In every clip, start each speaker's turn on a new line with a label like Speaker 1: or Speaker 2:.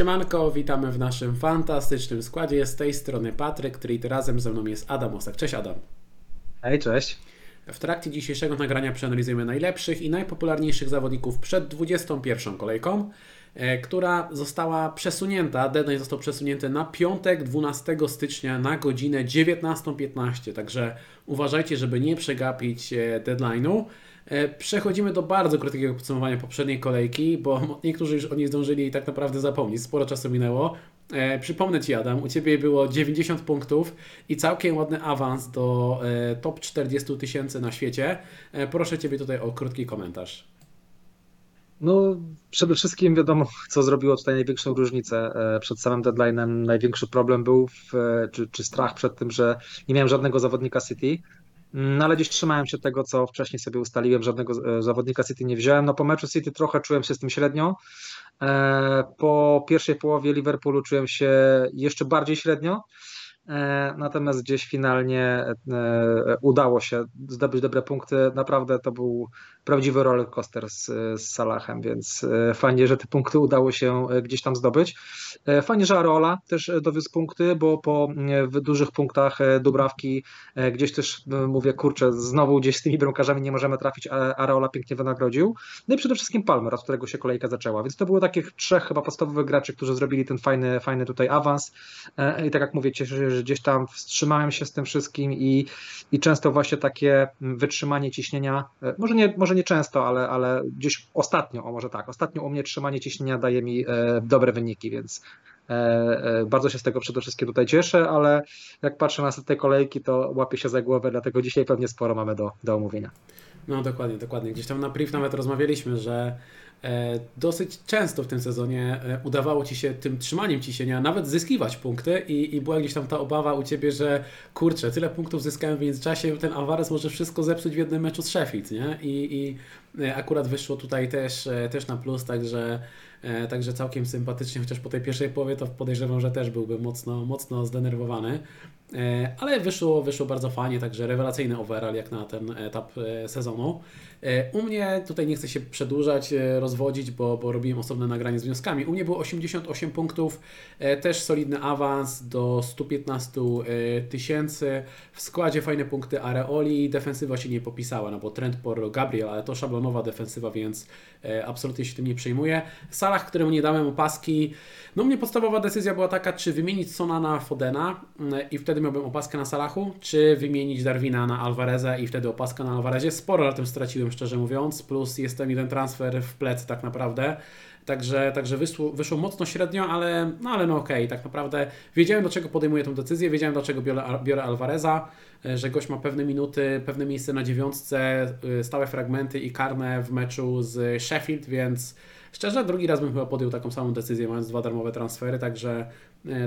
Speaker 1: Siemanko, witamy w naszym fantastycznym składzie. Z tej strony Patryk, który razem ze mną jest Adam Osak. Cześć Adam.
Speaker 2: Hej, cześć.
Speaker 1: W trakcie dzisiejszego nagrania przeanalizujemy najlepszych i najpopularniejszych zawodników przed 21 kolejką, e, która została przesunięta, deadline został przesunięty na piątek 12 stycznia na godzinę 19.15, także uważajcie, żeby nie przegapić e, deadline'u. E, przechodzimy do bardzo krótkiego podsumowania poprzedniej kolejki, bo niektórzy już o niej zdążyli tak naprawdę zapomnieć. Sporo czasu minęło. E, przypomnę Ci, Adam, u Ciebie było 90 punktów i całkiem ładny awans do e, top 40 tysięcy na świecie. Proszę Ciebie tutaj o krótki komentarz.
Speaker 2: No, przede wszystkim wiadomo, co zrobiło tutaj największą różnicę. Przed samym deadline'em największy problem był, w, czy, czy strach przed tym, że nie miałem żadnego zawodnika City. No ale gdzieś trzymałem się tego, co wcześniej sobie ustaliłem, żadnego e, zawodnika City nie wziąłem. No po meczu City trochę czułem się z tym średnio. Po pierwszej połowie Liverpoolu czułem się jeszcze bardziej średnio. E, natomiast gdzieś finalnie e, udało się zdobyć dobre punkty. Naprawdę to był prawdziwy rollercoaster z, z Salahem, więc e, fajnie, że te punkty udało się gdzieś tam zdobyć. Fajnie, że Arola też dowiózł punkty, bo po dużych punktach Dubrawki gdzieś też mówię, kurczę, znowu gdzieś z tymi bramkarzami nie możemy trafić, a Arola pięknie wynagrodził. No i przede wszystkim Palmer, od którego się kolejka zaczęła, więc to było takich trzech chyba podstawowych graczy, którzy zrobili ten fajny, fajny tutaj awans i tak jak mówię, cieszę się, że gdzieś tam wstrzymałem się z tym wszystkim i, i często właśnie takie wytrzymanie ciśnienia, e, może nie, może nie często, ale, ale gdzieś ostatnio, o może tak, ostatnio u mnie trzymanie ciśnienia daje mi e, dobre wyniki, więc e, bardzo się z tego przede wszystkim tutaj cieszę, ale jak patrzę na te kolejki, to łapię się za głowę, dlatego dzisiaj pewnie sporo mamy do, do omówienia.
Speaker 1: No dokładnie, dokładnie. Gdzieś tam na priv nawet rozmawialiśmy, że dosyć często w tym sezonie e, udawało Ci się tym trzymaniem ciśnienia nawet zyskiwać punkty i, i była gdzieś tam ta obawa u Ciebie, że kurczę, tyle punktów zyskałem w międzyczasie, ten Alvarez może wszystko zepsuć w jednym meczu z Sheffield, nie? I, i e, akurat wyszło tutaj też, też na plus, także, także całkiem sympatycznie, chociaż po tej pierwszej połowie to podejrzewam, że też byłby mocno, mocno zdenerwowany. Ale wyszło, wyszło bardzo fajnie, także rewelacyjny overall jak na ten etap sezonu. E, u mnie, tutaj nie chcę się przedłużać, e, rozwodzić, bo, bo robiłem osobne nagranie z wnioskami. U mnie było 88 punktów, e, też solidny awans do 115 tysięcy. W składzie fajne punkty Areoli, defensywa się nie popisała, no bo Trent por Gabriel, ale to szablonowa defensywa, więc absolutnie się tym nie przejmuję. Salah, któremu nie dałem opaski, no mnie podstawowa decyzja była taka, czy wymienić Sona na Fodena i wtedy miałbym opaskę na Salachu, czy wymienić Darwina na Alvareza i wtedy opaskę na Alvarezie. Sporo na tym straciłem szczerze mówiąc, plus jest ten jeden transfer w plec tak naprawdę. Także, także wyszło, wyszło mocno średnio, ale no, ale no okej, okay. tak naprawdę wiedziałem do czego podejmuję tę decyzję, wiedziałem dlaczego biorę, biorę Alvareza, e, że gość ma pewne minuty, pewne miejsce na dziewiątce, e, stałe fragmenty i karne w meczu z Sheffield, więc szczerze drugi raz bym chyba podjął taką samą decyzję, mając dwa darmowe transfery, także,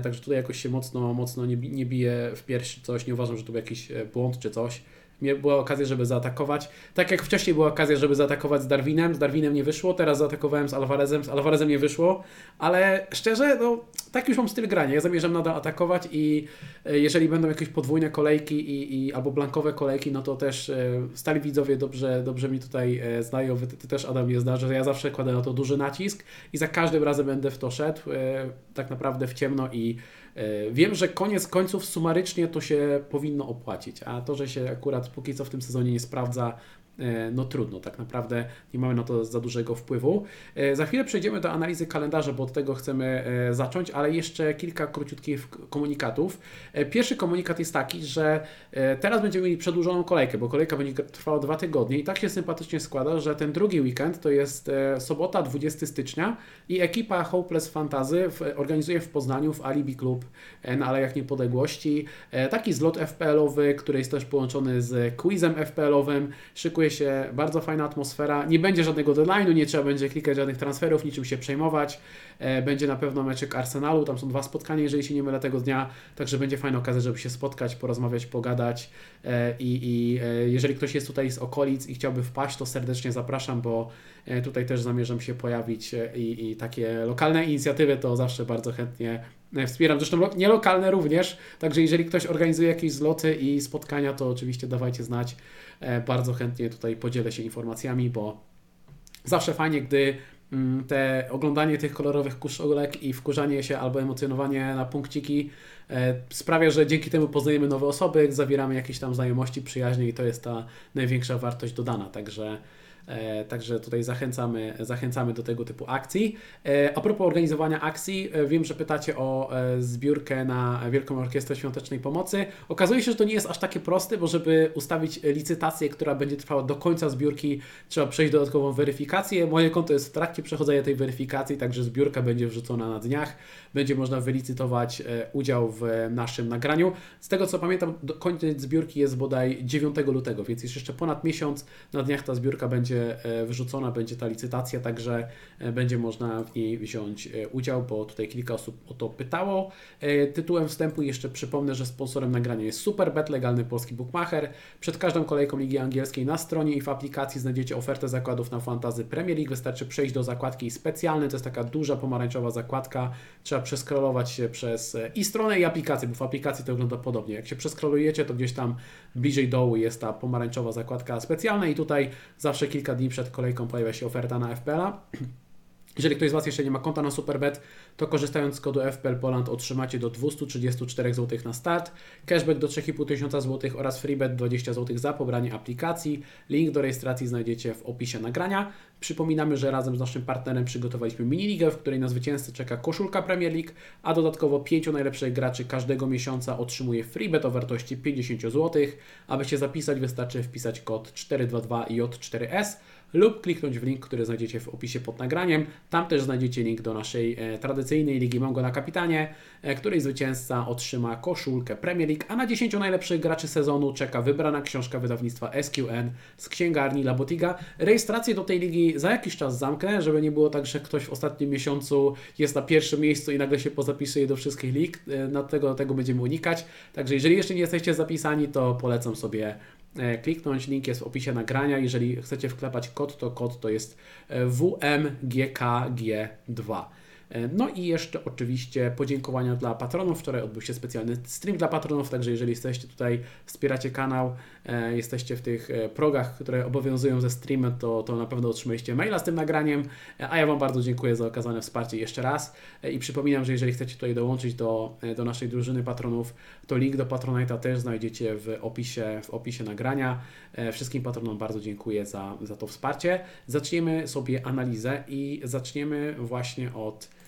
Speaker 1: także tutaj jakoś się mocno, mocno nie, nie bije w piersi coś, nie uważam, że to był jakiś błąd czy coś była okazja, żeby zaatakować. Tak jak wcześniej była okazja, żeby zaatakować z Darwinem, z Darwinem nie wyszło, teraz zaatakowałem z Alvarezem, z Alvarezem nie wyszło, ale szczerze, no, tak już mam styl grania. Ja zamierzam nadal atakować i e, jeżeli będą jakieś podwójne kolejki i, i albo blankowe kolejki, no to też e, stali widzowie dobrze, dobrze mi tutaj e, znają, ty, ty też Adam je zdarzy, że ja zawsze kładę na to duży nacisk i za każdym razem będę w to szedł, tak naprawdę w ciemno i wiem, że koniec końców sumarycznie to się powinno opłacić, a to, że się akurat póki co w tym sezonie nie sprawdza, E, no trudno, tak naprawdę nie mamy na to za dużego wpływu. E, za chwilę przejdziemy do analizy kalendarza, bo od tego chcemy e, zacząć, ale jeszcze kilka króciutkich komunikatów. Pierwszy komunikat jest taki, że teraz będziemy mieli przedłużoną kolejkę, bo kolejka będzie trwała dwa tygodnie i tak się sympatycznie składa, że ten drugi weekend to jest sobota 20 stycznia i ekipa Hopeless Fantazy organizuje w Poznaniu w Alibi Club na Alejach Niepodległości taki zlot FPL-owy, który jest też połączony z quizem FPL-owym. Szykuje szykuje się bardzo fajna atmosfera. Nie będzie żadnego deadline'u, nie trzeba będzie klikać żadnych transferów, niczym się przejmować. E, będzie na pewno meczek Arsenalu, tam są dwa spotkania, jeżeli się nie mylę tego dnia, także będzie fajna okazja, żeby się spotkać, porozmawiać, pogadać e, i, i e, jeżeli ktoś jest tutaj z okolic i chciałby wpaść, to serdecznie zapraszam, bo tutaj też zamierzam się pojawić i, i takie lokalne inicjatywy to zawsze bardzo chętnie wspieram. Zresztą nie lokalne również, także jeżeli ktoś organizuje jakieś zloty i spotkania, to oczywiście dawajcie znać. Bardzo chętnie tutaj podzielę się informacjami, bo zawsze fajnie, gdy mm, te oglądanie tych kolorowych koszulek i wkurzanie się albo emocjonowanie na punkciki e, sprawia, że dzięki temu poznajemy nowe osoby, zawieramy jakieś tam znajomości, przyjaźnie i to jest ta największa wartość dodana. Także E, także tutaj zachęcamy, zachęcamy do tego typu akcji. E, a propos organizowania akcji, e, wiem, że pytacie o zbiórkę na Wielką Orkiestrę Świątecznej Pomocy. Okazuje się, że to nie jest aż takie proste, bo żeby ustawić licytację, która będzie trwała do końca zbiórki, trzeba przejść dodatkową weryfikację. Moje konto jest w trakcie przechodzenia tej weryfikacji, także zbiórka będzie wrzucona na dniach. Będzie można wylicytować udział w naszym nagraniu. Z tego co pamiętam, koniec zbiórki jest bodaj 9 lutego, więc jest jeszcze ponad miesiąc. Na dniach ta zbiórka będzie będzie e, wyrzucona, będzie ta licytacja, także e, będzie można w niej wziąć e, udział, bo tutaj kilka osób o to pytało. Tytułem wstępu jeszcze przypomnę, że sponsorem nagrania jest Superbet, legalny polski bookmacher. Przed każdą kolejką Ligi Angielskiej na stronie i w aplikacji znajdziecie ofertę zakładów na fantazy Premier League. Wystarczy przejść do zakładki specjalnej, to jest taka duża pomarańczowa zakładka. Trzeba przeskrolować się przez i stronę i aplikację, bo w aplikacji to wygląda podobnie. Jak się przeskrolujecie, to gdzieś tam bliżej dołu jest ta pomarańczowa zakładka specjalna i tutaj zawsze kilka kilka dni przed kolejką pojawia się oferta na FPL-a. Jeżeli ktoś z Was jeszcze nie ma konta na Superbet, to korzystając z kodu FPL Poland otrzymacie do 234 zł na start, cashback do 3500 zł oraz freebet 20 zł za pobranie aplikacji. Link do rejestracji znajdziecie w opisie nagrania. Przypominamy, że razem z naszym partnerem przygotowaliśmy mini-ligę, w której na zwycięzcę czeka koszulka Premier League, a dodatkowo 5 najlepszych graczy każdego miesiąca otrzymuje freebet o wartości 50 zł. Aby się zapisać wystarczy wpisać kod 422J4S lub kliknąć w link, który znajdziecie w opisie pod nagraniem. Tam też znajdziecie link do naszej e, tradycyjnej Ligi Mongo na Kapitanie, e, której zwycięzca otrzyma koszulkę Premier League, a na 10 najlepszych graczy sezonu czeka wybrana książka wydawnictwa SQN z księgarni Labotiga. Rejestrację do tej ligi za jakiś czas zamknę, żeby nie było tak, że ktoś w ostatnim miesiącu jest na pierwszym miejscu i nagle się pozapisuje do wszystkich lig. E, Dlatego tego będziemy unikać. Także jeżeli jeszcze nie jesteście zapisani, to polecam sobie E, kliknąć. Link jest w opisie nagrania. Jeżeli chcecie wklepać kod, to kod to jest e, WMGKG2. E, no i jeszcze oczywiście podziękowania dla patronów. Wczoraj odbył się specjalny stream dla patronów, także jeżeli jesteście tutaj, wspieracie kanał, e, jesteście w tych e, progach, które obowiązują ze streamem, to, to na pewno otrzymaliście maila z tym nagraniem, a ja Wam bardzo dziękuję za okazane wsparcie jeszcze raz i przypominam, że jeżeli chcecie tutaj dołączyć do, do naszej drużyny patronów, to link do Patronite'a też znajdziecie w opisie, w opisie nagrania. Wszystkim patronom bardzo dziękuję za, za to wsparcie. Zaczniemy sobie analizę i zaczniemy właśnie od E,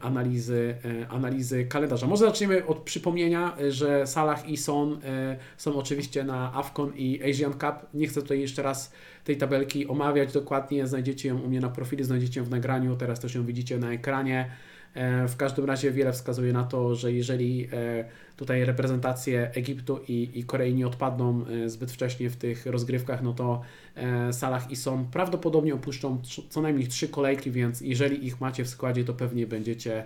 Speaker 1: analizy, e, analizy kalendarza. Może zaczniemy od przypomnienia, że Salah i Son e, są oczywiście na AFCON i Asian Cup. Nie chcę tutaj jeszcze raz tej tabelki omawiać dokładnie, znajdziecie ją u mnie na profilu, znajdziecie ją w nagraniu, teraz też ją widzicie na ekranie. W każdym razie wiele wskazuje na to, że jeżeli tutaj reprezentacje Egiptu i, i Korei nie odpadną zbyt wcześnie w tych rozgrywkach, no to E, Salah i Son prawdopodobnie opuszczą co najmniej trzy kolejki, więc jeżeli ich macie w składzie, to pewnie będziecie e,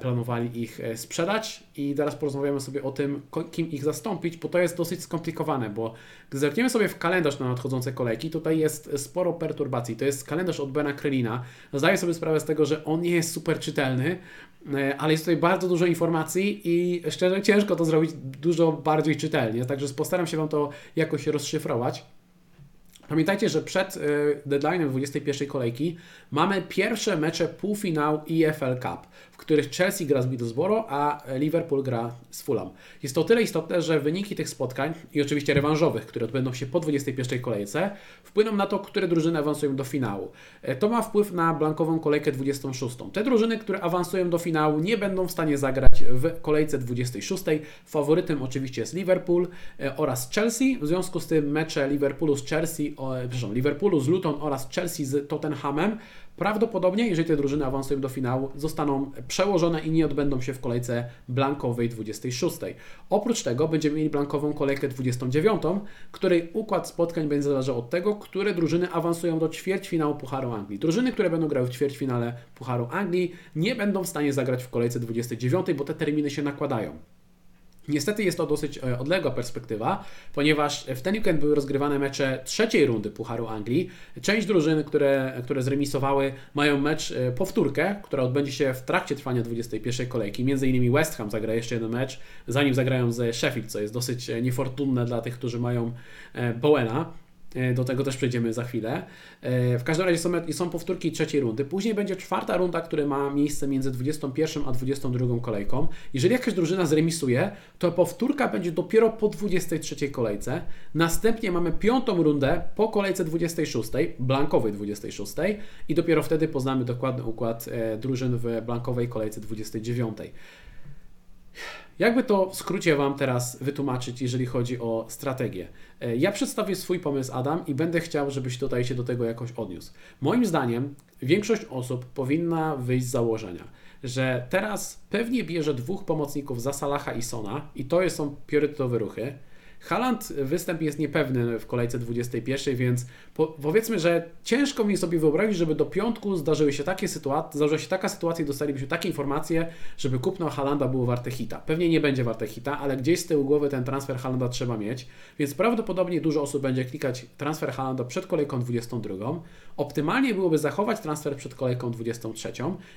Speaker 1: planowali ich e, sprzedać i teraz porozmawiamy sobie o tym, kim ich zastąpić, bo to jest dosyć skomplikowane, bo gdy zerkniemy sobie w kalendarz na nadchodzące kolejki, tutaj jest sporo perturbacji. To jest kalendarz od Bena Krelina. Zdaję sobie sprawę z tego, że on nie jest super czytelny, ale jest tutaj bardzo dużo informacji i szczerze ciężko to zrobić dużo bardziej czytelnie, także postaram się Wam to jakoś rozszyfrować. Pamiętajcie, że przed deadline'em 21 kolejki mamy pierwsze mecze półfinał EFL Cup w których Chelsea gra z Middlesbrough, a Liverpool gra z Fulham. Jest to o tyle istotne, że wyniki tych spotkań i oczywiście rewanżowych, które odbędą się po 21 kolejce, wpłyną na to, które drużyny awansują do finału. E, to ma wpływ na blankową kolejkę 26. Te drużyny, które awansują do finału, nie będą w stanie zagrać w kolejce 26. Faworytem oczywiście jest Liverpool e, oraz Chelsea. W związku z tym mecze Liverpoolu z Chelsea, o, przepraszam, Liverpoolu z Luton oraz Chelsea z Tottenhamem Prawdopodobnie, jeżeli te drużyny awansują do finału, zostaną przełożone i nie odbędą się w kolejce blankowej 26. Oprócz tego będziemy mieli blankową kolejkę 29, której układ spotkań będzie zależał od tego, które drużyny awansują do ćwierćfinału Pucharu Anglii. Drużyny, które będą grały w ćwierćfinale Pucharu Anglii, nie będą w stanie zagrać w kolejce 29, bo te terminy się nakładają. Niestety jest to dosyć e, odległa perspektywa, ponieważ w ten weekend były rozgrywane mecze trzeciej rundy Pucharu Anglii. Część drużyn, które, które zremisowały, mają mecz e, powtórkę, która odbędzie się w trakcie trwania 21 kolejki. Między innymi West Ham zagra jeszcze jeden mecz, zanim zagrają ze Sheffield, co jest dosyć e, niefortunne dla tych, którzy mają Bowena. E, do tego też przejdziemy za chwilę. E, w każdym razie są, są powtórki trzeciej rundy. Później będzie czwarta runda, która ma miejsce między 21 a 22 kolejką. Jeżeli jakaś drużyna zremisuje, to powtórka będzie dopiero po 23 kolejce. Następnie mamy piątą rundę po kolejce 26, blankowej 26 i dopiero wtedy poznamy dokładny układ e, drużyn w blankowej kolejce 29. Jakby to w skrócie Wam teraz wytłumaczyć, jeżeli chodzi o strategię? E, ja przedstawię swój pomysł, Adam, i będę chciał, żebyś tutaj się do tego jakoś odniósł. Moim zdaniem większość osób powinna wyjść z założenia, że teraz pewnie bierze dwóch pomocników za Salaha i Sona i to są priorytetowe ruchy. Haland występ jest niepewny w kolejce 21, więc po, powiedzmy, że ciężko mi sobie wyobrazić, żeby do piątku zdarzyły się takie sytuacje, zdarzyła się taka sytuacja i dostalibyśmy takie informacje, żeby kupno Halanda było warte hita. Pewnie nie będzie warte hita, ale gdzieś z tyłu głowy ten transfer Halanda trzeba mieć, więc prawdopodobnie dużo osób będzie klikać transfer Halanda przed kolejką 22. Optymalnie byłoby zachować transfer przed kolejką 23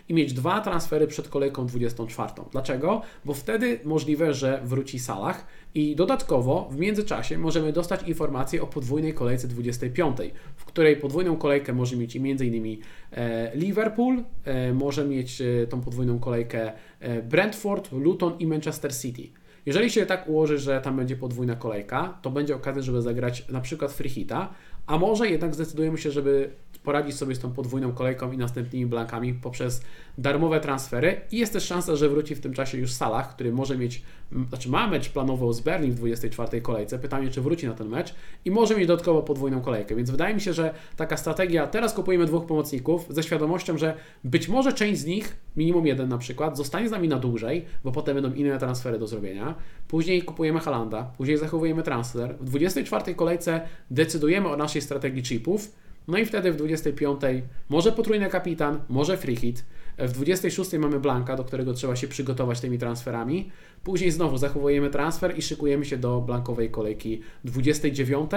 Speaker 1: i mieć dwa transfery przed kolejką 24. Dlaczego? Bo wtedy możliwe, że wróci Salah i dodatkowo w międzyczasie możemy dostać informację o podwójnej kolejce 25, w której podwójną kolejkę może mieć m.in. E, Liverpool, e, może mieć e, tą podwójną kolejkę Brentford, Luton i Manchester City. Jeżeli się tak ułoży, że tam będzie podwójna kolejka, to będzie okazja, żeby zagrać na przykład free hita, a może jednak zdecydujemy się, żeby poradzić sobie z tą podwójną kolejką i następnymi blankami poprzez darmowe transfery. I jest też szansa, że wróci w tym czasie już Salah, który może mieć, znaczy ma mecz planowo z Berlin w 24 kolejce, pytanie czy wróci na ten mecz i może mieć dodatkowo podwójną kolejkę, więc wydaje mi się, że taka strategia, teraz kupujemy dwóch pomocników ze świadomością, że być może część z nich, minimum jeden na przykład, zostanie z nami na dłużej, bo potem będą inne transfery do zrobienia, później kupujemy Halanda, później zachowujemy transfer, w 24 kolejce decydujemy o naszej strategii chipów, no i wtedy w 25 może potrójny kapitan, może free hit. W 26 mamy Blanka, do którego trzeba się przygotować tymi transferami. Później znowu zachowujemy transfer i szykujemy się do blankowej kolejki 29.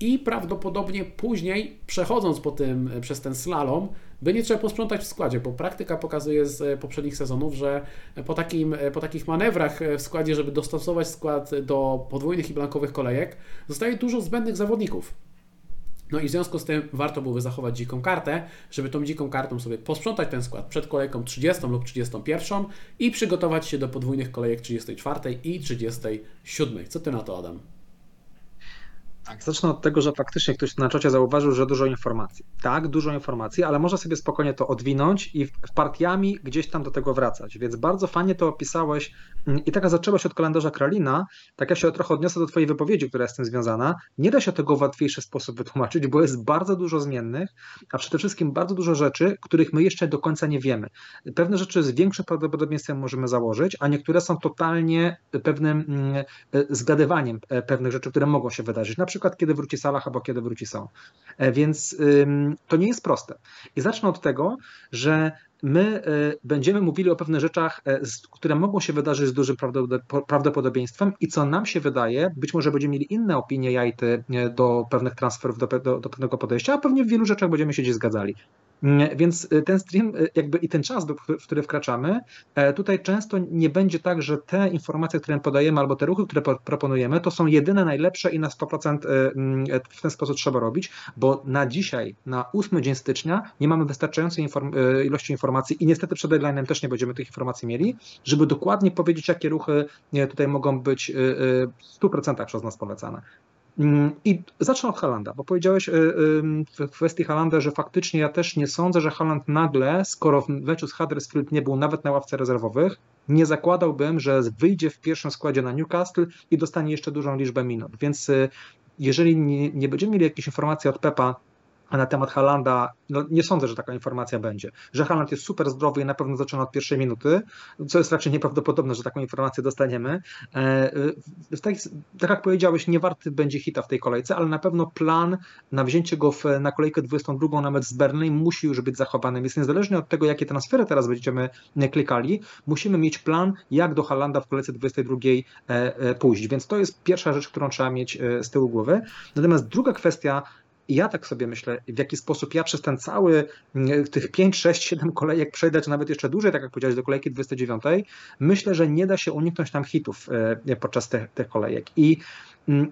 Speaker 1: I prawdopodobnie później, przechodząc po tym, przez ten slalom, by nie trzeba posprzątać w składzie, bo praktyka pokazuje z poprzednich sezonów, że po, takim, po takich manewrach w składzie, żeby dostosować skład do podwójnych i blankowych kolejek, zostaje dużo zbędnych zawodników. No i w związku z tym warto byłoby zachować dziką kartę, żeby tą dziką kartą sobie posprzątać ten skład przed kolejką 30 lub 31 i przygotować się do podwójnych kolejek 34 i 37. Co ty na to, Adam?
Speaker 2: Tak, zacznę od tego, że faktycznie ktoś na czacie zauważył, że dużo informacji. Tak, dużo informacji, ale można sobie spokojnie to odwinąć i partiami gdzieś tam do tego wracać. Więc bardzo fajnie to opisałeś i taka zaczęła się od kalendarza Kralina. Tak ja się trochę odniosę do Twojej wypowiedzi, która jest z tym związana. Nie da się tego w łatwiejszy sposób wytłumaczyć, bo jest bardzo dużo zmiennych, a przede wszystkim bardzo dużo rzeczy, których my jeszcze do końca nie wiemy. Pewne rzeczy z większym prawdopodobieństwem możemy założyć, a niektóre są totalnie pewnym mm, e, zgadywaniem e, pewnych rzeczy, które mogą się wydarzyć. Na przykład kiedy wróci Salah albo kiedy wróci Son. E, więc to nie jest proste. I zacznę od tego, że my e, będziemy mówili o pewnych rzeczach, e, które mogą się wydarzyć z dużym prawdopodobieństwem i co nam się wydaje, być może będziemy mieli inne opinie jajty do pewnych transferów, do, do, do pewnego podejścia, a pewnie w wielu rzeczach będziemy się gdzieś zgadzali. Więc y, ten stream y, jakby i ten czas, w który wkraczamy, e, tutaj często nie będzie tak, że te informacje, które podajemy albo te ruchy, które proponujemy, to są jedyne najlepsze i na 100% y, mm, w ten sposób trzeba robić, bo na dzisiaj, na 8 dzień stycznia nie mamy wystarczającej inform ilości informacji i niestety przed deadline'em też nie będziemy tych informacji mieli, żeby dokładnie powiedzieć, jakie ruchy tutaj mogą być w 100% przez nas polecane. Mm, I zacznę od Halanda, bo powiedziałeś y, w kwestii Halanda, że faktycznie ja też nie sądzę, że Haland nagle, skoro w meczu z Huddersfield nie był nawet na ławce rezerwowych, nie zakładałbym, że wyjdzie w pierwszym składzie na Newcastle i dostanie jeszcze dużą liczbę minut. Więc y, jeżeli nie, nie będziemy mieli jakiejś informacji od Pepa, na temat Halanda, no nie sądzę, że taka informacja będzie. Że Haland jest super zdrowy i na pewno zaczyna od pierwszej minuty, co jest raczej nieprawdopodobne, że taką informację dostaniemy. E, e, tak, tak jak powiedziałeś, nie warty będzie hita w tej kolejce, ale na pewno plan na wzięcie go w, na kolejkę 22 nawet z Burnley musi już być zachowany, więc niezależnie od tego, jakie transfery teraz będziemy klikali, musimy mieć plan, jak do Halanda w kolejce 22 e, pójść, więc to jest pierwsza rzecz, którą trzeba mieć z tyłu głowy. Natomiast druga kwestia, i ja tak sobie myślę, w jaki sposób ja przez ten cały, mm, tych 5, 6, 7 kolejek przejdę, czy nawet jeszcze dłużej, tak jak powiedziałeś, do kolejki 29, myślę, że nie da się uniknąć tam hitów e, podczas tych, tych kolejek. I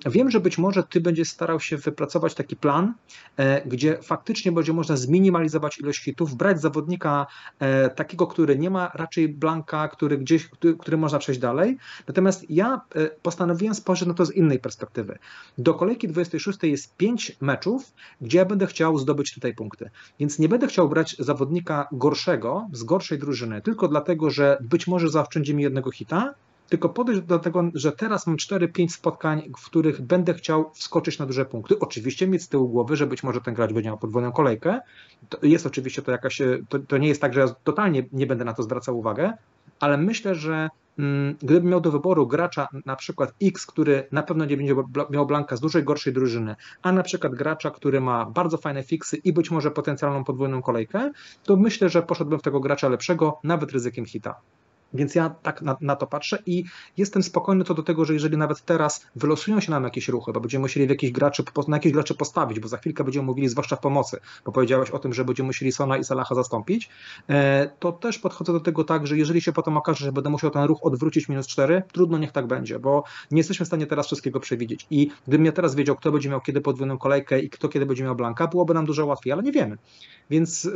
Speaker 2: wiem, że być może ty będziesz starał się wypracować taki plan, e, gdzie faktycznie będzie można zminimalizować ilość hitów, brać zawodnika e, takiego, który nie ma raczej blanka, który gdzieś, który, który można przejść dalej. Natomiast ja e, postanowiłem spojrzeć na to z innej perspektywy. Do kolejki 26 jest 5 meczów, gdzie ja będę chciał zdobyć tutaj punkty. Więc nie będę chciał brać zawodnika gorszego, z gorszej drużyny, tylko dlatego, że być może zaoszczędzi mi jednego hita, tylko podejść do tego, że teraz mam 4-5 spotkań, w których będę chciał wskoczyć na duże punkty. Oczywiście mieć z tyłu głowy, że być może ten gracz będzie miał podwójną kolejkę. To jest oczywiście to jakaś, to, to nie jest tak, że ja totalnie nie będę na to zwracał uwagę, ale myślę, że mm, gdybym miał do wyboru gracza na przykład X, który na pewno nie będzie miał blanka z dużej, gorszej drużyny, a na przykład gracza, który ma bardzo fajne fiksy i być może potencjalną podwójną kolejkę, to myślę, że poszedłbym w tego gracza lepszego, nawet ryzykiem hita. Więc ja tak na, na, to patrzę i jestem spokojny co do tego, że jeżeli nawet teraz wylosują się nam jakieś ruchy, bo będziemy musieli w jakichś graczy, na jakichś graczy postawić, bo za chwilkę będziemy mówili zwłaszcza w pomocy, bo powiedziałeś o tym, że będziemy musieli Sona i Salaha zastąpić, e, to też podchodzę do tego tak, że jeżeli się potem okaże, że będę musiał ten ruch odwrócić minus 4, trudno niech tak będzie, bo nie jesteśmy w stanie teraz wszystkiego przewidzieć. I gdybym ja teraz wiedział, kto będzie miał kiedy podwójną kolejkę i kto kiedy będzie miał blanka, byłoby nam dużo łatwiej, ale nie wiemy. Więc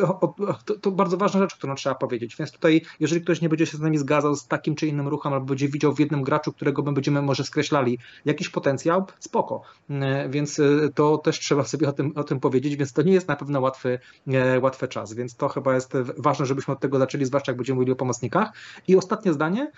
Speaker 2: to, to bardzo ważna rzecz, którą trzeba powiedzieć. Więc tutaj, jeżeli ktoś nie będzie się z nami zgadzał z takim czy innym ruchem, albo będzie widział w jednym graczu, którego my będziemy może skreślali jakiś potencjał, spoko. E, więc e, to też trzeba sobie o tym, o tym powiedzieć, więc to nie jest na pewno łatwy, e, łatwy czas. Więc to chyba jest ważne, żebyśmy od tego zaczęli, zwłaszcza jak będziemy mówili o pomocnikach. I ostatnie zdanie.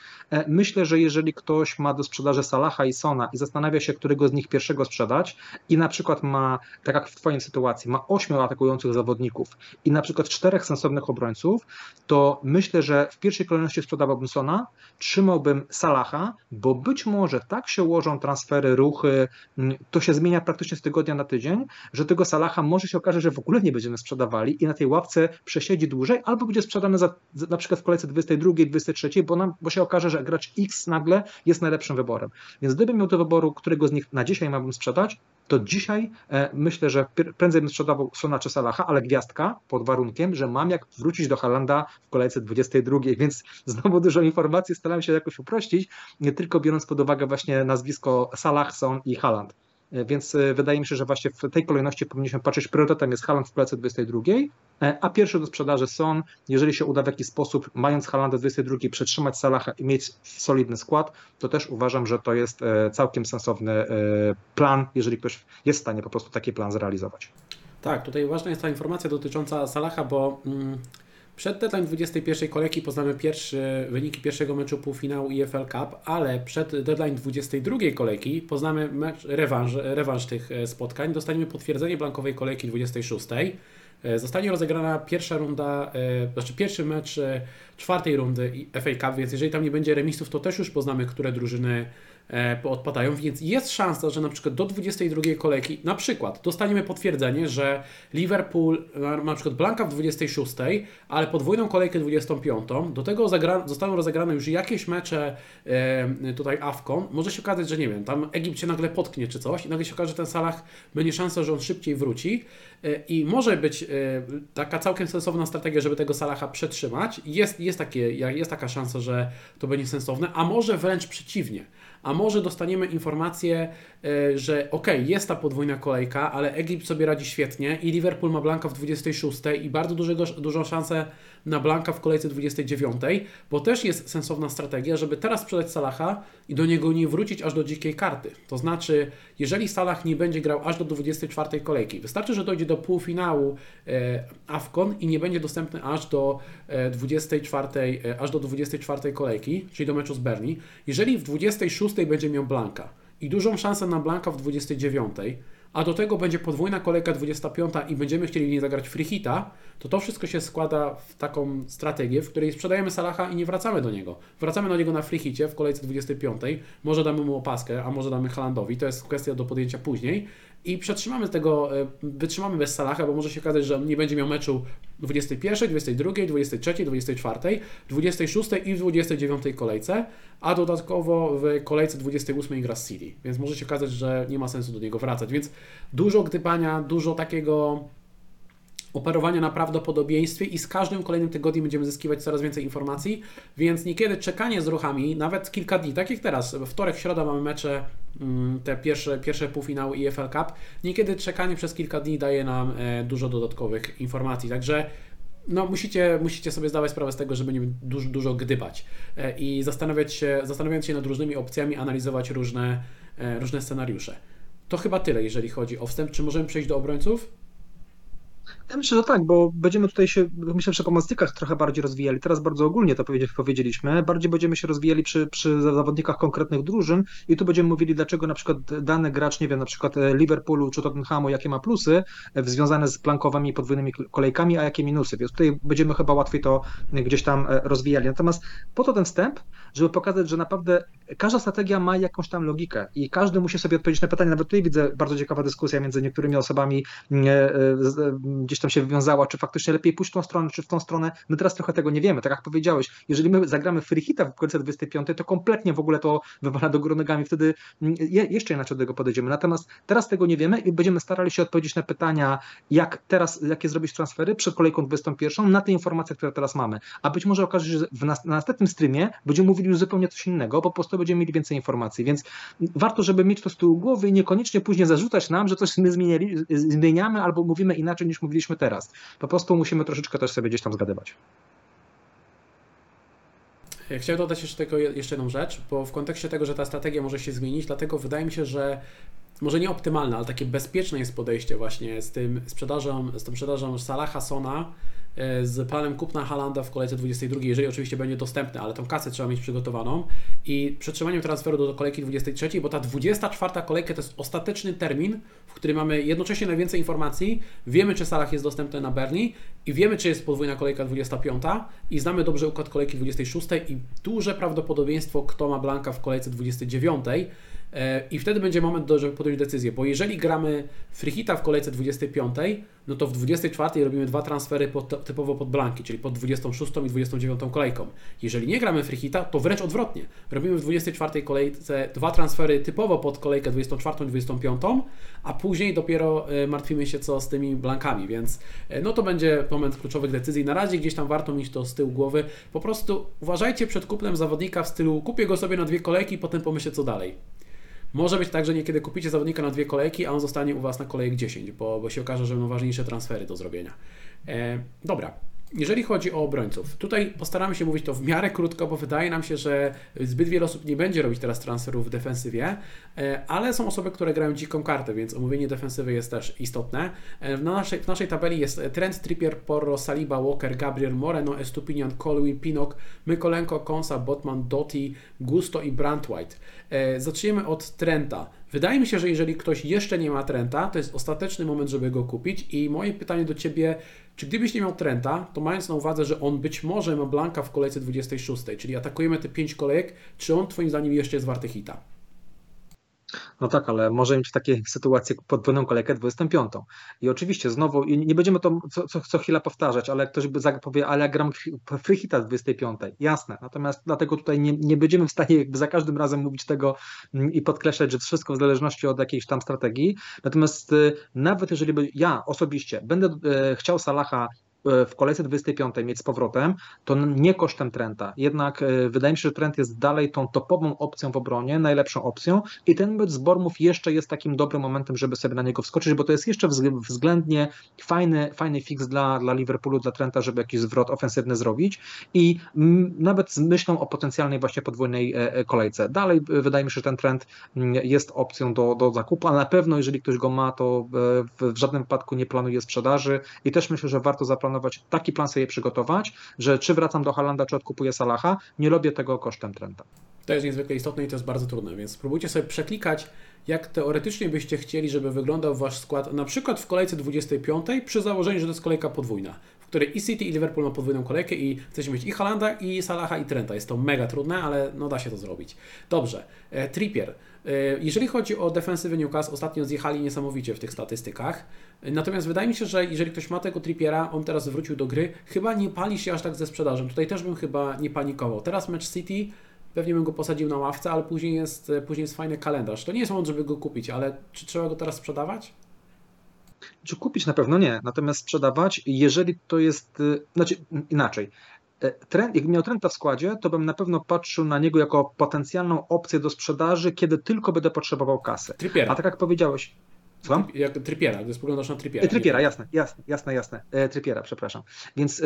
Speaker 2: Myślę, że jeżeli ktoś ma do sprzedaży Salaha i Sona i zastanawia się, którego z nich pierwszego sprzedać i na przykład ma, tak jak w Twoim sytuacji, ma ośmiu atakujących zawodników i na przykład czterech sensownych obrońców, to myślę, że w pierwszej kolejności sprzedawałbym Sona, trzymałbym Salaha, bo być może tak się ułożą transfery, ruchy, mm, to się zmienia praktycznie z tygodnia na tydzień, że tego Salaha może się okaże, że w ogóle nie będziemy sprzedawali i na tej ławce przesiedzi dłużej, albo będzie sprzedany za, na przykład w kolejce 22, 23, bo, nam, bo się okaże, że gracz X nagle jest najlepszym wyborem. Więc gdybym miał do wyboru, którego z nich na dzisiaj miałbym sprzedać, to dzisiaj e, myślę, że prędzej bym sprzedawał Sona czy Salaha, ale gwiazdka pod warunkiem, że mam jak wrócić do Halanda w kolejce 22, więc znowu dużo informacji staram się jakoś uprościć, nie tylko biorąc pod uwagę właśnie nazwisko Salah, Son i Haland. E, więc e, wydaje mi się, że właśnie w tej kolejności powinniśmy patrzeć. Priorytetem jest Haland w kolejce 22, a pierwszy do sprzedaży Son, jeżeli się uda w jakiś sposób, mając Halanda w 22, przetrzymać Salaha i mieć solidny skład, to też uważam, że to jest całkiem sensowny plan, jeżeli ktoś jest w stanie po prostu taki plan zrealizować.
Speaker 1: Tak, tutaj ważna jest ta informacja dotycząca Salaha, bo mm, przed deadline 21 kolejki poznamy pierwszy, wyniki pierwszego meczu półfinału EFL Cup, ale przed deadline 22 kolejki poznamy mecz, rewanż, rewanż tych e, spotkań. Dostaniemy potwierdzenie blankowej kolejki 26. E, zostanie rozegrana pierwsza runda, e, znaczy pierwszy mecz czwartej rundy FA Cup, więc jeżeli tam nie będzie remisów, to też już poznamy, które drużyny odpadają, więc jest szansa, że na przykład do 22 kolejki, na przykład dostaniemy potwierdzenie, że Liverpool ma na przykład Blanka w 26, ale podwójną kolejkę 25, do tego zostaną rozegrane już jakieś mecze e, tutaj AFCON, może się okazać, że nie wiem, tam Egipt się nagle potknie czy coś i nagle się okaże, że ten Salah będzie szansa, że on szybciej wróci. E, i może być taka całkiem sensowna strategia, żeby tego Salaha przetrzymać. Jest, jest, takie, jest taka szansa, że to będzie sensowne, a może wręcz przeciwnie a może dostaniemy informację, e, że ok, jest ta podwójna kolejka, ale Egipt sobie radzi świetnie i Liverpool ma Blanka w 26 i bardzo dużego, dużą szansę na Blanka w kolejce 29, bo też jest sensowna strategia, żeby teraz sprzedać Salaha i do niego nie wrócić aż do dzikiej karty. To znaczy, jeżeli Salah nie będzie grał aż do 24 kolejki, wystarczy, że dojdzie do półfinału e, AFCON i nie będzie dostępny aż do 24, e, e, aż do 24 kolejki, czyli do meczu z Berni. Jeżeli w 26 będzie miał Blanka i dużą szansę na Blanka w 29, a do tego będzie podwójna kolejka 25 i będziemy chcieli nie zagrać free hita, to to wszystko się składa w taką strategię, w której sprzedajemy Salaha i nie wracamy do niego. Wracamy do niego na free hicie w kolejce 25, może damy mu opaskę, a może damy Halandowi, to jest kwestia do podjęcia później i przetrzymamy tego, e, wytrzymamy bez Salaha, bo może się okazać, że nie będzie miał meczu 21, 22, 23, 24, 26 i w 29 kolejce, a dodatkowo w kolejce 28 gra z City, więc może się okazać, że nie ma sensu do niego wracać, więc dużo gdybania, dużo takiego operowania na prawdopodobieństwie i z każdym kolejnym tygodniem będziemy zyskiwać coraz więcej informacji, więc niekiedy czekanie z ruchami, nawet kilka dni, tak jak teraz, wtorek, środa mamy mecze mm, te pierwsze, pierwsze półfinały EFL Cup, niekiedy czekanie przez kilka dni daje nam e, dużo dodatkowych informacji, także no, musicie, musicie sobie zdawać sprawę z tego, żeby nie dużo, dużo gdybać e, i zastanawiać się, zastanawiając się nad różnymi opcjami, analizować różne, różne scenariusze. To chyba tyle, jeżeli chodzi o wstęp. Czy możemy przejść do obrońców?
Speaker 2: Ja myślę, że tak, bo będziemy tutaj się, myślę, przy pomocnikach trochę bardziej rozwijali. Teraz bardzo ogólnie to powiedzieliśmy. Bardziej będziemy się rozwijali przy, przy zawodnikach konkretnych drużyn i tu będziemy mówili, dlaczego na przykład dany gracz, nie wiem, na przykład Liverpoolu czy Tottenhamu, jakie ma plusy związane z plankowymi podwójnymi kolejkami, a jakie minusy. Więc tutaj będziemy chyba łatwiej to gdzieś tam e, rozwijali. Natomiast po to ten wstęp, żeby pokazać, że naprawdę każda strategia ma jakąś tam logikę i każdy musi sobie odpowiedzieć na pytanie. Nawet tutaj widzę bardzo ciekawa dyskusja między niektórymi osobami e, e, gdzieś tam się wywiązała, czy faktycznie lepiej pójść w tą stronę, czy w tą stronę. My teraz trochę tego nie wiemy. Tak jak powiedziałeś, jeżeli my zagramy free hita w końcu 25, to kompletnie w ogóle to wywala do góry nogami. Wtedy mm, jeszcze inaczej do tego podejdziemy. Natomiast teraz tego nie wiemy i będziemy starali się odpowiedzieć na pytania, jak teraz, jakie zrobić transfery przed kolejką 21 na te informacje, które teraz mamy. A być może okaże się, że w na następnym streamie będziemy mówili już zupełnie coś innego, po prostu będziemy mieli więcej informacji. Więc warto, żeby mieć to z tyłu głowy i niekoniecznie później zarzucać nam, że coś my zmieniamy albo mówimy inaczej niż mówiliśmy teraz. Po prostu musimy troszeczkę też sobie gdzieś tam zgadywać.
Speaker 1: Chciałem dodać jeszcze jeszcze jedną rzecz, bo w kontekście tego, że ta strategia może się zmienić, dlatego wydaje mi się, że może nie optymalne, ale takie bezpieczne jest podejście właśnie z tym sprzedażą, z tą sprzedażą Salaha Sona z planem kupna Halanda w kolejce 22, jeżeli oczywiście będzie dostępny, ale tą kasę trzeba mieć przygotowaną. I przetrzymaniem transferu do, kolejki 23, bo ta 24 kolejka to jest ostateczny termin, w którym mamy jednocześnie najwięcej informacji, wiemy czy Salah jest dostępny na Berni i wiemy czy jest podwójna kolejka 25 i znamy dobrze układ kolejki 26 i duże prawdopodobieństwo kto ma Blanka w kolejce 29, E, I wtedy będzie moment, żeby podjąć decyzję, bo jeżeli gramy Frichita w kolejce 25, no to w 24 robimy dwa transfery pod, typowo pod blanki, czyli pod 26 i 29 kolejką. Jeżeli nie gramy Frichita, to wręcz odwrotnie. Robimy w 24 kolejce dwa transfery typowo pod kolejkę 24 i 25, a później dopiero e, martwimy się co z tymi blankami, więc e, no to będzie moment kluczowych decyzji. Na razie gdzieś tam warto mieć to z tyłu głowy. Po prostu uważajcie przed kupnem zawodnika w stylu kupię go sobie na dwie kolejki potem pomyślę co dalej. Może być tak, że niekiedy kupicie zawodnika na dwie kolejki, a on zostanie u Was na kolejek 10, bo, bo się okaże, że będą ważniejsze transfery do zrobienia. E, dobra, jeżeli chodzi o obrońców, tutaj postaramy się mówić to w miarę krótko, bo wydaje nam się, że zbyt wiele osób nie będzie robić teraz transferów w defensywie, e, ale są osoby, które grają dziką kartę, więc omówienie defensywy jest też istotne. E, w naszej, w naszej tabeli jest Trent, Trippier, Porro, Saliba, Walker, Gabriel, Moreno, Estupinian, Colwyn, Pinok, Mykolenko, Konsa, Botman, Doty, Gusto i Brandwhite. E, zaczniemy od Trenta. Wydaje mi się, że jeżeli ktoś jeszcze nie ma Trenta, to jest ostateczny moment, żeby go kupić i moje pytanie do Ciebie, czy gdybyś nie miał Trenta, to mając na uwadze, że on być może ma Blanka w kolejce 26, czyli atakujemy te 5 kolejek, czy on Twoim zdaniem jeszcze jest warty hita?
Speaker 2: No tak, ale może mieć takie sytuacje podwójną kolejkę 25. I oczywiście znowu, i nie będziemy to co, co, co chwila powtarzać, ale ktoś by powie, ale ja gram free hita 25. Jasne. Natomiast dlatego tutaj nie, nie będziemy w stanie za każdym razem mówić tego mm, i podkreślać, że wszystko w zależności od jakiejś tam strategii. Natomiast y, nawet jeżeli ja osobiście będę e, chciał Salaha w kolejce 25 mieć z powrotem, to nie kosztem Trenta. Jednak e, wydaje mi się, że Trent jest dalej tą topową opcją w obronie, najlepszą opcją i ten mecz z Bormów jeszcze jest takim dobrym momentem, żeby sobie na niego wskoczyć, bo to jest jeszcze względnie fajny, fajny fix dla, dla Liverpoolu, dla Trenta, żeby jakiś zwrot ofensywny zrobić i nawet z myślą o potencjalnej właśnie podwójnej e, kolejce. Dalej wydaje mi się, że ten trend jest opcją do, do zakupu, a na pewno jeżeli ktoś go ma, to w żadnym wypadku nie planuje sprzedaży i też myślę, że warto zaplanować zaplanować, taki plan sobie przygotować, że czy wracam do Halanda, czy odkupuję Salaha, nie robię tego kosztem Trenta.
Speaker 1: To jest niezwykle istotne i to jest bardzo trudne, więc spróbujcie sobie przeklikać, jak teoretycznie byście chcieli, żeby wyglądał Wasz skład, na przykład w kolejce 25, przy założeniu, że to jest kolejka podwójna, w której i City i Liverpool ma podwójną kolejkę i chcecie mieć i Halanda, i Salaha, i Trenta. Jest to mega trudne, ale no da się to zrobić. Dobrze, e, Trippier. E, jeżeli chodzi o defensywę Newcastle, ostatnio zjechali niesamowicie w tych statystykach. Natomiast wydaje mi się, że jeżeli ktoś ma tego Trippiera, on teraz wrócił do gry, chyba nie pali się aż tak ze sprzedażą. Tutaj też bym chyba nie panikował. Teraz mecz City, pewnie bym go posadził na ławce, ale później jest, później jest fajny kalendarz. To nie jest moment, żeby go kupić, ale czy trzeba go teraz sprzedawać?
Speaker 2: Czy kupić na pewno nie, natomiast sprzedawać, jeżeli to jest, znaczy inaczej, E, trend, jakbym miał Trenta w składzie, to bym na pewno patrzył na niego jako potencjalną opcję do sprzedaży, kiedy tylko będę potrzebował kasy.
Speaker 1: Trippiera.
Speaker 2: A tak jak powiedziałeś,
Speaker 1: Słucham? Jak Trypiera, gdy spoglądasz na Trypiera.
Speaker 2: E, Trypiera, jasne, jasne, jasne, jasne. E, Trypiera, przepraszam. Więc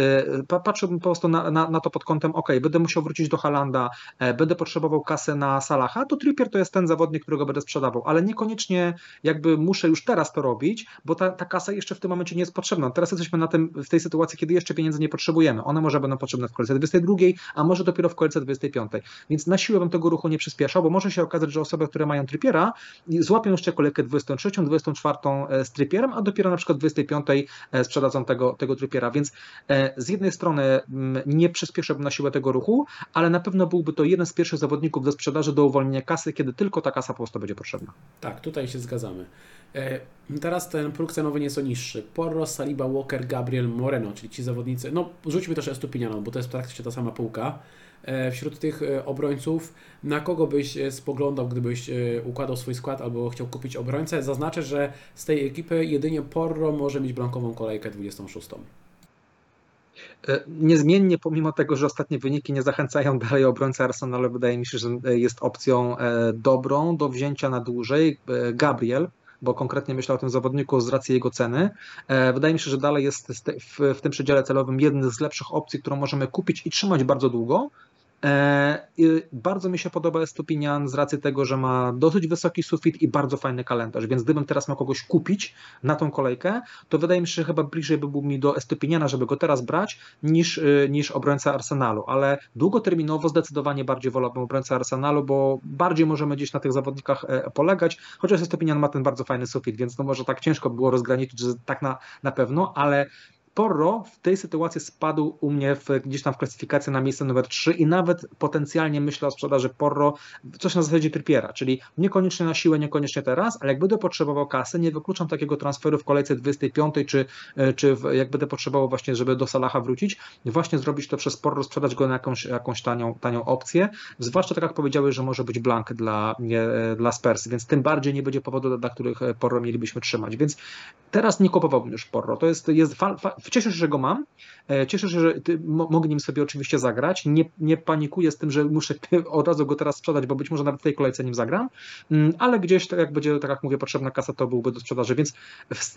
Speaker 2: e, patrzyłbym po prostu na, na, na, to pod kątem, ok, będę musiał wrócić do Halanda, e, będę potrzebował kasę na Salaha, to Trypier to jest ten zawodnik, którego będę sprzedawał, ale niekoniecznie jakby muszę już teraz to robić, bo ta, ta kasa jeszcze w tym momencie nie jest potrzebna. Teraz jesteśmy na tym, w tej sytuacji, kiedy jeszcze pieniędzy nie potrzebujemy. One może będą potrzebne w kolejce 22, a może dopiero w kolejce 25. Więc na siłę bym tego ruchu nie przyspieszał, bo może się okazać, że osoby, które mają Trypiera, złapią jeszcze kolejkę 23, 24 z trypierem, a dopiero na przykład 25 e, sprzedadzą tego, tego trypiera. Więc e, z jednej strony mm, nie przyspieszyłbym na siłę tego ruchu, ale na pewno byłby to jeden z pierwszych zawodników do sprzedaży, do uwolnienia kasy, kiedy tylko ta kasa po prostu będzie potrzebna.
Speaker 1: Tak, tutaj się zgadzamy. E, teraz ten próg cenowy nieco niższy. Porro, Saliba, Walker, Gabriel, Moreno, czyli ci zawodnicy. No, rzućmy też Estupinianą, bo to jest praktycznie ta sama półka. E, wśród tych e, obrońców, na kogo byś e, spoglądał, gdybyś układał swój skład albo chciał kupić obrońcę? Zaznaczę, że z tej ekipy jedynie Porro może mieć blankową kolejkę 26.
Speaker 2: Niezmiennie, pomimo tego, że ostatnie wyniki nie zachęcają dalej obrońcy Arsenalu, wydaje mi się, że jest opcją dobrą do wzięcia na dłużej. Gabriel, bo konkretnie myślę o tym zawodniku z racji jego ceny. Wydaje mi się, że dalej jest w, tym przedziale celowym jeden z lepszych opcji, którą możemy kupić i trzymać bardzo długo. E, bardzo mi się podoba Estupinian z racji tego, że ma dosyć wysoki sufit i bardzo fajny kalendarz, więc gdybym teraz miał kogoś kupić na tą kolejkę, to wydaje mi się, że chyba bliżej by był mi do Estupiniana, żeby go teraz brać, niż, y, niż obrońca Arsenalu, ale długoterminowo zdecydowanie bardziej wolałbym obrońcę Arsenalu, bo bardziej możemy gdzieś na tych zawodnikach e, polegać, chociaż Estupinian ma ten bardzo fajny sufit, więc no może tak ciężko było rozgraniczyć, że tak na, na pewno, ale Porro w tej sytuacji spadł u mnie w, gdzieś tam w klasyfikacji na miejsce numer 3 i nawet potencjalnie myślę o sprzedaży Porro coś na zasadzie Trippiera, czyli niekoniecznie na siłę, niekoniecznie teraz, ale jak będę potrzebował kasy, nie wykluczam takiego transferu w kolejce 25 czy, e, czy w, jak będę potrzebował właśnie, żeby do Salaha wrócić, właśnie zrobić to przez Porro, sprzedać go na jakąś, jakąś tanią, tanią opcję, zwłaszcza tak jak powiedziałeś, że może być blank dla, e, dla Spurs, więc tym bardziej nie będzie powodu, dla których e, Porro mielibyśmy trzymać, więc teraz nie kupowałbym już Porro, to jest, jest fa, fa, cieszę się, że go mam. E, cieszę się, że mogę nim sobie oczywiście zagrać. Nie, nie panikuję z tym, że muszę od razu go teraz sprzedać, bo być może nawet w tej kolejce nim zagram, mm, ale gdzieś, tak jak będzie, tak jak mówię, potrzebna kasa, to byłby do sprzedaży. Więc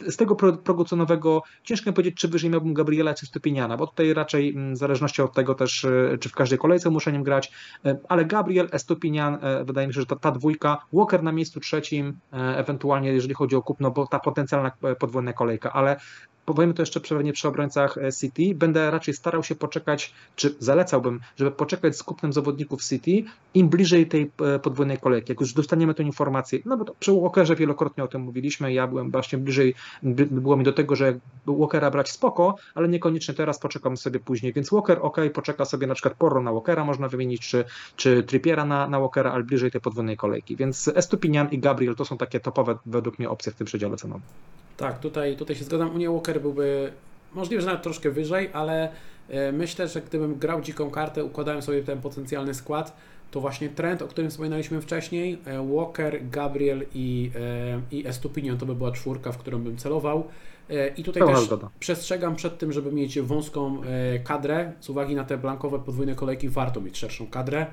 Speaker 2: z tego progu cenowego ciężko mi powiedzieć, czy wyżej miałbym Gabriela czy Stupiniana, bo tutaj raczej mm, w zależności od tego też, e, czy w każdej kolejce muszę nim grać, e, ale Gabriel, Estupinian, wydaje mi się, że ta, ta dwójka, Walker na miejscu trzecim, ewentualnie jeżeli chodzi o kupno, bo ta potencjalna podwójna kolejka, ale powiemy to jeszcze pewnie przy obrońcach e, City, będę raczej starał się poczekać, czy zalecałbym, żeby poczekać z kupnem zawodników City im bliżej tej e, podwójnej kolejki. Jak już dostaniemy tę informację, no bo przy Walkerze wielokrotnie o tym mówiliśmy, ja byłem właśnie bliżej, było mi do tego, że Walkera brać spoko, ale niekoniecznie teraz, poczekam sobie później, więc Walker ok, poczeka sobie na przykład Porro na Walkera można wymienić, czy, czy Trippiera na, na Walkera, ale bliżej tej podwójnej kolejki, więc Estupinian i Gabriel to są takie topowe według mnie opcje w tym przedziale cenowym.
Speaker 1: Tak, tutaj, tutaj się zgadzam. U mnie Walker byłby możliwe, że nawet troszkę wyżej, ale e, myślę, że gdybym grał dziką kartę, układałem sobie ten potencjalny skład, to właśnie trend, o którym wspominaliśmy wcześniej, e, Walker, Gabriel i, e, i Estupinian to by była czwórka, w którą bym celował. I tutaj też zgoda. przestrzegam przed tym, żeby mieć wąską kadrę. Z uwagi na te blankowe podwójne kolejki warto mieć szerszą kadrę,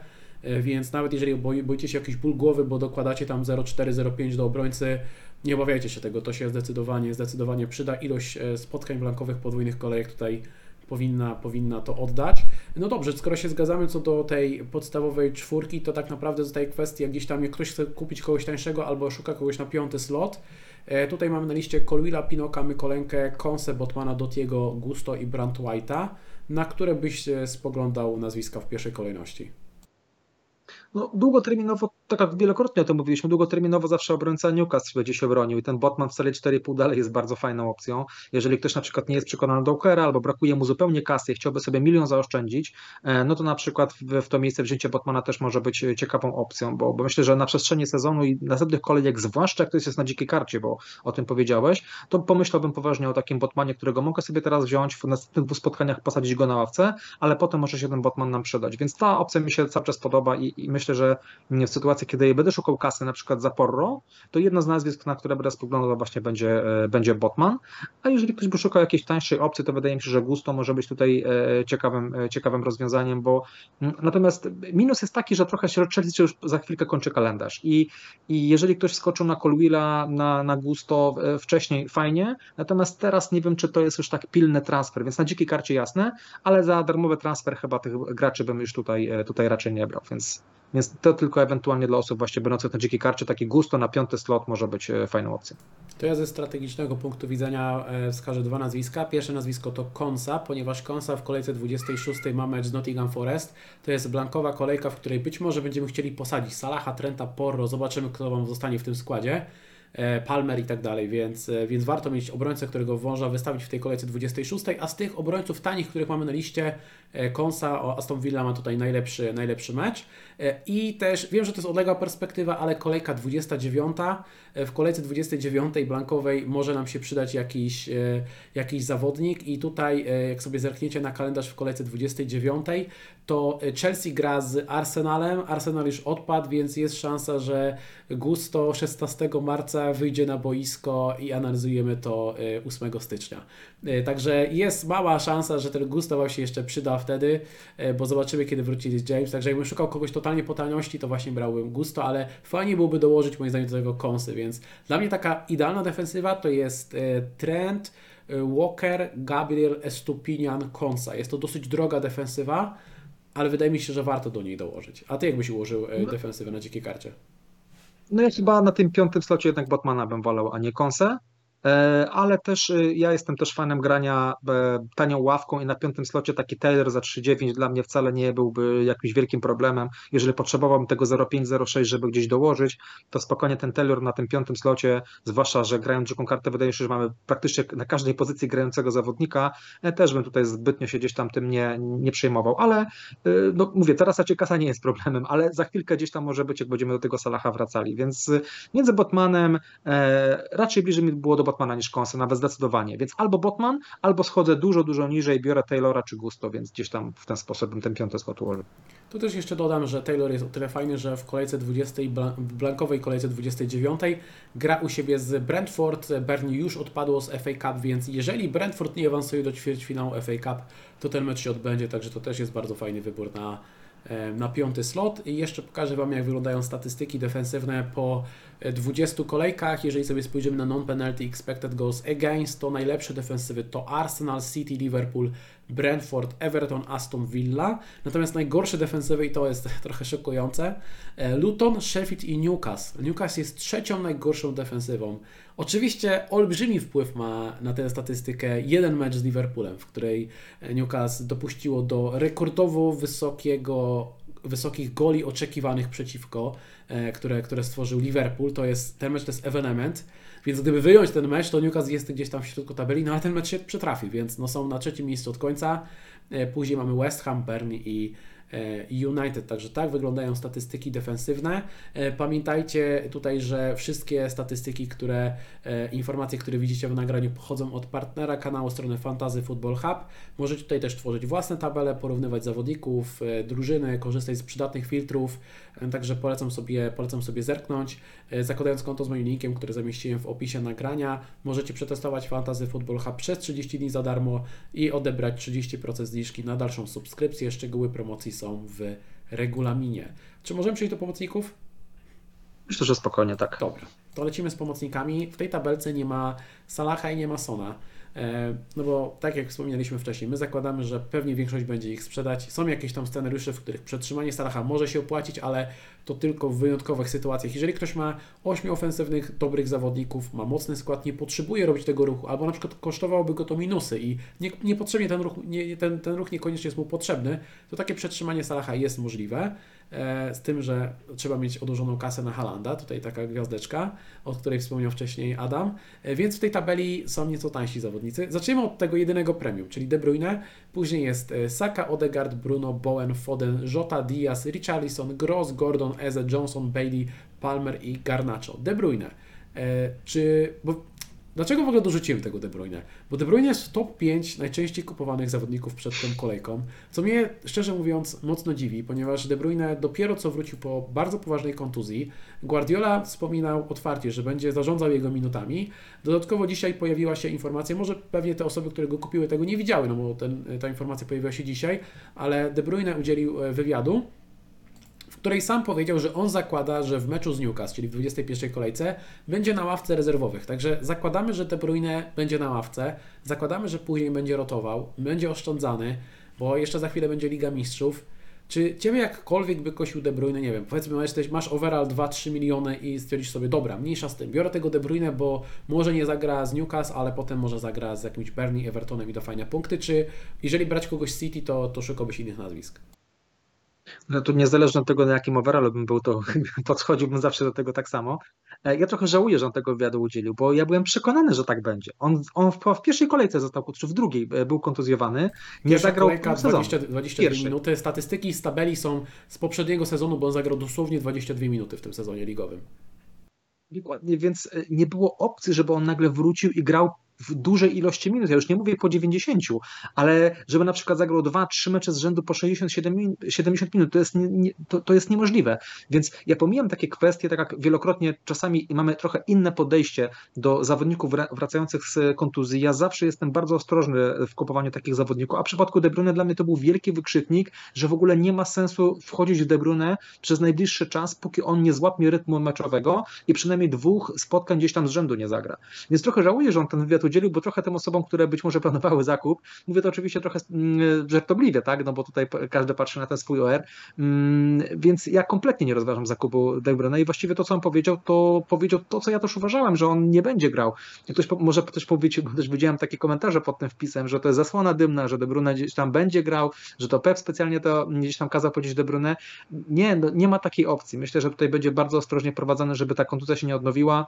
Speaker 1: więc nawet jeżeli boicie się jakiś ból głowy, bo dokładacie tam 0,4-0,5 do obrońcy, nie obawiajcie się tego, to się zdecydowanie, zdecydowanie przyda. Ilość e, spotkań blankowych podwójnych kolejek tutaj powinna, powinna to oddać. No dobrze, skoro się zgadzamy co do tej podstawowej czwórki, to tak naprawdę zostaje kwestia gdzieś tam, jak ktoś chce kupić kogoś tańszego albo szuka kogoś na piąty slot. E, tutaj mamy na liście Colwilla, Pinoka, Mykolenkę, Konse, Botmana, Dotiego, Gusto i Brant White'a, na które byś spoglądał nazwiska w pierwszej kolejności.
Speaker 2: No, długoterminowo, tak jak wielokrotnie o tym mówiliśmy, długoterminowo zawsze obrońca Newcastle będzie się bronił i ten Botman w celi 4,5 dalej jest bardzo fajną opcją. Jeżeli ktoś na przykład nie jest przekonany do Walkera albo brakuje mu zupełnie kasy i chciałby sobie milion zaoszczędzić, e, no to na przykład w, w to miejsce wzięcie Botmana też może być ciekawą opcją, bo, bo myślę, że na przestrzeni sezonu i następnych kolejek, zwłaszcza jak ktoś jest na dzikiej karcie, bo o tym powiedziałeś, to pomyślałbym poważnie o takim Botmanie, którego mogę sobie teraz wziąć, w następnych dwóch spotkaniach posadzić go na ławce, ale potem może się ten Botman nam przydać. Więc ta opcja mi się cały czas podoba i, I myślę, że w sytuacji, kiedy będę szukał kasy na przykład za Porro, to jedno z nazwisk, na które będę spoglądał właśnie będzie, będzie Botman, a jeżeli ktoś by szukał jakiejś tańszej opcji, to wydaje mi się, że Gusto może być tutaj ciekawym, ciekawym rozwiązaniem, bo natomiast minus jest taki, że trochę się Chelsea już za chwilkę kończy kalendarz. I, i jeżeli ktoś skoczył na Colwilla, na, na Gusto wcześniej, fajnie, natomiast teraz nie wiem, czy to jest już tak pilny transfer, więc na dzikiej karcie jasne, ale za darmowy transfer chyba tych graczy bym już tutaj, e, tutaj raczej nie brał, więc, więc to tylko ewentualnie dla osób właśnie będących na dzikiej karcie, taki gusto na piąty slot może być e, fajną opcją.
Speaker 1: To ja ze strategicznego punktu widzenia e, wskażę dwa nazwiska. Pierwsze nazwisko to Konsa, ponieważ Konsa w kolejce 26 ma mecz z Nottingham Forest. To jest blankowa kolejka, w której być może będziemy chcieli posadzić Salaha, Trenta, Porro. Zobaczymy, kto Wam zostanie w tym składzie. E, Palmer i tak dalej, więc, e, więc warto mieć obrońcę, którego można wystawić w tej kolejce 26, a z tych obrońców tanich, których mamy na liście, e, Konsa, Aston Villa ma tutaj najlepszy, najlepszy mecz. I też wiem, że to jest odległa perspektywa, ale kolejka 29, w kolejce 29 blankowej może nam się przydać jakiś, jakiś zawodnik. I tutaj jak sobie zerkniecie na kalendarz w kolejce 29, to Chelsea gra z Arsenalem, Arsenal już odpadł, więc jest szansa, że Gusto 16 marca wyjdzie na boisko i analizujemy to 8 e, stycznia. E, także jest mała szansa, że ten Gusto się jeszcze przyda wtedy, e, bo zobaczymy kiedy wróci James. Także jakbym szukał kogoś totalnie po taniości, to właśnie brałbym Gusto, ale fajnie byłoby dołożyć moim zdaniem do tego kąsy, więc dla mnie taka idealna defensywa to jest Trent, Walker, Gabriel, Estupinian, Konsa. Jest to dosyć droga defensywa, ale wydaje mi się, że warto do niej dołożyć. A Ty jakbyś ułożył no. defensywę na dzikiej karcie?
Speaker 2: No ja chyba na tym piątym slocie jednak Batmana bym wolał, a nie Konsę. E, ale też y, ja jestem też fanem grania e, tanią ławką i na piątym slocie taki Taylor za 3,9 dla mnie wcale nie byłby jakimś wielkim problemem. Jeżeli potrzebowałbym tego 0,5-0,6, żeby gdzieś dołożyć, to spokojnie ten Taylor na tym piątym slocie, zwłaszcza, że grając dziką kartę, wydaje się, że mamy praktycznie na każdej pozycji grającego zawodnika, e, też bym tutaj zbytnio się gdzieś tam tym nie, nie przejmował, ale no mówię, teraz raczej kasa nie jest problemem, ale za chwilkę gdzieś tam może być, jak będziemy do tego Salaha wracali, więc między Botmanem raczej bliżej mi było do Botmana niż Konsa, nawet zdecydowanie. Więc albo Botman, albo schodzę dużo, dużo niżej, biorę Taylora czy Gusto, więc gdzieś tam w ten sposób bym ten piąty skład ułożył.
Speaker 1: Tu też jeszcze dodam, że Taylor jest o tyle fajny, że w kolejce 20, w blankowej kolejce 29 gra u siebie z Brentford. Bernie już odpadło z FA Cup, więc jeżeli Brentford nie awansuje do ćwierćfinału FA Cup, to ten mecz się odbędzie, także to też jest bardzo fajny wybór na, na piąty slot. I jeszcze pokażę Wam, jak wyglądają statystyki defensywne po 20 kolejkach. Jeżeli sobie spojrzymy na non-penalty expected goals against, to najlepsze defensywy to Arsenal, City, Liverpool, Brentford, Everton, Aston Villa. Natomiast najgorsze defensywy, i to jest trochę szokujące, e, Luton, Sheffield i Newcastle. Newcastle jest trzecią najgorszą defensywą. Oczywiście olbrzymi wpływ ma na tę statystykę jeden mecz z Liverpoolem, w której Newcastle dopuściło do rekordowo wysokiego wysokich goli oczekiwanych przeciwko, e, które, które stworzył Liverpool. To jest, ten mecz to jest evenement, więc gdyby wyjąć ten mecz, to Newcastle jest gdzieś tam w środku tabeli, no ale ten mecz się przetrafi, więc no są na trzecim miejscu od końca. E, później mamy West Ham, Burnley i E, United. Także tak wyglądają statystyki defensywne. E, pamiętajcie tutaj, że wszystkie statystyki, które, e, informacje, które widzicie w nagraniu pochodzą od partnera kanału strony Fantasy Football Hub. Możecie tutaj też tworzyć własne tabele, porównywać zawodników, drużyny, korzystać z przydatnych filtrów, także polecam sobie, polecam sobie zerknąć. Zakładając konto z moim linkiem, który zamieściłem w opisie nagrania, możecie przetestować Fantasy Football Hub przez 30 dni za darmo i odebrać 30% zniżki na dalszą subskrypcję. Szczegóły promocji są w regulaminie. Czy możemy przejść do pomocników?
Speaker 2: Myślę, że spokojnie, tak.
Speaker 1: Dobra, to lecimy z pomocnikami. W tej tabelce nie ma Salaha i nie ma Sona. E, no bo tak jak wspomnieliśmy wcześniej, my zakładamy, że pewnie większość będzie ich sprzedać. Są jakieś tam scenariusze, w których przetrzymanie Salaha może się opłacić, ale to tylko w wyjątkowych sytuacjach. Jeżeli ktoś ma 8 ofensywnych, dobrych zawodników, ma mocny skład, nie potrzebuje robić tego ruchu, albo na przykład kosztowałoby go to minusy i nie, niepotrzebnie ten ruch, nie, ten, ten ruch niekoniecznie jest mu potrzebny, to takie przetrzymanie Salaha jest możliwe. E, z tym, że trzeba mieć odłożoną kasę na Halanda, tutaj taka gwiazdeczka, od której wspomniał wcześniej Adam, e, więc w tej tabeli są nieco tańsi zawodnicy. Zacznijmy od tego jedynego premium, czyli De Bruyne, później jest e, Saka, Odegaard, Bruno, Bowen, Foden, Jota, Diaz, Richarlison, Gross, Gordon, Eze, Johnson, Bailey, Palmer i Garnacho. De Bruyne. Czy, bo Dlaczego w ogóle dorzuciłem tego De Bruyne? Bo De Bruyne jest w top 5 najczęściej kupowanych zawodników przed tą kolejką, co mnie szczerze mówiąc mocno dziwi, ponieważ De Bruyne dopiero co wrócił po bardzo poważnej kontuzji. Guardiola wspominał otwarcie, że będzie zarządzał jego minutami. Dodatkowo dzisiaj pojawiła się informacja, może pewnie te osoby, które go kupiły tego nie widziały, no bo ten, ta informacja pojawiła się dzisiaj, ale De Bruyne udzielił e, wywiadu której sam powiedział, że on zakłada, że w meczu z Newcastle, czyli w 21 kolejce, będzie na ławce rezerwowych. Także zakładamy, że De Bruyne będzie na ławce, zakładamy, że później będzie rotował, będzie oszczędzany, bo jeszcze za chwilę będzie Liga Mistrzów. Czy Ciebie jakkolwiek by kosił De Bruyne, nie wiem, powiedzmy masz, masz overall 2-3 miliony i stwierdzisz sobie, dobra, mniejsza z tym, biorę tego De Bruyne, bo może nie zagra z Newcastle, ale potem może zagra z jakimś Bernie, Evertonem i do fajne punkty, czy jeżeli brać kogoś z City, to, to szukałbyś innych nazwisk?
Speaker 2: No to niezależnie od tego, na jakim overallu bym był, to podchodziłbym zawsze do tego tak samo. E, ja trochę żałuję, że on tego wywiadu udzielił, bo ja byłem przekonany, że tak będzie. On, on w, w pierwszej kolejce został, czy w drugiej e, był kontuzjowany, nie zagrał
Speaker 1: kolejka 20, 22 minuty. Statystyki z tabeli są z poprzedniego sezonu, bo on zagrał dosłownie 22 minuty w tym sezonie ligowym.
Speaker 2: Dokładnie, więc e, nie było opcji, żeby on nagle wrócił i grał w dużej ilości minut. Ja już nie mówię po 90, ale żeby na przykład zagrał 2-3 mecze z rzędu po 60-70 minut, to jest, nie, to, to jest niemożliwe. Więc ja pomijam takie kwestie, tak jak wielokrotnie czasami mamy trochę inne podejście do zawodników wracających z kontuzji. Ja zawsze jestem bardzo ostrożny w kupowaniu takich zawodników, a w przypadku De Bruyne dla mnie to był wielki wykrzyknik, że w ogóle nie ma sensu wchodzić w De Bruyne przez najbliższy czas, póki on nie złapie rytmu meczowego i przynajmniej dwóch spotkań gdzieś tam z rzędu nie zagra. Więc trochę żałuję, że on ten wywiad udzielił, bo trochę tym osobom, które być może planowały zakup, mówię to oczywiście trochę mm, żartobliwie, tak, no bo tutaj każdy patrzy na ten swój OR, mm, więc ja kompletnie nie rozważam zakupu Debrona i właściwie to, co on powiedział, to powiedział to, co ja też uważałem, że on nie będzie grał. Ktoś może też powiedzieć, bo też widziałem takie komentarze pod tym wpisem, że to jest zasłona dymna, że De Bruyne gdzieś tam będzie grał, że to Pep specjalnie to gdzieś tam kazał powiedzieć De. Nie, no, nie ma takiej opcji. Myślę, że tutaj będzie bardzo ostrożnie prowadzone, żeby ta kontuzja się nie odnowiła.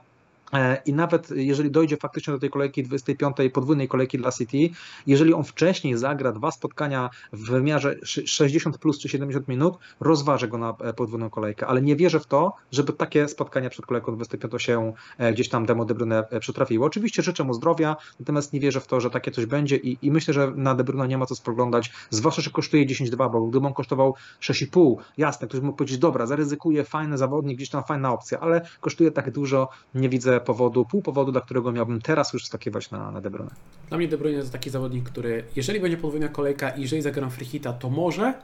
Speaker 2: E, I nawet jeżeli dojdzie faktycznie do tej kolejki 25, podwójnej kolejki dla City, jeżeli on wcześniej zagra dwa spotkania w wymiarze 60 plus czy 70 minut, rozważę go na e, podwójną kolejkę, ale nie wierzę w to, żeby takie spotkania przed kolejką 25 się e, gdzieś tam demo De Bruyne przytrafiło. Oczywiście życzę mu zdrowia, natomiast nie wierzę w to, że takie coś będzie i, i myślę, że na De Bruyne nie ma co spoglądać, zwłaszcza, że kosztuje 10,2, bo gdyby on kosztował 6,5, jasne, ktoś mógł powiedzieć, dobra, zaryzykuję, fajny zawodnik, gdzieś tam fajna opcja, ale kosztuje tak dużo, nie widzę powodu, pół powodu, dla którego miałbym teraz już skakiwać na, na De Bruyne.
Speaker 1: Dla mnie De Bruyne jest taki zawodnik, który jeżeli będzie podwójna kolejka i jeżeli zagram freehita, to może,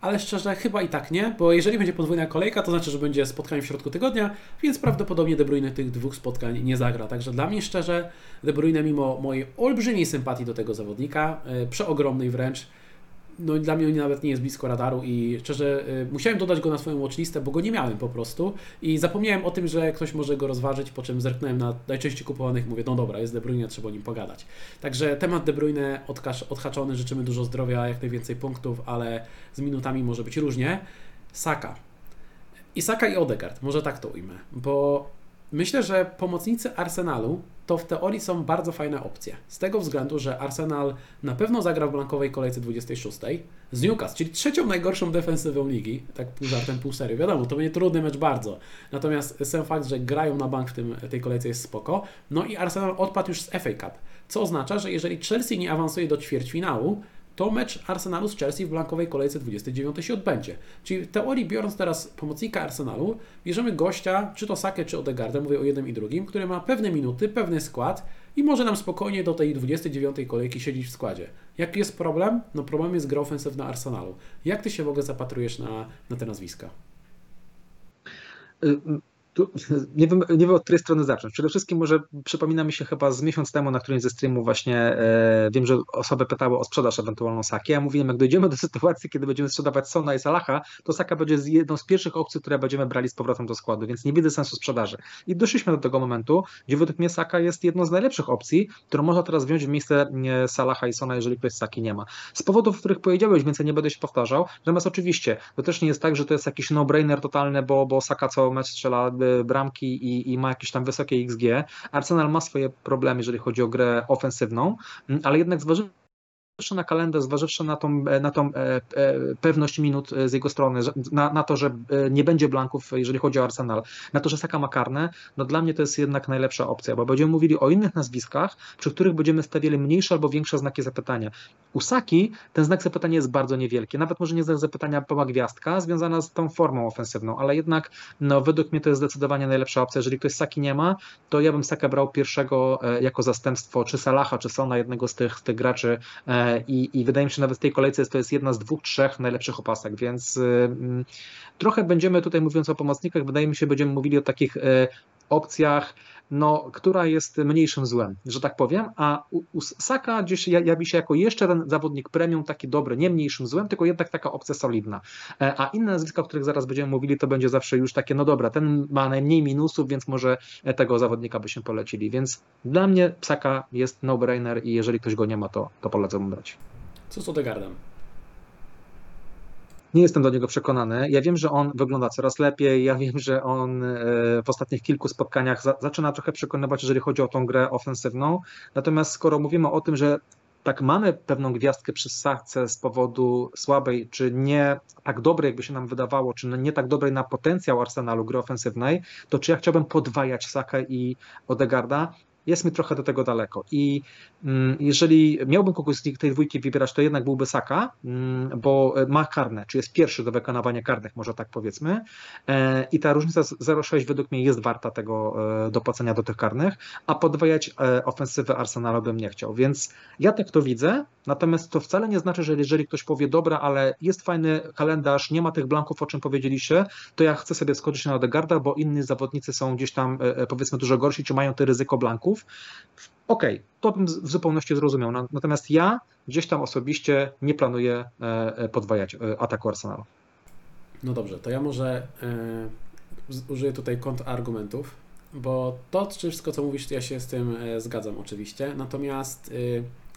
Speaker 1: ale szczerze chyba i tak nie, bo jeżeli będzie podwójna kolejka, to znaczy, że będzie spotkanie w środku tygodnia, więc prawdopodobnie De Bruyne tych dwóch spotkań nie zagra. Także dla mnie szczerze, De Bruyne mimo mojej olbrzymiej sympatii do tego zawodnika, yy, przeogromnej wręcz, no dla mnie nawet nie jest blisko radaru i szczerze y, musiałem dodać go na swoją watchlistę, bo go nie miałem po prostu i zapomniałem o tym, że ktoś może go rozważyć, po czym zerknąłem na najczęściej kupowanych mówię, no dobra, jest De Bruyne, trzeba o nim pogadać. Także temat De Bruyne odhaczony, życzymy dużo zdrowia, jak najwięcej punktów, ale z minutami może być różnie. Saka. I Saka i Odegaard, może tak to ujmę, bo myślę, że pomocnicy Arsenalu to w teorii są bardzo fajne opcje. Z tego względu, że Arsenal na pewno zagra w blankowej kolejce 26 z Newcastle, czyli trzecią najgorszą defensywą ligi, tak pół żartem, pół serio. Wiadomo, to będzie trudny mecz bardzo. Natomiast sam fakt, że grają na bank w tym, tej kolejce jest spoko. No i Arsenal odpadł już z FA Cup, co oznacza, że jeżeli Chelsea nie awansuje do ćwierćfinału, to mecz Arsenalu z Chelsea w blankowej kolejce 29 się odbędzie. Czyli w teorii biorąc teraz pomocnika Arsenalu, bierzemy gościa, czy to Sakę, czy Odegaarda, mówię o jednym i drugim, który ma pewne minuty, pewny skład i może nam spokojnie do tej 29 kolejki siedzieć w składzie. Jaki jest problem? No problem jest gra ofensywna Arsenalu. Jak Ty się w ogóle zapatrujesz na, na te nazwiska?
Speaker 2: Y, tu, nie, wiem, nie wiem od której strony zacząć. Przede wszystkim może przypomina mi się chyba z miesiąc temu na którymś ze streamów właśnie e, wiem, że osoby pytały o sprzedaż ewentualną Saki. Ja mówiłem, jak dojdziemy do sytuacji, kiedy będziemy sprzedawać Sona i Salaha, to Saka będzie jedną z pierwszych opcji, które będziemy brali z powrotem do składu, więc nie widzę sensu sprzedaży. I doszliśmy do tego momentu, gdzie według mnie Saka jest jedną z najlepszych opcji, którą można teraz wziąć w miejsce Salaha i Sona, jeżeli ktoś Saki nie ma. Z powodów, o których powiedziałeś, więc ja nie będę się powtarzał. Natomiast oczywiście, to też nie jest tak, że to jest jakiś no-brainer totalny, bo, bo Saka co mecz strzela bramki i, i ma jakieś tam wysokie XG. Arsenal ma swoje problemy, jeżeli chodzi o grę ofensywną, ale jednak zważyłem na kalendarz, zważywszy na tą, na tą pewność minut z jego strony, na, na to, że nie będzie blanków, jeżeli chodzi o Arsenal, na to, że Saka ma karne, no dla mnie to jest jednak najlepsza opcja, bo będziemy mówili o innych nazwiskach, przy których będziemy stawiali mniejsze albo większe znaki zapytania. U Saki ten znak zapytania jest bardzo niewielki, nawet może nie znak zapytania pełna gwiazdka związana z tą formą ofensywną, ale jednak no, według mnie to jest zdecydowanie najlepsza opcja. Jeżeli ktoś Saki nie ma, to ja bym Saka brał pierwszego e, jako zastępstwo, czy Salaha, czy Sona, jednego z tych, z tych graczy e, i, i wydaje mi się, że nawet w tej kolejce to jest jedna z dwóch, trzech najlepszych opasek, więc mm, trochę będziemy tutaj mówiąc o pomocnikach, wydaje mi się, będziemy mówili o takich e, opcjach, no, która jest mniejszym złem, że tak powiem, a u, u Saka gdzieś jawi się jako jeszcze ten zawodnik premium, taki dobry, nie mniejszym złem, tylko jednak taka opcja solidna. E, a inne nazwiska, o których zaraz będziemy mówili, to będzie zawsze już takie, no dobra, ten ma najmniej minusów, więc może tego zawodnika byśmy polecili. Więc dla mnie Saka jest no-brainer i jeżeli ktoś go nie ma, to, to polecam brać.
Speaker 1: Co z Odegardem?
Speaker 2: Nie jestem do niego przekonany. Ja wiem, że on wygląda coraz lepiej. Ja wiem, że on e, w ostatnich kilku spotkaniach zaczyna trochę przekonywać, jeżeli chodzi o tą grę ofensywną. Natomiast skoro mówimy o tym, że tak mamy pewną gwiazdkę przy Sace z powodu słabej, czy nie tak dobrej, jakby się nam wydawało, czy nie tak dobrej na potencjał Arsenalu gry ofensywnej, to czy ja chciałbym podwajać Sakę i Odegarda? Jest mi trochę do tego daleko. I mm, jeżeli miałbym kogoś z tej dwójki wybierać, to jednak byłby Saka, mm, bo ma karne, czy jest pierwszy do wykonywania karnych, może tak powiedzmy. E, I ta różnica 0,6 według mnie jest warta tego e, dopłacenia do tych karnych, a podwajać e, ofensywę Arsenalu bym nie chciał. Więc ja tak to widzę, natomiast to wcale nie znaczy, że jeżeli ktoś powie, dobra, ale jest fajny kalendarz, nie ma tych blanków, o czym powiedzieliście, to ja chcę sobie skoczyć na Odegarda, bo inni zawodnicy są gdzieś tam powiedzmy dużo gorsi, czy mają te ryzyko blanków. Okej, okay, to bym w zupełności zrozumiał. Natomiast ja gdzieś tam osobiście nie planuję e, e, podwajać e, ataku Arsenalu.
Speaker 1: No dobrze, to ja może użyję tutaj kontrargumentów, bo to wszystko, co mówisz, ja się z tym zgadzam oczywiście. Natomiast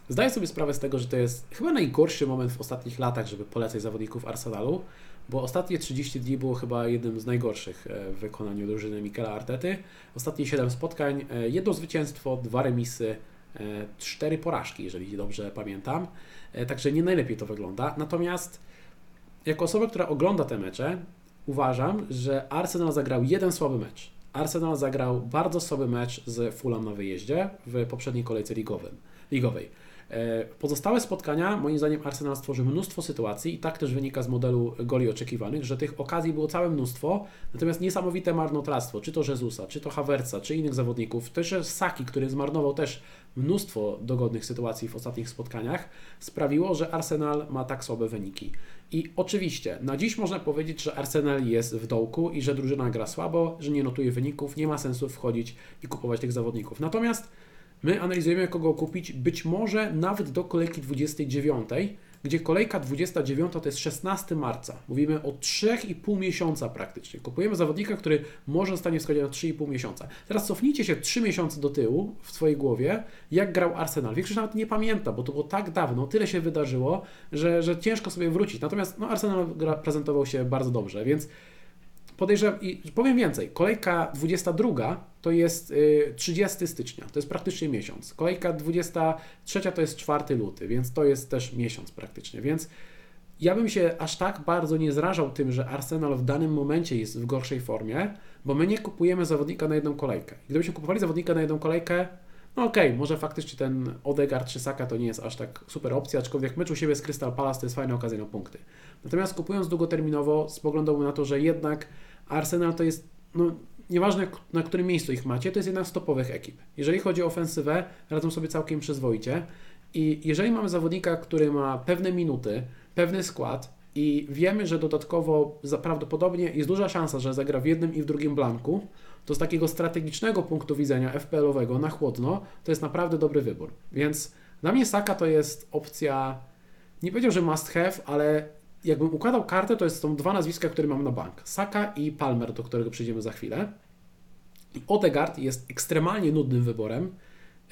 Speaker 1: zdaję sobie sprawę z tego, że to jest chyba najgorszy moment w ostatnich latach, żeby polecać zawodników Arsenalu, bo ostatnie 30 dni było chyba jednym z najgorszych e, w wykonaniu drużyny Mikela Artety. Ostatnie 7 spotkań, e, jedno zwycięstwo, dwa remisy, e, cztery porażki, jeżeli dobrze pamiętam. Także nie najlepiej to wygląda. Natomiast jako osoba, która ogląda te mecze, uważam, że Arsenal zagrał jeden słaby mecz. Arsenal zagrał bardzo słaby mecz z Fulham na wyjeździe w poprzedniej kolejce ligowym, ligowej. E, pozostałe spotkania, moim zdaniem, Arsenal stworzył mnóstwo sytuacji i tak też wynika z modelu goli oczekiwanych, że tych okazji było całe mnóstwo, natomiast niesamowite marnotrawstwo, czy to Jezusa, czy to Havertza, czy innych zawodników, też Saki, który zmarnował też mnóstwo dogodnych sytuacji w ostatnich spotkaniach, sprawiło, że Arsenal ma tak słabe wyniki. I oczywiście, na dziś można powiedzieć, że Arsenal jest w dołku i że drużyna gra słabo, że nie notuje wyników, nie ma sensu wchodzić i kupować tych zawodników. Natomiast My analizujemy, kogo kupić, być może nawet do kolejki 29, gdzie kolejka 29 to jest 16 marca. Mówimy o 3,5 miesiąca praktycznie. Kupujemy zawodnika, który może zostanie w składzie na 3,5 miesiąca. Teraz cofnijcie się 3 miesiące do tyłu w swojej głowie, jak grał Arsenal. Większość nawet nie pamięta, bo to było tak dawno, tyle się wydarzyło, że, że ciężko sobie wrócić. Natomiast no, Arsenal prezentował się bardzo dobrze, więc podejrzewam i powiem więcej. Kolejka 22 to jest 30 y, stycznia, to jest praktycznie miesiąc. Kolejka 23 to jest 4 luty, więc to jest też miesiąc praktycznie. Więc ja bym się aż tak bardzo nie zrażał tym, że Arsenal w danym momencie jest w gorszej formie, bo my nie kupujemy zawodnika na jedną kolejkę. Gdybyśmy kupowali zawodnika na jedną kolejkę, no okej, okay, może faktycznie ten Odegaard czy Saka to nie jest aż tak super opcja, aczkolwiek mecz u siebie z Crystal Palace to jest fajna okazja na punkty. Natomiast kupując długoterminowo, spoglądałbym na to, że jednak Arsenal to jest, no nieważne na którym miejscu ich macie, to jest jedna z topowych ekip. Jeżeli chodzi o ofensywę, radzą sobie całkiem przyzwoicie i jeżeli mamy zawodnika, który ma pewne minuty, pewny skład i wiemy, że dodatkowo prawdopodobnie jest duża szansa, że zagra w jednym i w drugim blanku, to z takiego strategicznego punktu widzenia FPL-owego na chłodno, to jest naprawdę dobry wybór. Więc dla mnie Saka to jest opcja, nie powiedział, że must have, ale jakbym układał kartę, to są dwa nazwiska, które mam na bank. Saka i Palmer, do którego przyjdziemy za chwilę. Odegaard jest ekstremalnie nudnym wyborem.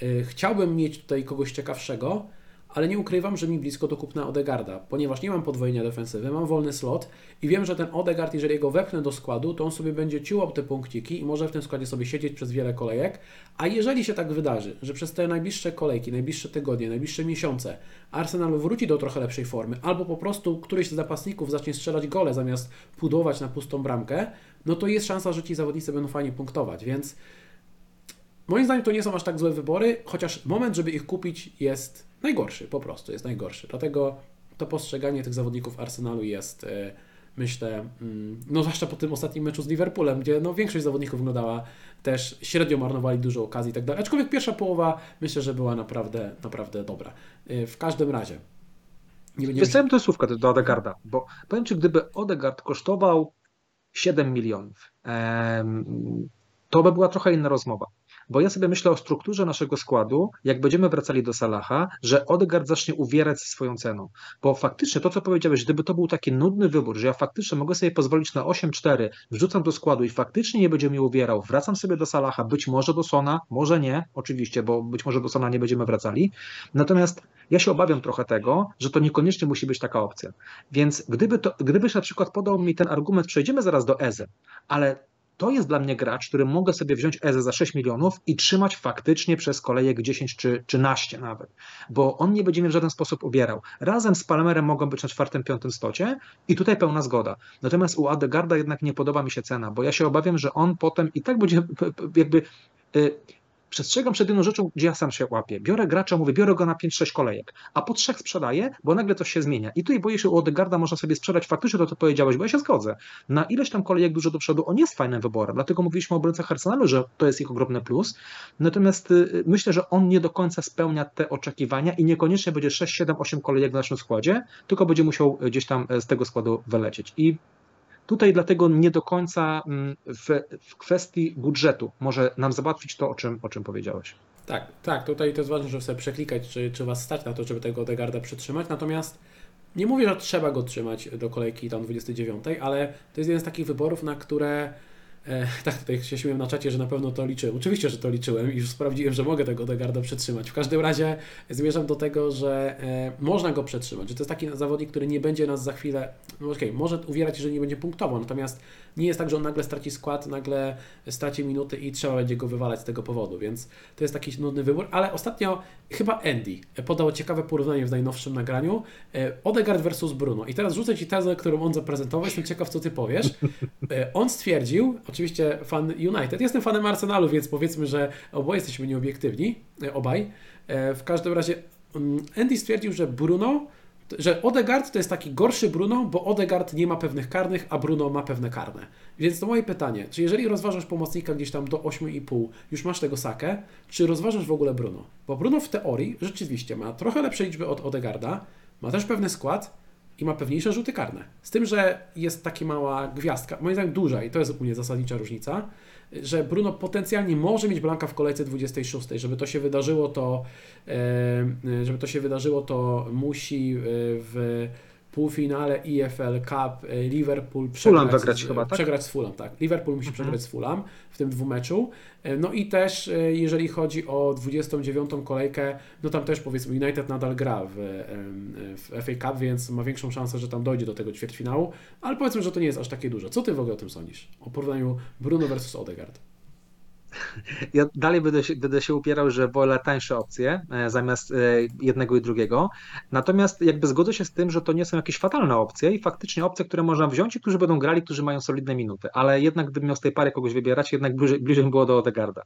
Speaker 1: Y, chciałbym mieć tutaj kogoś ciekawszego, ale nie ukrywam, że mi blisko do kupna Odegarda, ponieważ nie mam podwojenia defensywy, mam wolny slot i wiem, że ten Odegard, jeżeli go wepchnę do składu, to on sobie będzie ciłał te punkciki i może w tym składzie sobie siedzieć przez wiele kolejek, a jeżeli się tak wydarzy, że przez te najbliższe kolejki, najbliższe tygodnie, najbliższe miesiące Arsenal wróci do trochę lepszej formy, albo po prostu któryś z napastników zacznie strzelać gole zamiast pudłować na pustą bramkę, no to jest szansa, że ci zawodnicy będą fajnie punktować, więc moim zdaniem to nie są aż tak złe wybory, chociaż moment, żeby ich kupić jest najgorszy, po prostu jest najgorszy. Dlatego to postrzeganie tych zawodników Arsenalu jest, e, myślę, mm, no zwłaszcza po tym ostatnim meczu z Liverpoolem, gdzie no większość zawodników wyglądała też średnio marnowali dużo okazji i tak dalej. Aczkolwiek pierwsza połowa myślę, że była naprawdę, naprawdę dobra. E, w każdym razie.
Speaker 2: Nie. Wysłałem to słówka do Odegarda, bo powiem Ci, gdyby Odegard kosztował 7 milionów, to by była trochę inna rozmowa. Bo ja sobie myślę o strukturze naszego składu, jak będziemy wracali do Salaha, że Odegaard zacznie uwierać swoją ceną. Bo faktycznie to, co powiedziałeś, gdyby to był taki nudny wybór, że ja faktycznie mogę sobie pozwolić na 8-4, wrzucam do składu i faktycznie nie będzie mi uwierał, wracam sobie do Salaha, być może do Sona, może nie, oczywiście, bo być może do Sona nie będziemy wracali. Natomiast ja się obawiam trochę tego, że to niekoniecznie musi być taka opcja. Więc gdyby to, gdybyś na przykład podał mi ten argument, przejdziemy zaraz do Eze, ale to jest dla mnie gracz, który mogę sobie wziąć Eze za 6 milionów i trzymać faktycznie przez kolejek 10 czy 13 nawet, bo on nie będzie mnie w żaden sposób ubierał. Razem z Palmerem mogą być na czwartym, piątym stocie i tutaj pełna zgoda. Natomiast u Adegarda jednak nie podoba mi się cena, bo ja się obawiam, że on potem i tak będzie jakby y, przestrzegam przed jedną rzeczą, gdzie ja sam się łapię. Biorę gracza, mówię, biorę go na 5-6 kolejek, a po trzech sprzedaję, bo nagle coś się zmienia. I tutaj boję się, u Odegarda można sobie sprzedać faktycznie to, co powiedziałeś, bo ja się zgodzę. Na ileś tam kolejek dużo do przodu, on jest fajnym wyborem, dlatego mówiliśmy o obrońcach Arsenalu, że to jest ich ogromny plus. Natomiast y, myślę, że on nie do końca spełnia te oczekiwania i niekoniecznie będzie 6, 7, 8 kolejek w naszym składzie, tylko będzie musiał gdzieś tam z tego składu wylecieć. I Tutaj dlatego nie do końca mm, w, w kwestii budżetu. Może nam załatwić to, o czym, o czym powiedziałeś.
Speaker 1: Tak, tak, tutaj to jest ważne, żeby sobie przeklikać, czy, czy Was stać na to, żeby tego Odegarda przytrzymać, natomiast nie mówię, że trzeba go trzymać do kolejki tam 29, ale to jest jeden z takich wyborów, na które E, tak, tutaj się śmieję na czacie, że na pewno to liczyłem. Oczywiście, że to liczyłem i już sprawdziłem, że mogę tego Odegarda przetrzymać. W każdym razie zmierzam do tego, że e, można go przetrzymać, że to jest taki zawodnik, który nie będzie nas za chwilę, no okej, okay, może uwierać, że nie będzie punktował, natomiast nie jest tak, że on nagle straci skład, nagle straci minuty i trzeba będzie go wywalać z tego powodu, więc to jest taki nudny wybór, ale ostatnio chyba Andy podał ciekawe porównanie w najnowszym nagraniu e, Odegaard versus Bruno i teraz rzucę Ci tezę, którą on zaprezentował, jestem ciekaw, co Ty powiesz. E, on stwierdził, oczywiście fan United, jestem fanem Arsenalu, więc powiedzmy, że oboje jesteśmy nieobiektywni, e, obaj. W każdym razie mm, Andy stwierdził, że Bruno że Odegaard to jest taki gorszy Bruno, bo Odegaard nie ma pewnych karnych, a Bruno ma pewne karne. Więc to moje pytanie, czy jeżeli rozważasz pomocnika gdzieś tam do 8,5, już masz tego sakę, czy rozważasz w ogóle Bruno? Bo Bruno w teorii rzeczywiście ma trochę lepsze liczby od Odegarda, ma też pewny skład i ma pewniejsze rzuty karne. Z tym, że jest taka mała gwiazdka, moim zdaniem duża i to jest u mnie zasadnicza różnica, że Bruno potencjalnie może mieć Blanka w kolejce 26. Żeby to się wydarzyło, to e, żeby to się wydarzyło, to musi e, w półfinale EFL Cup e, Liverpool
Speaker 2: przegrać, wygrać z, chyba,
Speaker 1: tak? przegrać z Fulham. Tak. Liverpool musi mhm. przegrać z Fulham w tym dwumeczu. No i też jeżeli chodzi o 29. kolejkę, no tam też powiedzmy United nadal gra w, w FA Cup, więc ma większą szansę, że tam dojdzie do tego ćwierćfinału, ale powiedzmy, że to nie jest aż takie dużo. Co Ty w ogóle o tym sądzisz? O porównaniu Bruno versus Odegaard.
Speaker 2: Ja dalej będę się, będę się upierał, że wolę tańsze opcje e, zamiast e, jednego i drugiego. Natomiast jakby zgodzę się z tym, że to nie są jakieś fatalne opcje i faktycznie opcje, które można wziąć i którzy będą grali, którzy mają solidne minuty. Ale jednak gdybym miał z tej pary kogoś wybierać, jednak bliżej, bliżej było do Odegarda.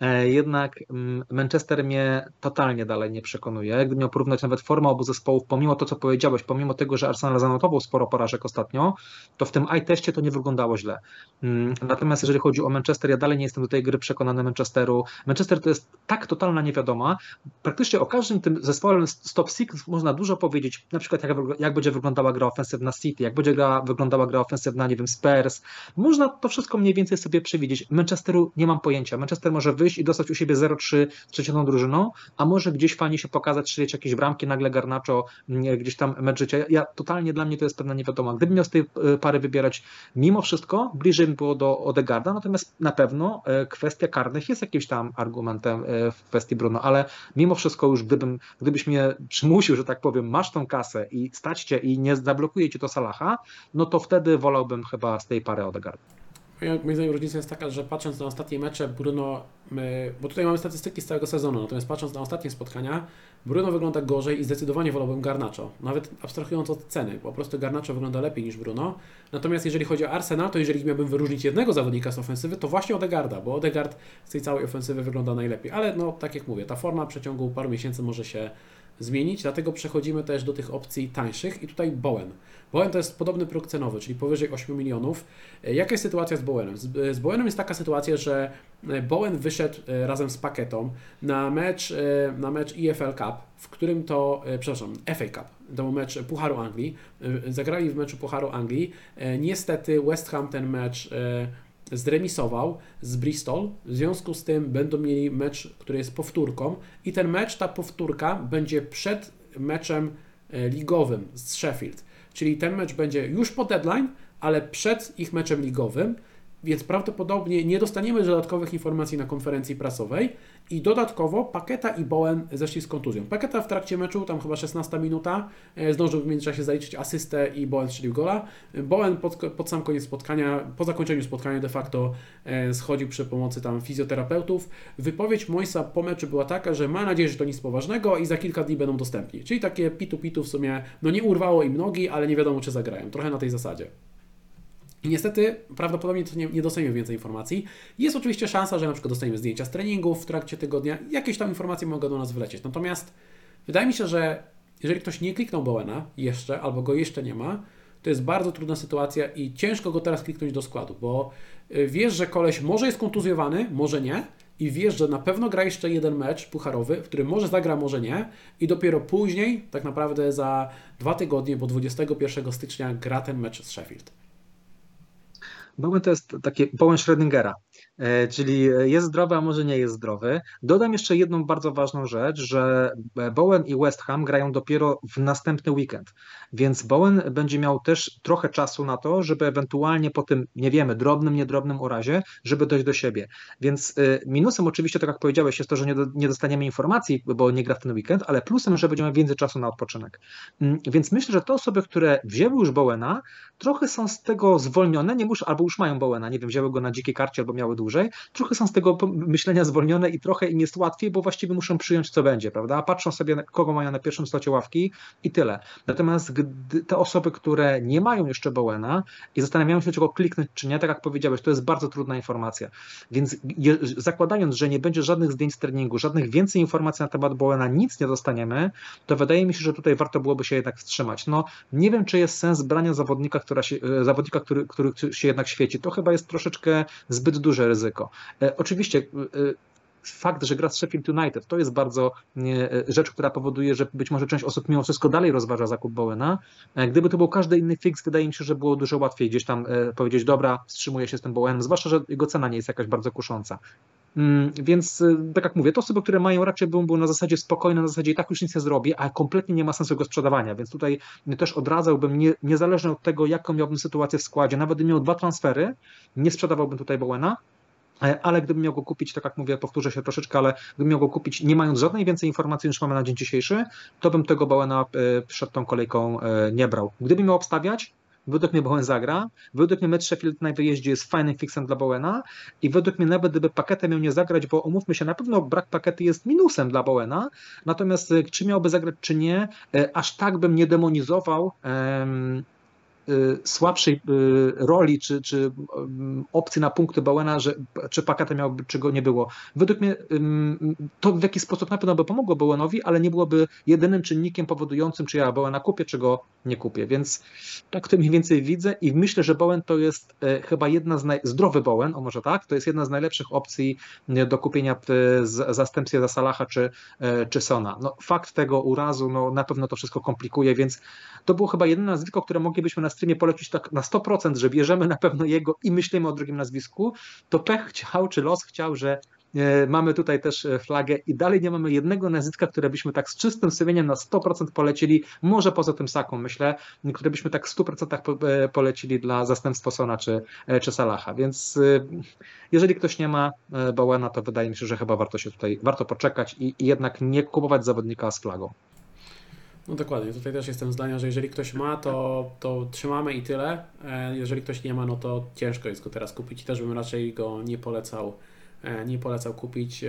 Speaker 2: E, jednak mm, Manchester mnie totalnie dalej nie przekonuje. Gdybym miał porównać nawet formę obu zespołów, pomimo to, co powiedziałeś, pomimo tego, że Arsenal zanotował sporo porażek ostatnio, to w tym i-teście to nie wyglądało źle. Mm, natomiast jeżeli chodzi o Manchester, ja dalej nie jestem do tej gry przekonany Manchesteru. Manchester to jest tak totalna niewiadoma. Praktycznie o każdym tym zespole z top six można dużo powiedzieć, na przykład jak, jak będzie wyglądała gra ofensywna City, jak będzie gra, wyglądała gra ofensywna, nie wiem, Spurs. Można to wszystko mniej więcej sobie przewidzieć. Manchesteru nie mam pojęcia. Manchester może wyjść i dostać u siebie 0-3 z trzecią drużyną, a może gdzieś fajnie się pokazać, strzelić jakieś bramki, nagle Garnacho gdzieś tam mecz życia. Ja, ja, totalnie dla mnie to jest pewna niewiadoma. Gdybym miał z tej e, pary wybierać mimo wszystko, bliżej by było do Odegarda, natomiast na pewno e, kwestia kwestia karnych jest jakimś tam argumentem e, w kwestii Bruno, ale mimo wszystko już gdybym, gdybyś mnie przymusił, że tak powiem, masz tą kasę i staćcie i nie zablokuje ci to Salaha, no to wtedy wolałbym chyba z tej pary Odegaard.
Speaker 1: Moim zdaniem różnica jest taka, że patrząc na ostatnie mecze Bruno, my, bo tutaj mamy statystyki z całego sezonu, natomiast patrząc na ostatnie spotkania, Bruno wygląda gorzej i zdecydowanie wolałbym Garnacho. Nawet abstrahując od ceny, po prostu Garnacho wygląda lepiej niż Bruno. Natomiast jeżeli chodzi o Arsenal, to jeżeli miałbym wyróżnić jednego zawodnika z ofensywy, to właśnie Odegarda, bo Odegard z tej całej ofensywy wygląda najlepiej. Ale no, tak jak mówię, ta forma w przeciągu paru miesięcy może się zmienić, dlatego przechodzimy też do tych opcji tańszych i tutaj Bowen. Bowen to jest podobny próg cenowy, czyli powyżej 8 milionów. E, jaka jest sytuacja z Bowenem? Z, z Bowenem jest taka sytuacja, że e, Bowen wyszedł e, razem z Paketą na mecz, na mecz EFL Cup, w którym to, przepraszam, FA Cup, to mecz Pucharu Anglii. Zagrali w meczu Pucharu Anglii. Niestety West Ham ten mecz zremisował z Bristol. W związku z tym będą mieli mecz, który jest powtórką i ten mecz, ta powtórka będzie przed meczem ligowym z Sheffield. Czyli ten mecz będzie już po deadline, ale przed ich meczem ligowym, więc prawdopodobnie nie dostaniemy dodatkowych informacji na konferencji prasowej i dodatkowo Paketa i Bowen zeszli z kontuzją. Paketa w trakcie meczu, tam chyba 16 minuta, e, zdążył w międzyczasie zaliczyć asystę i Bowen strzelił gola. Bowen pod, pod sam koniec spotkania, po zakończeniu spotkania de facto e, schodził przy pomocy tam fizjoterapeutów. Wypowiedź Moisa po meczu była taka, że ma nadzieję, że to nic poważnego i za kilka dni będą dostępni. Czyli takie pitu-pitu w sumie, no nie urwało im nogi, ale nie wiadomo czy zagrają. Trochę na tej zasadzie. Niestety prawdopodobnie nie, nie dostaniemy więcej informacji. Jest oczywiście szansa, że na przykład dostaniemy zdjęcia z treningów w trakcie tygodnia, jakieś tam informacje mogą do nas wlecieć. Natomiast wydaje mi się, że jeżeli ktoś nie kliknął Bowena jeszcze, albo go jeszcze nie ma, to jest bardzo trudna sytuacja i ciężko go teraz kliknąć do składu, bo y, wiesz, że koleś może jest kontuzjowany, może nie, i wiesz, że na pewno gra jeszcze jeden mecz pucharowy, w którym może zagra, może nie, i dopiero później, tak naprawdę za dwa tygodnie, bo 21 stycznia gra ten mecz z Sheffield.
Speaker 2: Bowen to jest takie Bowen Schrödingera. E, czyli jest zdrowy, a może nie jest zdrowy. Dodam jeszcze jedną bardzo ważną rzecz, że Bowen i West Ham grają dopiero w następny weekend, więc Bowen będzie miał też trochę czasu na to, żeby ewentualnie po tym, nie wiemy, drobnym, niedrobnym urazie, żeby dojść do siebie. Więc e, minusem oczywiście, tak jak powiedziałeś, jest to, że nie dostaniemy informacji, bo nie gra w ten weekend, ale plusem, że będziemy więcej czasu na odpoczynek. Mm, więc myślę, że te osoby, które wzięły już Bowena, trochę są z tego zwolnione, nie muszą, albo już mają Bowena, nie wiem, wzięły go na dzikiej karcie albo miały dłużej, trochę są z tego myślenia zwolnione i trochę im jest łatwiej, bo właściwie muszą przyjąć, co będzie, prawda? Patrzą sobie, kogo mają na pierwszym slocie ławki i tyle. Natomiast te osoby, które nie mają jeszcze Bowena i zastanawiają się, czego kliknąć, czy nie, tak jak powiedziałeś, to jest bardzo trudna informacja. Więc je, zakładając, że nie będzie żadnych zdjęć z treningu, żadnych więcej informacji na temat Bowena, nic nie dostaniemy, to wydaje mi się, że tutaj warto byłoby się jednak wstrzymać. No, nie wiem, czy jest sens brania zawodnika, która się, e, zawodnika który, który się jednak świeci. To chyba jest troszeczkę zbyt duże ryzyko. E, oczywiście e, fakt, że gra z Sheffield United, to jest bardzo rzecz, która powoduje, że być może część osób mimo wszystko dalej rozważa zakup Bowena. Gdyby to był każdy inny fix, wydaje mi się, że było dużo łatwiej gdzieś tam powiedzieć, dobra, wstrzymuję się z tym Bowenem, zwłaszcza, że jego cena nie jest jakaś bardzo kusząca. Mm, więc tak jak mówię, to osoby, które mają raczej bym był na zasadzie spokojne, na zasadzie i tak już nic nie zrobię, a kompletnie nie ma sensu go sprzedawania, więc tutaj też odradzałbym, nie, niezależnie od tego, jaką miałbym sytuację w składzie, nawet gdybym miał dwa transfery, nie sprzedawałbym tutaj Bowena, E, ale gdybym miał go kupić, tak jak mówię, powtórzę się troszeczkę, ale gdybym miał go kupić nie mając żadnej więcej informacji niż mamy na dzień dzisiejszy, to bym tego Bowena e, przed tą kolejką e, nie brał. Gdybym miał obstawiać, według mnie Bowen zagra, według mnie mecz Sheffield na wyjeździe jest fajnym fixem dla Bowena i według mnie nawet gdyby paketę miał nie zagrać, bo umówmy się, na pewno brak pakety jest minusem dla Bowena, natomiast czy miałby zagrać, czy nie, aż tak bym nie demonizował słabszej y, roli czy, czy opcji na punkty Bowena, że, czy Pakata miałby, czy go nie było. Według mnie to w jakiś sposób na pewno by pomogło Bowenowi, ale nie byłoby jedynym czynnikiem powodującym, czy ja Bowena kupię, czy go nie kupię. Więc tak to mniej więcej widzę i myślę, że Bowen to jest e, chyba jedna z naj... zdrowy Bowen, o może tak, to jest jedna z najlepszych opcji e, do kupienia w zastępstwie za Salaha czy, e, czy Sona. No, fakt tego urazu no, na pewno to wszystko komplikuje, więc to było chyba jedyne nazwisko, które moglibyśmy na streamie polecić tak na 100%, że bierzemy na pewno jego i myślimy o drugim nazwisku, to pech chciał, czy los chciał, że E, mamy tutaj też e, flagę i dalej nie mamy jednego nazwiska, które byśmy tak z czystym sumieniem na 100% polecili, może poza tym Saką, myślę, które byśmy tak w 100% e, polecili dla zastępstwa Sona czy, czy Salaha, więc jeżeli ktoś nie ma Bowena, to wydaje mi się, że chyba warto się tutaj, warto poczekać i, i jednak nie kupować zawodnika z flagą.
Speaker 1: No dokładnie, tutaj też jestem zdania, że jeżeli ktoś ma, to, to trzymamy i tyle. Jeżeli ktoś nie ma, no to ciężko jest go teraz kupić i też bym raczej go nie polecał E, nie polecał kupić.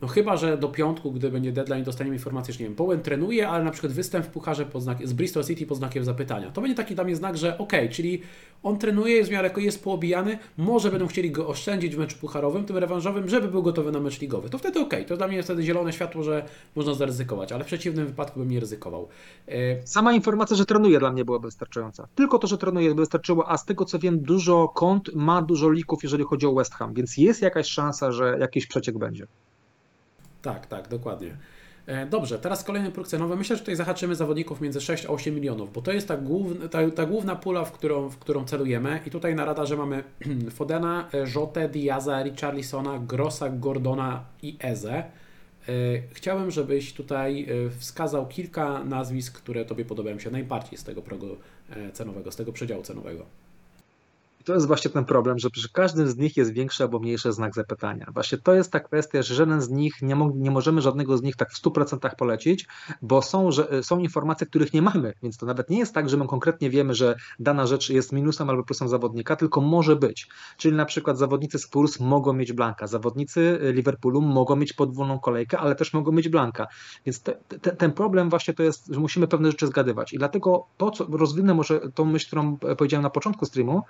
Speaker 1: No chyba, że do piątku, gdy będzie deadline, dostaniemy informację, że nie wiem, Bowen trenuje, ale na przykład występ w pucharze pod znak, z Bristol City pod znakiem zapytania. To będzie taki dla mnie znak, że ok, czyli on trenuje, jest w miarę jest poobijany, może będą chcieli go oszczędzić w meczu pucharowym, tym rewanżowym, żeby był gotowy na mecz ligowy. To wtedy ok, to dla mnie jest wtedy zielone światło, że można zaryzykować, ale w przeciwnym wypadku bym nie ryzykował.
Speaker 2: E, Sama informacja, że trenuje dla mnie była wystarczająca. Tylko to, że trenuje wystarczyło, a z tego co wiem, dużo kont ma dużo lików, jeżeli chodzi o West Ham, więc jest jakaś szansa, że jakiś przeciek będzie.
Speaker 1: Tak, tak, dokładnie. E, dobrze, teraz kolejny próg cenowy. Myślę, że tutaj zahaczymy zawodników między 6 a 8 milionów, bo to jest ta, główna, ta, ta główna pula, w którą, w którą celujemy. I tutaj na radarze mamy Fodena, Jotę, Diaza, Richarlisona, Grossa, Gordona i Eze. E, chciałem, żebyś tutaj e, wskazał kilka nazwisk, które Tobie podobają się najbardziej z tego progu cenowego, z tego przedziału cenowego
Speaker 2: to jest właśnie ten problem, że przy każdym z nich jest większy albo mniejszy znak zapytania. Właśnie to jest ta kwestia, że żaden z nich, nie, mo nie możemy żadnego z nich tak w 100% polecić, bo są, że, są informacje, których nie mamy, więc to nawet nie jest tak, że my konkretnie wiemy, że dana rzecz jest minusem albo plusem zawodnika, tylko może być. Czyli na przykład zawodnicy Spurs mogą mieć blanka, zawodnicy Liverpoolu mogą mieć podwójną kolejkę, ale też mogą mieć blanka. Więc te, te, ten problem właśnie to jest, że musimy pewne rzeczy zgadywać i dlatego to, co rozwinę może tą myśl, którą powiedziałem na początku streamu,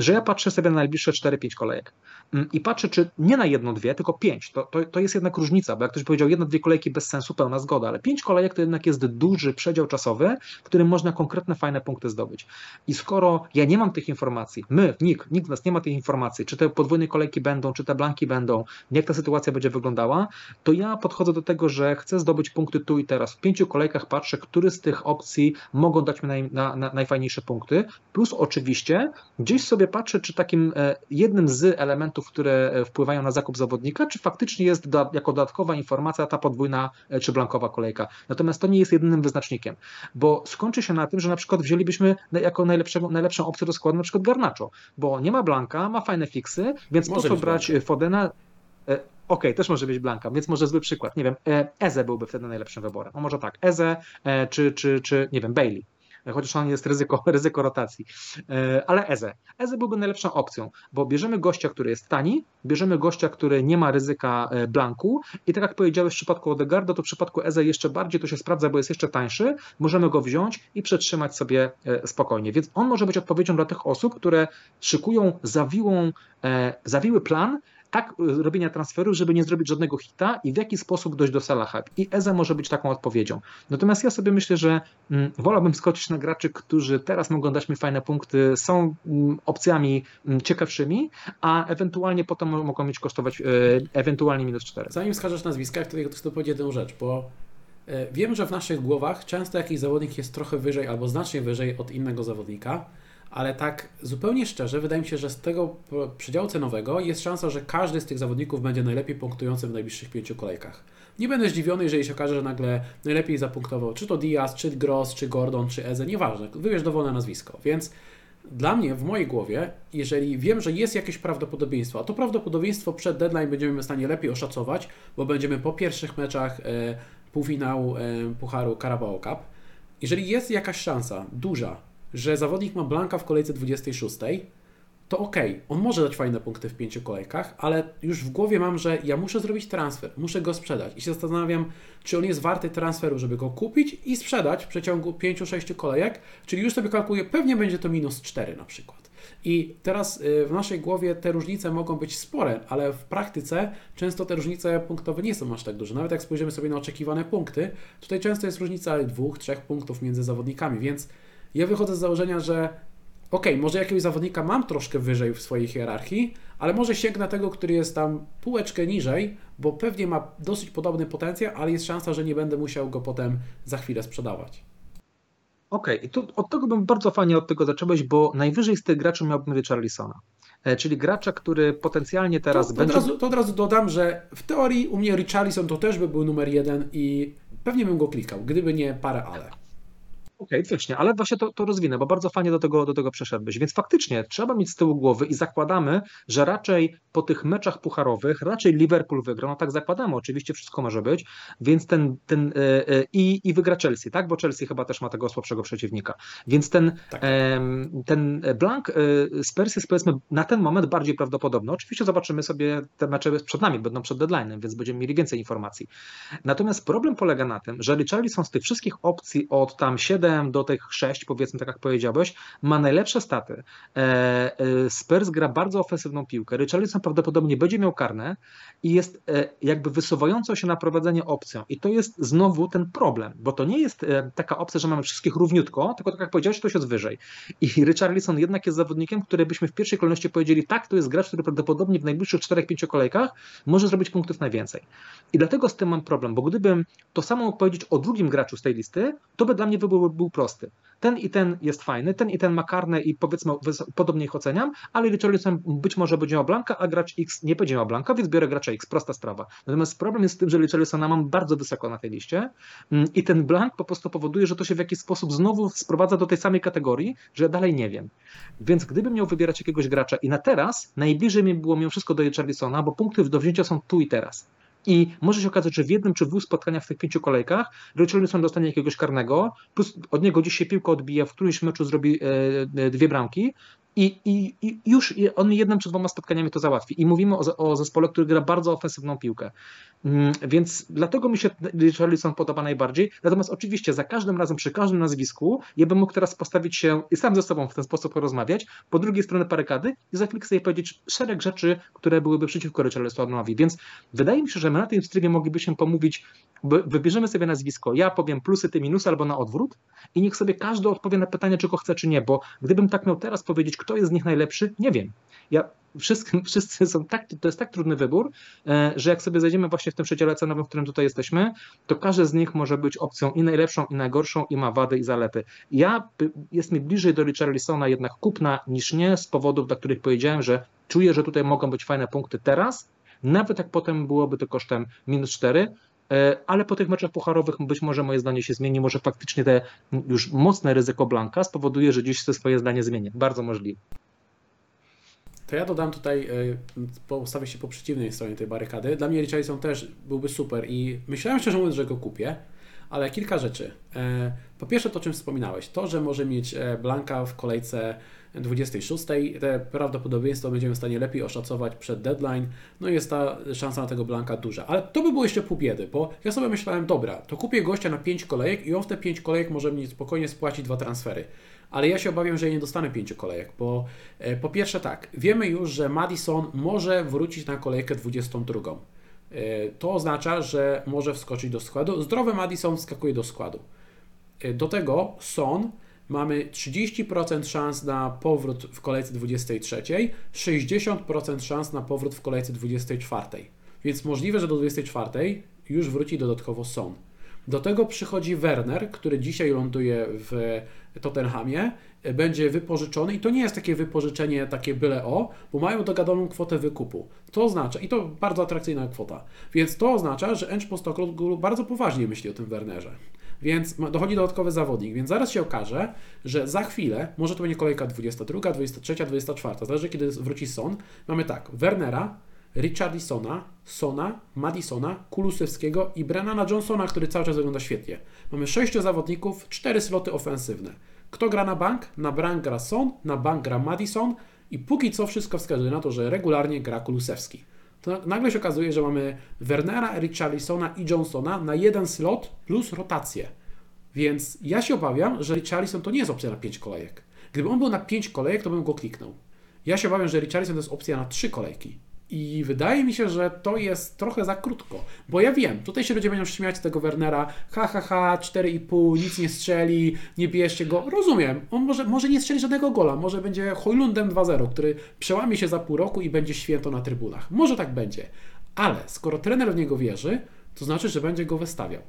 Speaker 2: że ja patrzę sobie na najbliższe 4-5 kolejek mm, i patrzę, czy nie na jedną, dwie, tylko pięć. To, to, to jest jednak różnica, bo jak ktoś powiedział, jedna, dwie kolejki bez sensu, pełna zgoda, ale pięć kolejek to jednak jest duży przedział czasowy, w którym można konkretne, fajne punkty zdobyć. I skoro ja nie mam tych informacji, my, nikt, nikt z nas nie ma tych informacji, czy te podwójne kolejki będą, czy te blanki będą, jak ta sytuacja będzie wyglądała, to ja podchodzę do tego, że chcę zdobyć punkty tu i teraz. W pięciu kolejkach patrzę, który z tych opcji mogą dać mi naj, na, na, najfajniejsze punkty, plus oczywiście gdzieś sobie patrzę, czy takim e, jednym z elementów, które e, wpływają na zakup zawodnika, czy faktycznie jest jako dodatkowa informacja ta podwójna e, czy blankowa kolejka. Natomiast to nie jest jedynym wyznacznikiem, bo skończy się na tym, że na przykład wzięlibyśmy jako najlepszą opcję rozkładu na przykład Garnacho, bo nie ma blanka, ma fajne fiksy, więc może po co brać blanka. Fodena? Też może być Blanka, więc może zły przykład. Nie wiem, Eze byłby wtedy najlepszym wyborem. A może tak, Eze czy, czy, czy nie wiem, Bailey chociaż on jest ryzyko, ryzyko rotacji. E, ale Eze. Eze byłby najlepszą opcją, bo bierzemy gościa, który jest tani, bierzemy gościa, który nie ma ryzyka e, blanku i tak jak powiedziałeś w przypadku Odegarda, to w przypadku Eze jeszcze bardziej to się sprawdza, bo jest jeszcze tańszy, możemy go wziąć i przetrzymać sobie e, spokojnie. Więc on może być odpowiedzią dla tych osób, które szykują zawiłą, zawiły plan, tak y, robienia transferu, żeby nie zrobić żadnego hita i w jaki sposób dojść do Salaha. I Eze może być taką odpowiedzią. Natomiast ja sobie myślę, że mm, wolałbym skoczyć na graczy, którzy teraz mogą dać mi fajne punkty, są mm, opcjami mm, ciekawszymi, a ewentualnie potem mogą mieć kosztować y, ewentualnie minus 4.
Speaker 1: Zanim wskażesz nazwiska, to chcę powiedzieć jedną rzecz, bo y, wiem, że w naszych głowach często jakiś zawodnik jest trochę wyżej albo znacznie wyżej od innego zawodnika, ale tak zupełnie szczerze, wydaje mi się, że z tego przedziału cenowego jest szansa, że każdy z tych zawodników będzie najlepiej punktujący w najbliższych pięciu kolejkach. Nie będę zdziwiony, jeżeli się okaże, że nagle najlepiej zapunktował czy to Diaz, czy Gross, czy Gordon, czy Eze, nieważne, wybierz dowolne nazwisko. Więc dla mnie, w mojej głowie, jeżeli wiem, że jest jakieś prawdopodobieństwo, a to prawdopodobieństwo przed deadline będziemy w stanie lepiej oszacować, bo będziemy po pierwszych meczach e, półfinału e, Pucharu Carabao Cup, jeżeli jest jakaś szansa, duża, że zawodnik ma blanka w kolejce 26, to ok, on może dać fajne punkty w pięciu kolejkach, ale już w głowie mam, że ja muszę zrobić transfer, muszę go sprzedać i się zastanawiam, czy on jest warty transferu, żeby go kupić i sprzedać w przeciągu 5-6 kolejek, czyli już sobie kalkuluję, pewnie będzie to minus 4 na przykład. I teraz y, w naszej głowie te różnice mogą być spore, ale w praktyce często te różnice punktowe nie są aż tak duże. Nawet jak spojrzymy sobie na oczekiwane punkty, tutaj często jest różnica dwóch, trzech punktów między zawodnikami, więc ja wychodzę z założenia, że ok, może jakiegoś zawodnika mam troszkę wyżej w swojej hierarchii, ale może sięgnę tego, który jest tam półeczkę niżej, bo pewnie ma dosyć podobny potencjał, ale jest szansa, że nie będę musiał go potem za chwilę sprzedawać.
Speaker 2: Okej, okay. i tu od tego bym bardzo fajnie od tego zacząłeś, bo najwyżej z tych graczy miałbym Richarlisona. czyli gracza, który potencjalnie teraz
Speaker 1: to, to
Speaker 2: będzie...
Speaker 1: Od razu, to od razu dodam, że w teorii u mnie Richarlison to też by był numer jeden i pewnie bym go klikał, gdyby nie parę ale.
Speaker 2: Okej, okay, ale właśnie to, to rozwinę, bo bardzo fajnie do tego, do tego przeszedłeś. Więc faktycznie trzeba mieć z tyłu głowy i zakładamy, że raczej po tych meczach pucharowych raczej Liverpool wygra. No tak zakładamy, oczywiście wszystko może być, więc ten, ten e, e, i, i wygra Chelsea, tak? Bo Chelsea chyba też ma tego słabszego przeciwnika. Więc ten, tak. ten blank e, Spurs jest powiedzmy na ten moment bardziej prawdopodobny. Oczywiście zobaczymy sobie te mecze przed nami, będą przed deadline'em, więc będziemy mieli więcej informacji. Natomiast problem polega na tym, że są z tych wszystkich opcji od tam 7 do tych 6, powiedzmy tak jak powiedziałeś, ma najlepsze staty. E, e, Spurs gra bardzo ofensywną piłkę. Richarlison prawdopodobnie będzie miał karne i jest e, jakby wysuwającą się na prowadzenie opcją. I to jest znowu ten problem, bo to nie jest taka opcja, że mamy wszystkich równiutko, tylko tak jak powiedziałeś, ktoś jest wyżej. I Richarlison jednak jest zawodnikiem, który byśmy w pierwszej kolejności powiedzieli, tak, to jest gracz, który prawdopodobnie w najbliższych 4-5 kolejkach może zrobić punktów najwięcej. I dlatego z tym mam problem, bo gdybym to samo mógł powiedzieć o drugim graczu z tej listy, to by dla mnie wybór był prosty. Ten i ten jest fajny, ten i ten ma karne i powiedzmy podobnie ich oceniam, ale Richarlison być może będzie miał Blanka, a gracz X nie będzie miał Blanka, więc biorę gracza X, prosta sprawa. Natomiast problem jest z tym, że Richarlisona mam bardzo wysoko na tej liście mm, i ten Blank po prostu powoduje, że to się w jakiś sposób znowu sprowadza do tej samej kategorii, że dalej nie wiem. Więc gdybym miał wybierać jakiegoś gracza i na teraz najbliżej mi było mimo wszystko do Richarlisona, bo punkty do wzięcia są tu i teraz. I może się okazać, że w jednym czy dwóch spotkaniach w tych pięciu kolejkach Richarlison dostanie jakiegoś karnego, plus od niego gdzieś się piłka odbija, w którymś meczu zrobi e, e, dwie bramki, i, i, I, już on jednym czy dwoma spotkaniami to załatwi. I mówimy o, o zespole, który gra bardzo ofensywną piłkę. Mm, więc dlatego mi się Richarlison podoba najbardziej. Natomiast oczywiście za każdym razem, przy każdym nazwisku, ja bym mógł teraz postawić się i sam ze sobą w ten sposób porozmawiać, po drugiej stronie parykady i za chwilę sobie powiedzieć szereg rzeczy, które byłyby przeciwko Richarlisonowi. Więc wydaje mi się, że my na tym streamie moglibyśmy pomówić, wybierzemy sobie nazwisko, ja powiem plusy, ty minusy albo na odwrót i niech sobie każdy odpowie na pytanie, czy go chce, czy nie, bo gdybym tak miał teraz powiedzieć, kto jest z nich najlepszy, nie wiem. Ja wszyscy, wszyscy są tak, to jest tak trudny wybór, e, że jak sobie zajdziemy właśnie w tym przedziale cenowym, w którym tutaj jesteśmy, to każdy z nich może być opcją i najlepszą, i najgorszą, i ma wady i zalety. Ja, jest mi bliżej do Richarlisona jednak kupna niż nie, z powodów, dla których powiedziałem, że czuję, że tutaj mogą być fajne punkty teraz, nawet jak potem byłoby to kosztem minus 4, e, ale po tych meczach pucharowych być może moje zdanie się zmieni, może faktycznie te już mocne ryzyko Blanka spowoduje, że dziś swoje zdanie zmienię. Bardzo możliwe.
Speaker 1: To ja dodam tutaj, e, postawię się po przeciwnej stronie tej barykady. Dla mnie Richarlison też byłby super i myślałem szczerze mówiąc, że go kupię, ale kilka rzeczy. E, po pierwsze to, o czym wspominałeś, to, że może mieć e, Blanka w kolejce 26, te prawdopodobieństwo będziemy w stanie lepiej oszacować przed deadline, no i jest ta szansa na tego Blanka duża. Ale to by było jeszcze pół biedy, bo ja sobie myślałem, dobra, to kupię gościa na 5 kolejek i on w te 5 kolejek może mi spokojnie spłacić dwa transfery ale ja się obawiam, że nie dostanę pięciu kolejek, bo e, po pierwsze tak, wiemy już, że Madison może wrócić na kolejkę 22. E, to oznacza, że może wskoczyć do składu. Zdrowy Madison wskakuje do składu. E, do tego Son mamy 30% szans na powrót w kolejce 23, 60% szans na powrót w kolejce 24. Więc możliwe, że do 24 już wróci dodatkowo Son. Do tego przychodzi Werner, który dzisiaj ląduje w Tottenhamie, będzie wypożyczony i to nie jest takie wypożyczenie takie byle o, bo mają dogadaną kwotę wykupu. To oznacza, i to bardzo atrakcyjna kwota, więc to oznacza, że Ench Postecoglou bardzo poważnie myśli o tym Wernerze. Więc dochodzi dodatkowy zawodnik, więc zaraz się okaże, że za chwilę, może to będzie kolejka 22, 23, 24, zależy kiedy wróci Son, mamy tak, Wernera, Richarlisona, Sona, Madisona, Kulusewskiego i Brennana Johnsona, który cały czas wygląda świetnie. Mamy sześciu zawodników, cztery sloty ofensywne. Kto gra na bank? Na bank gra Son, na bank gra Madison i póki co wszystko wskazuje na to, że regularnie gra Kulusewski. To nagle się okazuje, że mamy Wernera, Richarlisona i Johnsona na jeden slot plus rotację. Więc ja się obawiam, że Richarlison to nie jest opcja na 5 kolejek. Gdyby on był na 5 kolejek, to bym go kliknął. Ja się obawiam, że Richarlison to jest opcja na 3 kolejki. I wydaje mi się, że to jest trochę za krótko. Bo ja wiem, tutaj się ludzie będą śmiać tego Wernera, ha, ha, ha, 4,5, nic nie strzeli, nie bierzcie go. Rozumiem, on może, może nie strzeli żadnego gola, może będzie Hojlundem 2-0, który przełamie się za pół roku i będzie święto na trybunach. Może tak będzie. Ale skoro trener w niego wierzy, to znaczy, że będzie go wystawiał.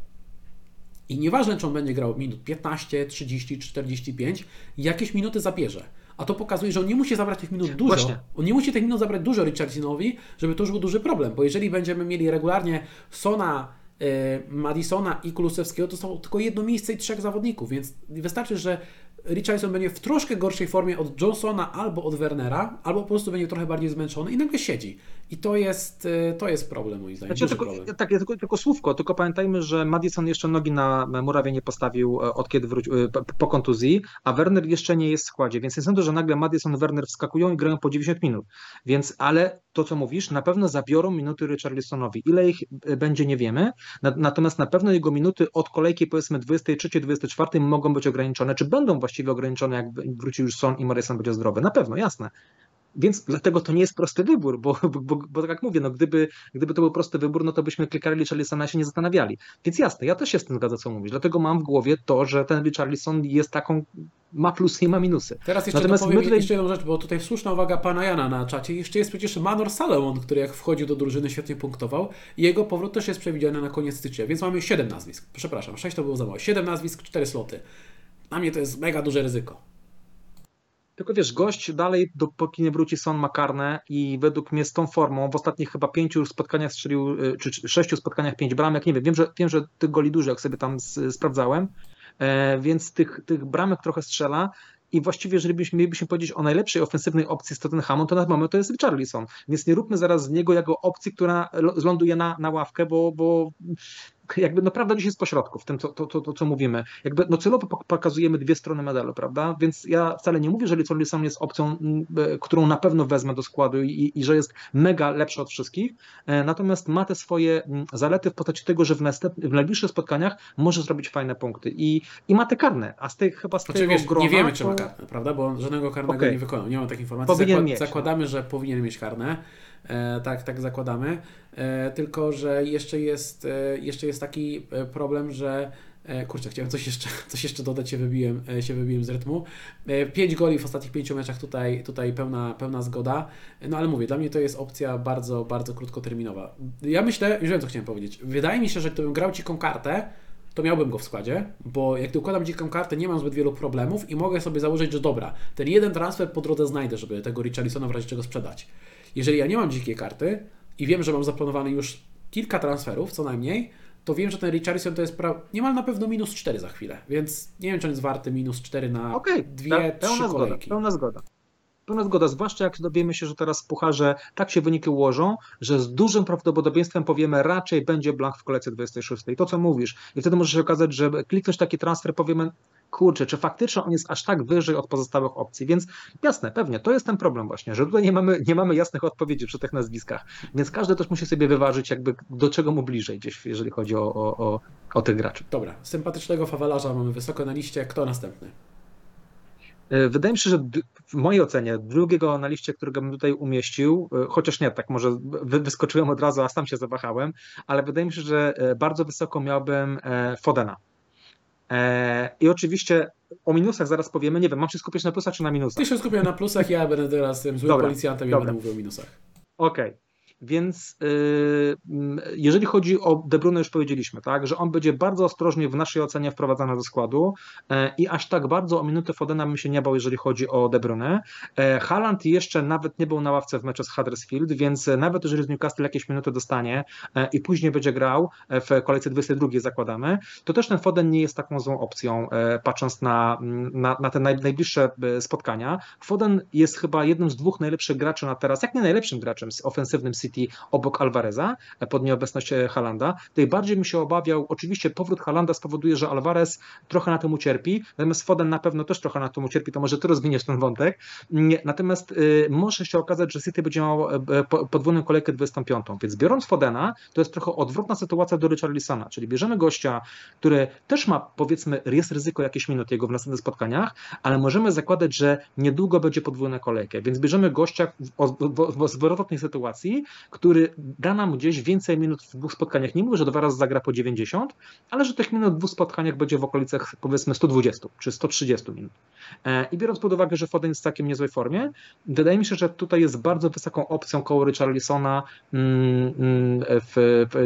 Speaker 1: I nieważne, czy on będzie grał minut 15, 30, 45, jakieś minuty zabierze A to pokazuje, że on nie musi zabrać tych minut dużo. Właśnie. On nie musi tych minut zabrać dużo Richardsonowi, żeby to już był duży problem, bo jeżeli będziemy mieli regularnie Sona, e, Madisona i Kulusewskiego, to są tylko jedno miejsce i trzech zawodników, więc wystarczy, że Richardson będzie w troszkę gorszej formie od Johnsona albo od Wernera, albo po prostu będzie trochę bardziej zmęczony i nagle siedzi. I to jest, y, to jest problem moim zdaniem. Znaczy,
Speaker 2: tylko, problem. Tak, tylko, tylko słówko, tylko pamiętajmy, że Madison jeszcze nogi na murawie nie postawił e, od kiedy wrócił, e, po kontuzji, a Werner jeszcze nie jest w składzie, więc nie sądzę, że nagle Madison, Werner wskakują i grają po 90 minut. Więc, ale to co mówisz, na pewno zabiorą minuty Richarlisonowi. Ile ich e, będzie, nie wiemy, natomiast na pewno jego minuty od kolejki powiedzmy 23-24 mogą być ograniczone, czy będą właściwie ograniczone, jak wróci już Son i Morrison będzie zdrowy. Na pewno, jasne. Więc dlatego to nie jest prosty wybór, bo, bo, bo tak jak mówię, no gdyby, gdyby to był prosty wybór, no to byśmy klikali Richarlisona się nie zastanawiali. Więc jasne, ja też się z tym zgadzam, co mówisz. Dlatego mam w głowie to, że ten Richarlison jest taką ma plusy i ma minusy.
Speaker 1: Teraz jeszcze Natomiast powiem tutaj... jeszcze jedną rzecz, bo tutaj słuszna uwaga pana Jana na czacie. Jeszcze jest przecież Manor Salomon, który jak wchodził do drużyny świetnie punktował. I jego powrót też jest przewidziany na koniec stycznia, więc mamy 7 nazwisk. Przepraszam, 6 to było za mało. 7 nazwisk, 4 sloty. Dla mnie to jest mega duże ryzyko.
Speaker 2: Tylko wiesz, gość dalej, dopóki nie wróci Son McCartney i według mnie z tą formą w ostatnich chyba pięciu spotkaniach strzelił, y, czy sześciu spotkaniach pięć bramek, nie wiem, wiem, że, wiem, że tych goli dużo, jak sobie tam sprawdzałem, e, więc tych, tych bramek trochę strzela, i właściwie, jeżeli byśmy, mielibyśmy powiedzieć o najlepszej ofensywnej opcji z Tottenhamu, to na moment to jest Richarlison. Więc nie róbmy zaraz z niego jako opcji, która ląduje na, na ławkę, bo, bo jakby no prawda gdzieś jest pośrodku w tym, to, to, to, to, co mówimy. Jakby no celowo pokazujemy dwie strony medalu, prawda? Więc ja wcale nie mówię, że Richarlison jest opcją, e, którą na pewno wezmę do składu i, i że jest mega lepszy od wszystkich, e, natomiast ma te swoje zalety w postaci tego, że w, następ, w najbliższych spotkaniach może zrobić fajne punkty i, i ma te karne, a z tych chyba z znaczy, tego wiesz, grona,
Speaker 1: Nie wiemy, czy ma karne, prawda? Bo żadnego karnego okay. nie wykonał, nie mam takiej informacji. Powinien Zakład, mieć, no. zakładamy, że powinien mieć karne. E, tak, tak zakładamy. E, tylko, że jeszcze jest, e, jeszcze jest taki problem, że Kurczę, chciałem coś jeszcze, coś jeszcze dodać, się wybiłem, się wybiłem z rytmu. Pięć goli w ostatnich pięciu meczach, tutaj, tutaj pełna, pełna zgoda. No ale mówię, dla mnie to jest opcja bardzo, bardzo krótkoterminowa. Ja myślę, już wiem co chciałem powiedzieć. Wydaje mi się, że gdybym grał dziką kartę, to miałbym go w składzie, bo jak układam dziką kartę, nie mam zbyt wielu problemów i mogę sobie założyć, że dobra, ten jeden transfer po drodze znajdę, żeby tego Richarlisona w razie czego sprzedać. Jeżeli ja nie mam dzikiej karty i wiem, że mam zaplanowane już kilka transferów co najmniej, to wiem, że ten Richardson to jest pra... niemal na pewno minus 4 za chwilę, więc nie wiem, czy on jest warty minus 4 na okay, dwie, trzy pełna kolejki.
Speaker 2: Zgoda, pełna zgoda. Pełna zgoda, zwłaszcza jak dowiemy się, że teraz w pucharze tak się wyniki ułożą, że z dużym prawdopodobieństwem powiemy raczej będzie blank w kolejce 26. I to co mówisz. I wtedy może się okazać, że kliknąć taki transfer powiemy kurczę, czy faktycznie on jest aż tak wyżej od pozostałych opcji. Więc jasne, pewnie, to jest ten problem właśnie, że tutaj nie mamy, nie mamy jasnych odpowiedzi przy tych nazwiskach. Więc każdy też musi sobie wyważyć, jakby do czego mu bliżej gdzieś, jeżeli chodzi o, o, o, o tych graczy.
Speaker 1: Dobra, sympatycznego fawelarza mamy wysoko na liście. Kto następny?
Speaker 2: E, wydaje mi się, że w mojej ocenie drugiego na liście, którego bym tutaj umieścił, e, chociaż nie, tak może wyskoczyłem od razu, a sam się zawahałem, ale wydaje mi się, że e, bardzo wysoko miałbym Fodena. I oczywiście o minusach zaraz powiemy. Nie wiem, mam się skupić na plusach czy na minusach?
Speaker 1: Ty się skupię na plusach, ja będę teraz tym złym dobra, policjantem i będę mówił o minusach.
Speaker 2: Okej. Okay. Więc y, mm, jeżeli chodzi o De Bruyne, już powiedzieliśmy, tak, że on będzie bardzo ostrożnie w naszej ocenie wprowadzany do składu e, i aż tak bardzo o minutę Fodena bym się nie bał, jeżeli chodzi o De Bruyne. E, Haaland jeszcze nawet nie był na ławce w meczu z Huddersfield, więc nawet jeżeli z Newcastle jakieś minuty dostanie e, i później będzie grał w kolejce 22 zakładamy, to też ten Foden nie jest taką złą opcją, patrząc na, na, na te najbliższe spotkania. Foden jest chyba jednym z dwóch najlepszych graczy na teraz, jak nie najlepszym graczem z ofensywnym City City obok Alvareza pod nieobecność Halanda. Tutaj bardziej bym się obawiał, oczywiście powrót Halanda spowoduje, że Alvarez trochę na tym ucierpi, natomiast Foden na pewno też trochę na tym ucierpi, to może ty rozwiniesz ten wątek. Natomiast y, może się okazać, że City będzie miał e, podwójną kolejkę 25, więc biorąc Fodena, to jest trochę odwrotna sytuacja do Richarlisona, czyli bierzemy gościa, który też ma powiedzmy, jest ryzyko jakieś minut jego w następnych spotkaniach, ale możemy zakładać, że niedługo będzie podwójna kolejka, więc bierzemy gościa w zwrotnej sytuacji, który da nam gdzieś więcej minut w dwóch spotkaniach. Nie mówię, że dwa razy zagra po 90, ale że tych minut w dwóch spotkaniach będzie w okolicach powiedzmy 120 czy 130 minut. E, I biorąc pod uwagę, że Foden jest w takiej niezłej formie, wydaje mi się, że tutaj jest bardzo wysoką opcją koło Richarlisona, mm, mm,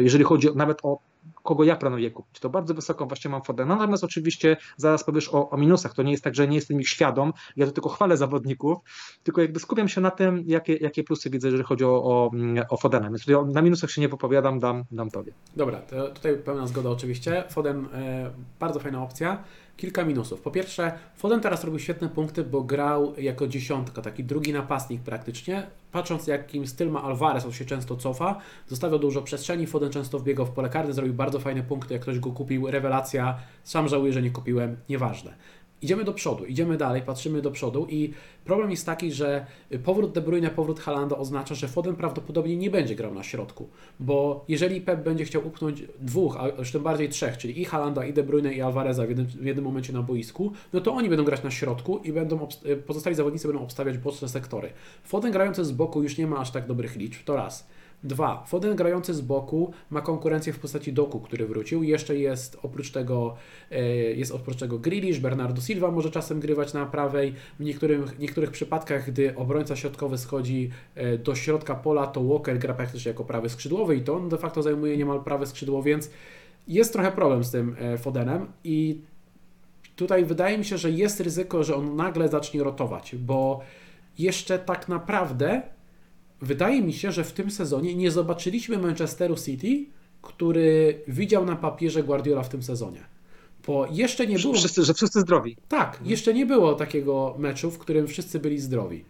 Speaker 2: jeżeli chodzi nawet o kogo ja planuję kupić. To bardzo wysoko właśnie mam Fodena, natomiast oczywiście zaraz powiesz o, o minusach. To nie jest tak, że nie jestem ich świadom, ja to tylko chwalę zawodników, tylko jakby skupiam się na tym, jakie, jakie plusy widzę, jeżeli chodzi o, o, o Fodena. Więc tutaj na minusach się nie wypowiadam, dam, dam Tobie.
Speaker 1: Dobra, to tutaj pełna zgoda oczywiście. Foden e, bardzo fajna opcja. Kilka minusów. Po pierwsze, Foden teraz robił świetne punkty, bo grał jako dziesiątka, taki drugi napastnik praktycznie. Patrząc jakim styl ma Alvarez, on się często cofa, zostawiał dużo przestrzeni, Foden często wbiegał w pole karny, zrobił bardzo fajne punkty, jak ktoś go kupił, rewelacja, sam żałuję, że nie kupiłem, nieważne. Idziemy do przodu, idziemy dalej, patrzymy do przodu i problem jest taki, że powrót De Bruyne, powrót Halanda oznacza, że Foden prawdopodobnie nie będzie grał na środku, bo jeżeli Pep będzie chciał upchnąć dwóch, a już tym bardziej trzech, czyli i Halanda, i De Bruyne, i Alvareza w jednym, w jednym momencie na boisku, no to oni będą grać na środku i będą pozostali zawodnicy będą obstawiać boczne sektory. Foden grający z boku już nie ma aż tak dobrych liczb, to raz. Dwa, Foden grający z boku ma konkurencję w postaci Doku, który wrócił. Jeszcze jest oprócz tego e, jest oprócz tego Grealish, Bernardo Silva może czasem grywać na prawej. W niektórych, niektórych przypadkach, gdy obrońca środkowy schodzi e, do środka pola, to Walker gra praktycznie jako prawy skrzydłowy i to on de facto zajmuje niemal prawe skrzydło, więc jest trochę problem z tym e, Fodenem i tutaj wydaje mi się, że jest ryzyko, że on nagle zacznie rotować, bo jeszcze tak naprawdę wydaje mi się, że w tym sezonie nie zobaczyliśmy Manchesteru City, który widział na papierze Guardiola w tym sezonie. Bo jeszcze nie było.
Speaker 2: Wszyscy, że wszyscy zdrowi.
Speaker 1: Tak, jeszcze nie było takiego meczu, w którym wszyscy byli zdrowi.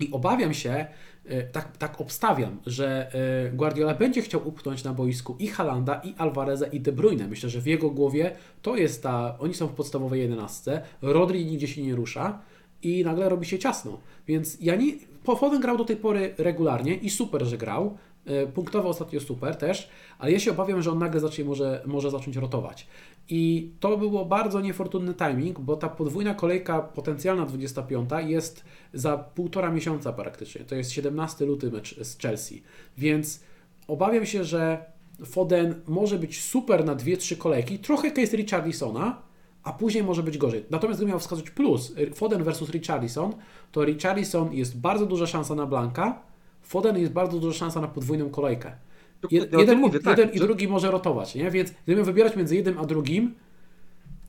Speaker 1: I obawiam się, e, tak, tak obstawiam, że e, Guardiola będzie chciał upchnąć na boisku i Halanda, i Alvareza, i De Bruyne. Myślę, że w jego głowie to jest ta. Oni są w podstawowej jedenastce. Rodri nigdzie się nie rusza i nagle robi się ciasno. Więc ja nie, Foden grał do tej pory regularnie i super, że grał. E, punktowo ostatnio super też, ale ja się obawiam, że on nagle zacznie, może, może zacząć rotować. I to było bardzo niefortunny timing, bo ta podwójna kolejka potencjalna 25 jest za półtora miesiąca praktycznie. To jest 17 luty mecz z Chelsea. Więc obawiam się, że Foden może być super na 2-3 kolejki, trochę case Richarlisona, a później może być gorzej. Natomiast gdybym miał wskazać plus Foden versus Richarlison, to Richarlison jest bardzo duża szansa na Blanka, Foden jest bardzo duża szansa na podwójną kolejkę. Jed, jeden, mówię, tak, jeden i drugi może rotować, nie? więc gdybym wybierać między jednym a drugim,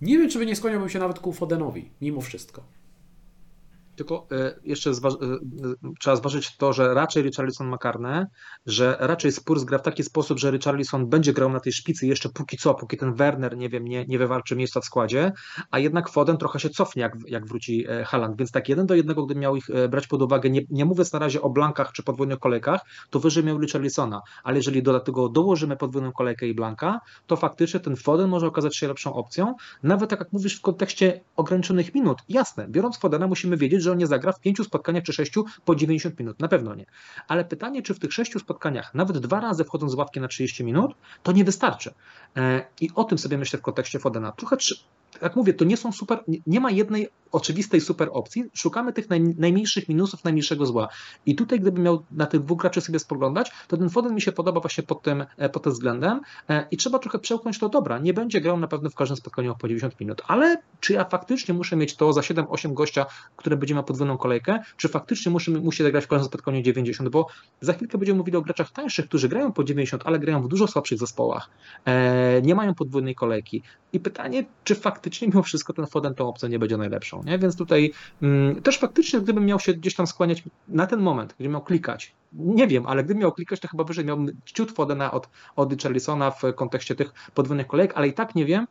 Speaker 1: nie wiem, czy by nie skłaniałbym się nawet ku Fodenowi, mimo wszystko.
Speaker 2: Tylko e, jeszcze zwa e, e, trzeba zważyć to, że raczej Richarlison ma karne, że raczej Spurs gra w taki sposób, że Richarlison będzie grał na tej szpicy jeszcze póki co, póki ten Werner, nie wiem, nie, nie wywalczy miejsca w składzie, a jednak Foden trochę się cofnie, jak, jak wróci Haaland, więc tak jeden do jednego, gdy miał ich brać pod uwagę, nie, nie mówiąc na razie o blankach czy podwójnych kolejkach, to wyżej miał Richarlisona, ale jeżeli do tego dołożymy podwójną kolejkę i blanka, to faktycznie ten Foden może okazać się lepszą opcją, nawet tak jak mówisz w kontekście ograniczonych minut. Jasne, biorąc Fodena musimy wiedzieć, że on nie zagra w pięciu spotkaniach czy sześciu po 90 minut. Na pewno nie. Ale pytanie, czy w tych sześciu spotkaniach, nawet dwa razy wchodząc z ławki na 30 minut, to nie wystarczy. E, I o tym sobie myślę w kontekście Fodena. Trochę jak mówię, to nie są super, nie ma jednej oczywistej super opcji, szukamy tych naj, najmniejszych minusów, najmniejszego zła. I tutaj, gdybym miał na tych dwóch graczy sobie spoglądać, to ten Foden mi się podoba właśnie pod tym, e, pod tym względem e, i trzeba trochę przełknąć to dobra. Nie będzie grał na pewno w każdym spotkaniu po 90 minut, ale czy ja faktycznie muszę mieć to za 7-8 gościa, które będzie miał podwójną kolejkę, czy faktycznie muszę, muszę zagrać w każdym spotkaniu 90, bo za chwilkę będziemy mówili o graczach tańszych, którzy grają po 90, ale grają w dużo słabszych zespołach, e, nie mają podwójnej kolejki. I pytanie, czy faktycznie mimo wszystko ten Foden tą opcją nie będzie najlepszą, nie? Więc tutaj mm, też faktycznie, gdybym miał się gdzieś tam skłaniać na ten moment, gdzie miał klikać, nie wiem, ale gdybym miał klikać, to chyba wyżej miałbym ciut Fodena od, od Richarlisona w kontekście tych podwójnych kolejek, ale i tak nie wiem,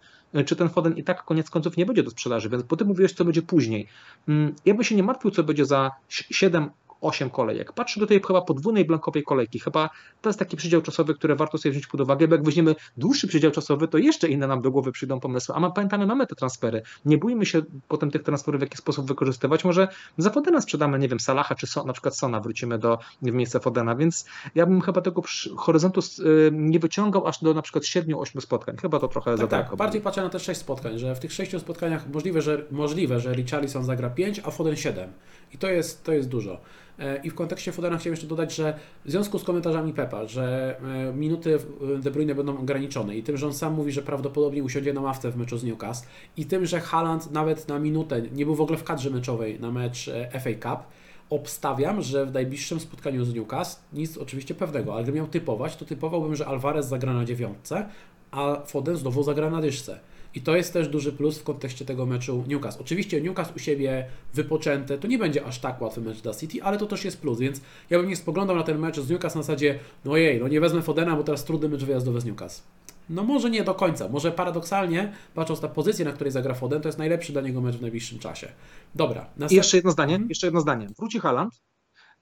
Speaker 2: czy ten Foden i tak koniec końców nie będzie do sprzedaży, więc po tym mówiłeś, co będzie później. Mm, ja bym się nie martwił, co będzie za 7, 8 kolejek. Patrzę do tej chyba podwójnej blankowej kolejki. Chyba to jest taki przydział czasowy, który warto sobie wziąć pod uwagę, bo jak weźmiemy dłuższy przydział czasowy, to jeszcze inne nam do głowy przyjdą pomysły. A pamiętamy, mamy te transfery. Nie bójmy się potem tych transferów w jakiś sposób wykorzystywać. Może za Fodena sprzedamy, nie wiem, Salaha czy so, na przykład Sona wrócimy do, w miejsce Fodena, więc ja bym chyba tego horyzontu y, nie wyciągał aż do na przykład 7-8 spotkań. Chyba to trochę tak, za
Speaker 1: tak. Bardziej patrzę na te 6 spotkań, że w tych 6 spotkaniach możliwe, że, możliwe, że Richarlison zagra 5, a Foden 7. I to jest, to jest dużo. E, I w kontekście Fodena chciałem jeszcze dodać, że w związku z komentarzami Pepa, że e, minuty De Bruyne będą ograniczone i tym, że on sam mówi, że prawdopodobnie usiądzie na ławce w meczu z Newcastle i tym, że Haaland nawet na minutę nie był w ogóle w kadrze meczowej na mecz e, FA Cup, obstawiam, że w najbliższym spotkaniu z Newcastle nic oczywiście pewnego, ale gdybym miał typować, to typowałbym, że Alvarez zagra na dziewiątce, a Foden znowu zagra na dyszce. I to jest też duży plus w kontekście tego meczu Newcastle. Oczywiście Newcastle u siebie wypoczęte, to nie będzie aż tak łatwy mecz dla City, ale to też jest plus, więc ja bym nie spoglądał na ten mecz z Newcastle na zasadzie, no jej, no nie wezmę Fodena, bo teraz trudny mecz wyjazdowy z Newcastle. No może nie do końca, może paradoksalnie, patrząc na pozycję, na której zagra Foden, to jest najlepszy dla niego mecz w najbliższym czasie. Dobra.
Speaker 2: Następ... I jeszcze jedno zdanie, jeszcze jedno zdanie. Wróci Haaland,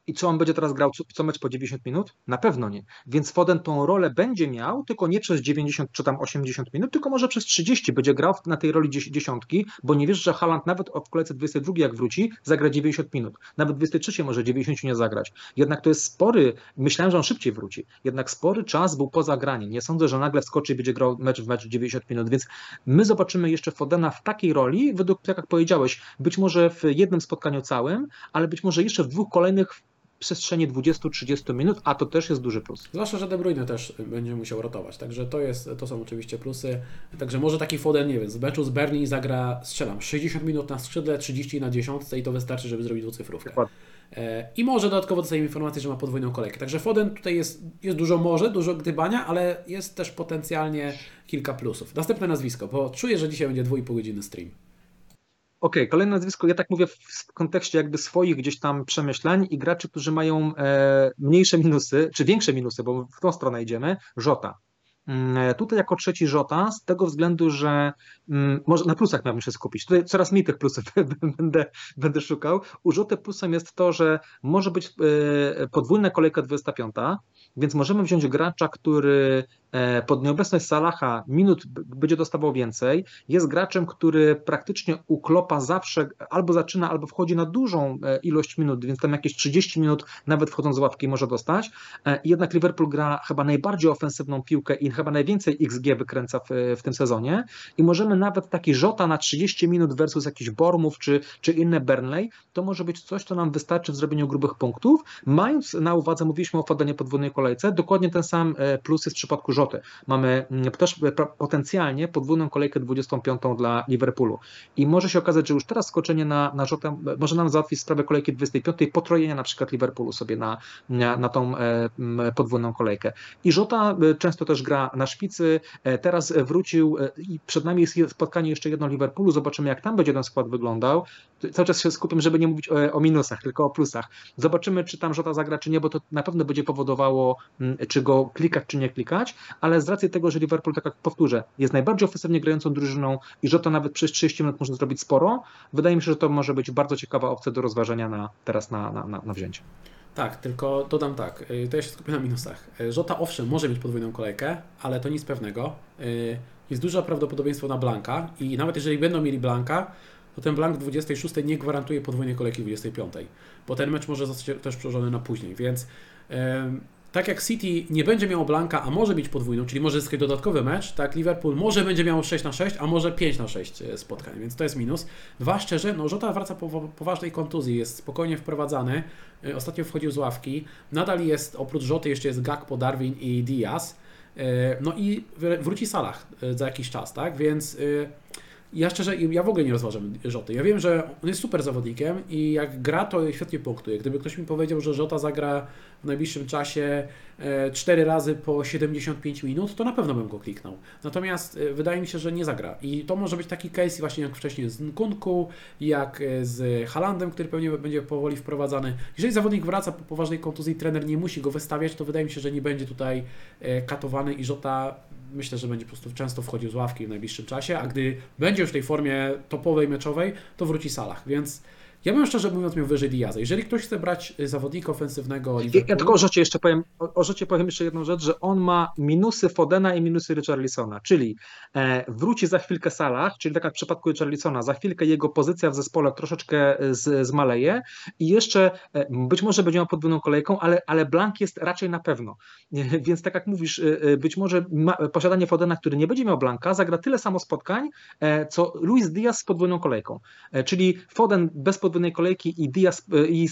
Speaker 2: i co on będzie teraz grał co, co mecz po 90 minut? Na pewno nie. Więc Foden tą rolę będzie miał, tylko nie przez 90 czy tam 80 minut, tylko może przez 30 będzie grał na tej roli dziesiątki, bo nie wiesz, że Haaland nawet w kolejce 22 jak wróci, zagra 90 minut. Nawet 23 może 90 nie zagrać. Jednak to jest spory, myślałem, że on szybciej wróci, jednak spory czas był poza graniem. Nie sądzę, że nagle wskoczy i będzie grał mecz w mecz 90 minut, więc my zobaczymy jeszcze Fodena w takiej roli, według, tak jak powiedziałeś, być może w jednym spotkaniu całym, ale być może jeszcze w dwóch kolejnych przestrzeni 20-30 minut, a to też jest duży plus.
Speaker 1: Zwłaszcza, że De Bruyne też będzie musiał rotować, także to, jest, to są oczywiście plusy. Także może taki Foden, nie wiem, z meczu z Berlin zagra, strzelam, 60 minut na skrzydle, 30 na 10 i to wystarczy, żeby zrobić dwucyfrówkę. Dokładnie. E, I może dodatkowo dostajemy informację, że ma podwójną kolejkę. Także Foden tutaj jest, jest dużo może, dużo gdybania, ale jest też potencjalnie kilka plusów. Następne nazwisko, bo czuję, że dzisiaj będzie 2,5 godziny stream.
Speaker 2: Okej, okay, kolejne nazwisko, ja tak mówię w kontekście jakby swoich gdzieś tam przemyśleń i graczy, którzy mają e, mniejsze minusy, czy większe minusy, bo w tą stronę idziemy, Żota. Mm, e, tutaj jako trzeci Żota, z tego względu, że mm, może na plusach miałbym się skupić. Tutaj coraz mniej tych plusów będę, będę szukał. U Żoty plusem jest to, że może być e, podwójna kolejka 25, więc możemy wziąć gracza, który pod nieobecność Salaha minut będzie dostawał więcej, jest graczem, który praktycznie uklopa zawsze albo zaczyna, albo wchodzi na dużą e, ilość minut, więc tam jakieś 30 minut nawet wchodząc z ławki może dostać. E, jednak Liverpool gra chyba najbardziej ofensywną piłkę i chyba najwięcej XG wykręca w, w tym sezonie. I możemy nawet taki Żota na 30 minut versus jakiś Bormów czy, czy inne Burnley, to może być coś, co nam wystarczy w zrobieniu grubych punktów, mając na uwadze, mówiliśmy o wpadaniu podwójnej kolejce, dokładnie ten sam plus jest w przypadku Mamy mm, też potencjalnie podwójną kolejkę 25 dla Liverpoolu. I może się okazać, że już teraz skoczenie na, na Rzotę może nam załatwić sprawę kolejki 25 i potrojenia na przykład Liverpoolu sobie na, na, na tą e, podwójną kolejkę. I Żota e, często też gra na szpicy, e, teraz wrócił i przed nami jest spotkanie jeszcze jedno Liverpoolu, zobaczymy jak tam będzie ten skład wyglądał. Cały czas się skupiam, żeby nie mówić o, o minusach, tylko o plusach. Zobaczymy, czy tam Żota zagra, czy nie, bo to na pewno będzie powodowało, czy go klikać, czy nie klikać, ale z racji tego, że Liverpool, tak jak powtórzę, jest najbardziej ofensywnie grającą drużyną i że to nawet przez 30 minut można zrobić sporo, wydaje mi się, że to może być bardzo ciekawa opcja do rozważenia na, teraz na, na, na, na wzięcie.
Speaker 1: Tak, tylko dodam tak, y, to ja się skupię na minusach. Żota y, owszem może mieć podwójną kolejkę, ale to nic pewnego. Y, jest duże prawdopodobieństwo na Blanka i nawet jeżeli będą mieli Blanka, to ten Blank 26 nie gwarantuje podwójnej kolejki 25, bo ten mecz może zostać też przełożony na później, więc tak jak City nie będzie miało Blanka, a może mieć podwójną, czyli może zyskać dodatkowy mecz, tak Liverpool może będzie miało 6 na 6, a może 5 na 6 e, spotkań, więc to jest minus. Dwa, szczerze, no Żota wraca po poważnej kontuzji, jest spokojnie wprowadzany, e, ostatnio wchodził z ławki, nadal jest, oprócz Rzoty jeszcze jest Gakpo, Darwin i Diaz, e, no i wróci Salah za jakiś czas, tak, więc ja szczerze, ja w ogóle nie rozważam Rzoty. Ja wiem, że on jest super zawodnikiem i jak gra, to świetnie punktuje. Gdyby ktoś mi powiedział, że Żota zagra w najbliższym czasie 4 e, razy po 75 minut, to na pewno bym go kliknął. Natomiast e, wydaje mi się, że nie zagra. I to może być taki case właśnie jak wcześniej z Nkunku, jak e, z Halandem, który pewnie będzie powoli wprowadzany. Jeżeli zawodnik wraca po poważnej kontuzji, trener nie musi go wystawiać, to wydaje mi się, że nie będzie tutaj katowany i Żota myślę, że będzie po prostu często wchodził z ławki w najbliższym czasie, a gdy będzie już w tej formie topowej, meczowej, to wróci Salah, więc ja bym szczerze mówiąc miał wyżej Diaza. Jeżeli ktoś chce brać y, zawodnika ofensywnego.
Speaker 2: Ja tylko o Rzocie jeszcze powiem, o, o Rzocie powiem jeszcze jedną rzecz, że on ma minusy Fodena i minusy Richarlisona, czyli e, wróci za chwilkę Salah, czyli tak jak w przypadku Richarlisona, za chwilkę jego pozycja w zespole troszeczkę z, zmaleje i jeszcze e, być może będzie miał podwójną kolejką, ale, ale Blank jest raczej na pewno. E, więc tak jak mówisz, e, e, być może ma, posiadanie Fodena, który nie będzie miał Blanka, zagra tyle samo spotkań, e, co Luis Diaz z podwójną kolejką. czyli Foden bez podwójnej podwójnej kolejki i Diaz e, i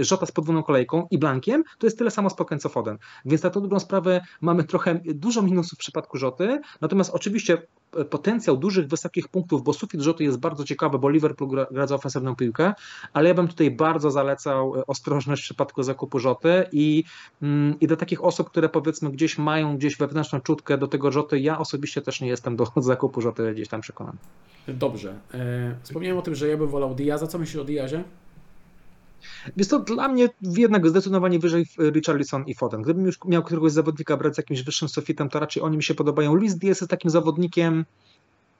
Speaker 2: Żota z podwójną kolejką i Blankiem, to jest tyle samo spotkań co Foden. Więc na tą dobrą sprawę mamy trochę dużo minusów w przypadku Rzoty, natomiast oczywiście potencjał dużych, wysokich punktów, bo sufit rzutu jest bardzo ciekawy, bo Liverpool gra, gra za ofensywną piłkę, ale ja bym tutaj bardzo zalecał ostrożność w przypadku zakupu rzoty i, mm, i do takich osób, które powiedzmy gdzieś mają gdzieś wewnętrzną czutkę do tego rzoty, ja osobiście też nie jestem do zakupu rzoty gdzieś tam przekonany.
Speaker 1: Dobrze. Wspomniałem o tym, że ja bym wolał Diaza. Co myślisz o Diazie?
Speaker 2: Więc to dla mnie jednak zdecydowanie wyżej Richarlison i Foden. Gdybym już miał któregoś zawodnika brać z jakimś wyższym sufitem, to raczej oni mi się podobają. Luis Diaz jest takim zawodnikiem,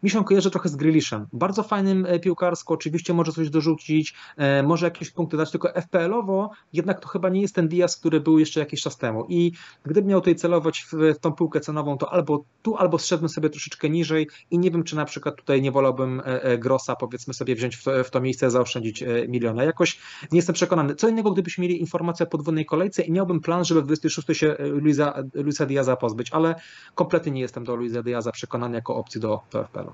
Speaker 2: mi się kojarzy trochę z Grealishem. Bardzo fajnym e, piłkarsko, oczywiście może coś dorzucić, e, może jakieś punkty dać, tylko FPL-owo jednak to chyba nie jest ten Diaz, który był jeszcze jakiś czas temu. I gdybym miał tutaj celować w, tą piłkę cenową, to albo tu, albo zszedłbym sobie troszeczkę niżej i nie wiem, czy na przykład tutaj nie wolałbym e, Grossa, powiedzmy sobie, wziąć w to, w to miejsce, zaoszczędzić miliona. Jakoś nie jestem przekonany. Co innego, gdybyśmy mieli informację o podwójnej kolejce i miałbym plan, żeby w 26 się Luisa, Luisa Diaza pozbyć, ale kompletnie nie jestem do Luisa Diaza przekonany jako opcji do, do FPL-u.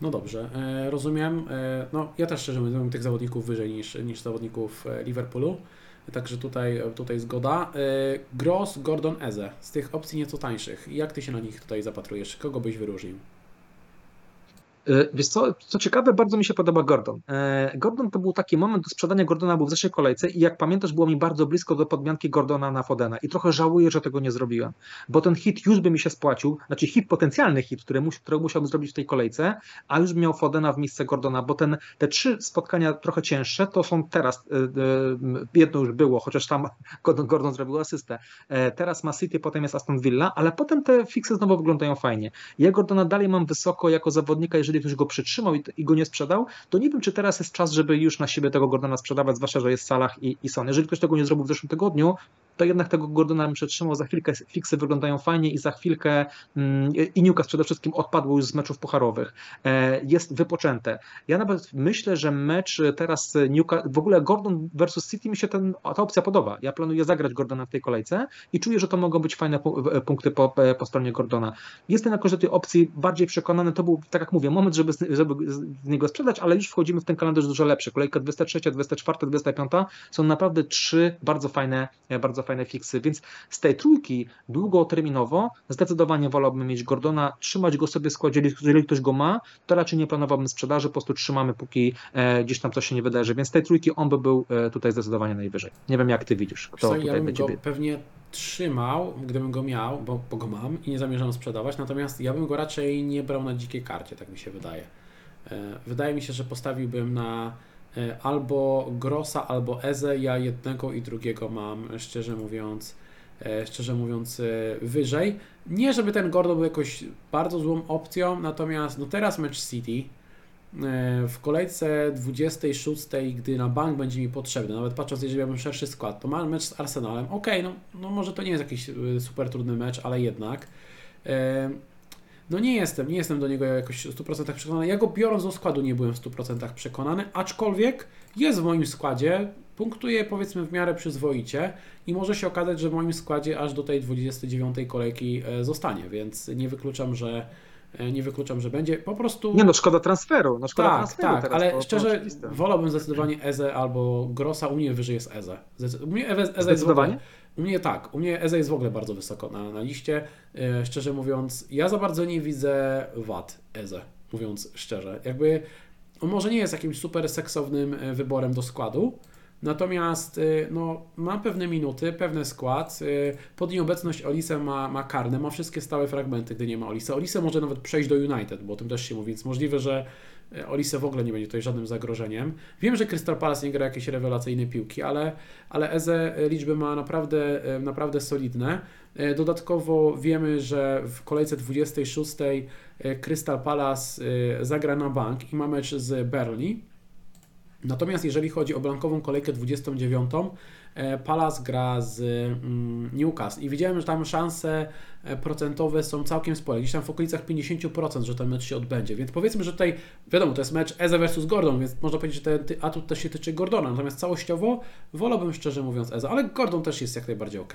Speaker 1: No dobrze, e, rozumiem. E, no, ja też szczerze mówiąc tych zawodników wyżej niż, niż zawodników e, Liverpoolu. Także tutaj, tutaj zgoda. Gross, Gordon, Eze. Z tych opcji nieco tańszych. Jak Ty się na nich tutaj zapatrujesz? Kogo byś wyróżnił?
Speaker 2: E, wiesz co, co ciekawe, bardzo mi się podoba Gordon. E, Gordon to był taki moment do sprzedania Gordona był w zeszłej kolejce i jak pamiętasz, było mi bardzo blisko do podmianki Gordona na Fodena i trochę żałuję, że tego nie zrobiłem, bo ten hit już by mi się spłacił, znaczy hit, potencjalny hit, który, mus, który musiałbym zrobić w tej kolejce, a już bym miał Fodena w miejsce Gordona, bo ten, te trzy spotkania trochę cięższe to są teraz, e, jedno już było, chociaż tam Gordon, Gordon zrobił asystę, teraz ma City, potem jest Aston Villa, ale potem te fiksy znowu wyglądają fajnie. Ja Gordona dalej mam wysoko jako zawodnika, jeżeli jeżeli ktoś go przytrzymał i, i, go nie sprzedał, to nie wiem, czy teraz jest czas, żeby już na siebie tego Gordona sprzedawać, zwłaszcza, że jest w Salach i, i Son. Jeżeli ktoś tego nie zrobił w zeszłym tygodniu, to jednak tego Gordona bym przetrzymał. Za chwilkę fiksy wyglądają fajnie i za chwilkę mm, i Newcastle przede wszystkim odpadł już z meczów pucharowych. E, jest wypoczęte. Ja nawet myślę, że mecz teraz Newcastle, w ogóle Gordon versus City mi się ten, ta opcja podoba. Ja planuję zagrać Gordona w tej kolejce i czuję, że to mogą być fajne punkty po, po stronie Gordona. Jestem jakoś do tej opcji bardziej przekonany. To był, tak jak mówię, moment, żeby, żeby z niego sprzedać, ale już wchodzimy w ten kalendarz dużo lepszy. Kolejka 23, 24, 25 są naprawdę trzy bardzo fajne, bardzo fajne fiksy, więc z tej trójki długoterminowo zdecydowanie wolałbym mieć Gordona, trzymać go sobie w składzie, jeżeli ktoś go ma, to raczej nie planowałbym sprzedaży, po prostu trzymamy póki e, gdzieś tam coś się nie wydarzy, więc z tej trójki on by był e, tutaj zdecydowanie najwyżej. Nie wiem jak ty widzisz, kto
Speaker 1: Co,
Speaker 2: tutaj
Speaker 1: ja bym
Speaker 2: będzie.
Speaker 1: Go pewnie trzymał, gdybym go miał, bo, bo go mam i nie zamierzam sprzedawać, natomiast ja bym go raczej nie brał na dzikiej karcie, tak mi się wydaje. E, wydaje mi się, że postawiłbym na albo Grossa, albo Eze. Ja jednego i drugiego mam, szczerze mówiąc, e, szczerze mówiąc, e, wyżej. Nie, żeby ten Gordon był jakoś bardzo złą opcją, natomiast no teraz mecz City w kolejce 26, gdy na bank będzie mi potrzebny, nawet patrząc, jeżeli miałbym szerszy skład, to mam mecz z Arsenalem. Ok, no, no może to nie jest jakiś super trudny mecz, ale jednak. No nie jestem, nie jestem do niego jakoś w 100% przekonany. Ja go biorąc do składu nie byłem w 100% przekonany, aczkolwiek jest w moim składzie, punktuje powiedzmy w miarę przyzwoicie i może się okazać, że w moim składzie aż do tej 29 kolejki e, zostanie, więc nie wykluczam, że e, nie wykluczam, że będzie. Po prostu.
Speaker 2: Nie no, szkoda transferu. No, szkoda
Speaker 1: tak,
Speaker 2: transferu
Speaker 1: tak,
Speaker 2: teraz,
Speaker 1: ale
Speaker 2: to,
Speaker 1: szczerze to wolałbym zdecydowanie Eze albo Grossa. U mnie wyżej jest Eze. Mnie Eze
Speaker 2: zdecydowanie?
Speaker 1: Jest u mnie tak, u mnie Eze jest w ogóle bardzo wysoko na, na liście. E, szczerze mówiąc, ja za bardzo nie widzę wad Eze, mówiąc szczerze. Jakby on może nie jest jakimś super seksownym e, wyborem do składu, Natomiast e, no, ma pewne minuty, pewny skład. Pod nieobecność Olise ma, ma karne, ma wszystkie stałe fragmenty, gdy nie ma Olise. Olise może nawet przejść do United, bo o tym też się mówi, więc możliwe, że Olise w ogóle nie będzie tutaj żadnym zagrożeniem. Wiem, że Crystal Palace nie gra jakieś rewelacyjne piłki, ale, ale Eze liczby ma naprawdę, e, naprawdę solidne. E, dodatkowo wiemy, że w kolejce 26 e, Crystal Palace zagra na bank i ma mecz z Burnley. Natomiast jeżeli chodzi o blankową kolejkę 29, E, Palace gra z mm, Newcastle i widziałem, że tam szanse e, procentowe są całkiem spore, gdzieś tam w okolicach 50%, że ten mecz się odbędzie, więc powiedzmy, że tutaj, wiadomo, to jest mecz Eze versus Gordon, więc można powiedzieć, że ten atut też się tyczy Gordona, natomiast całościowo wolałbym szczerze mówiąc Eze, ale Gordon też jest jak najbardziej ok.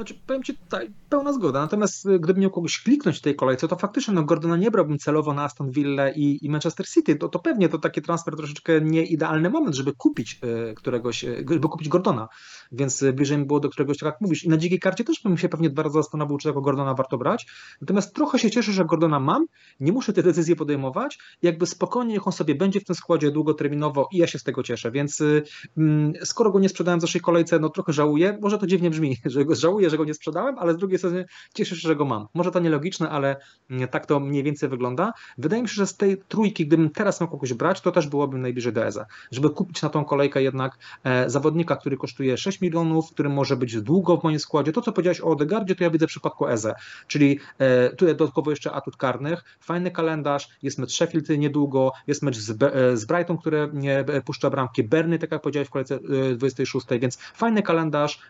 Speaker 2: Znaczy, powiem Ci tutaj, pełna zgoda. Natomiast y, gdybym miał kogoś kliknąć w tej kolejce, to faktycznie no, Gordona nie brałbym celowo na Aston Villa i, i Manchester City. To, to pewnie to taki transfer troszeczkę nie idealny moment, żeby kupić y, któregoś, y, żeby kupić Gordona. Więc y, bliżej mi było do któregoś, tak jak mówisz. I na dzikiej karcie też bym się pewnie dwa razy zastanowił, czy tego Gordona warto brać. Natomiast trochę się cieszę, że Gordona mam. Nie muszę te decyzje podejmować. Jakby spokojnie, niech on sobie będzie w tym składzie długoterminowo i ja się z tego cieszę. Więc y, mm, skoro go nie sprzedałem w zeszłej kolejce, no trochę żałuję. Może to dziwnie brzmi, że go żałuję, że go nie sprzedałem, ale z drugiej strony cieszę się, że go mam. Może to nielogiczne, ale mm, tak to mniej więcej wygląda. Wydaje mi się, że z tej trójki, gdybym teraz miał kogoś brać, to też byłoby najbliżej do EZA. Żeby kupić na tą kolejkę jednak e, zawodnika, który kosztuje 6 milionów, który może być długo w moim składzie. To, co powiedziałeś o Odegardzie, to ja widzę w przypadku EZE, czyli e, tutaj dodatkowo jeszcze atut karnych, fajny kalendarz, jest mecz Sheffield niedługo, jest mecz z, e, z Brighton, które nie puszcza bramki, Berny, tak jak powiedziałeś w kolejce 26, więc fajny kalendarz,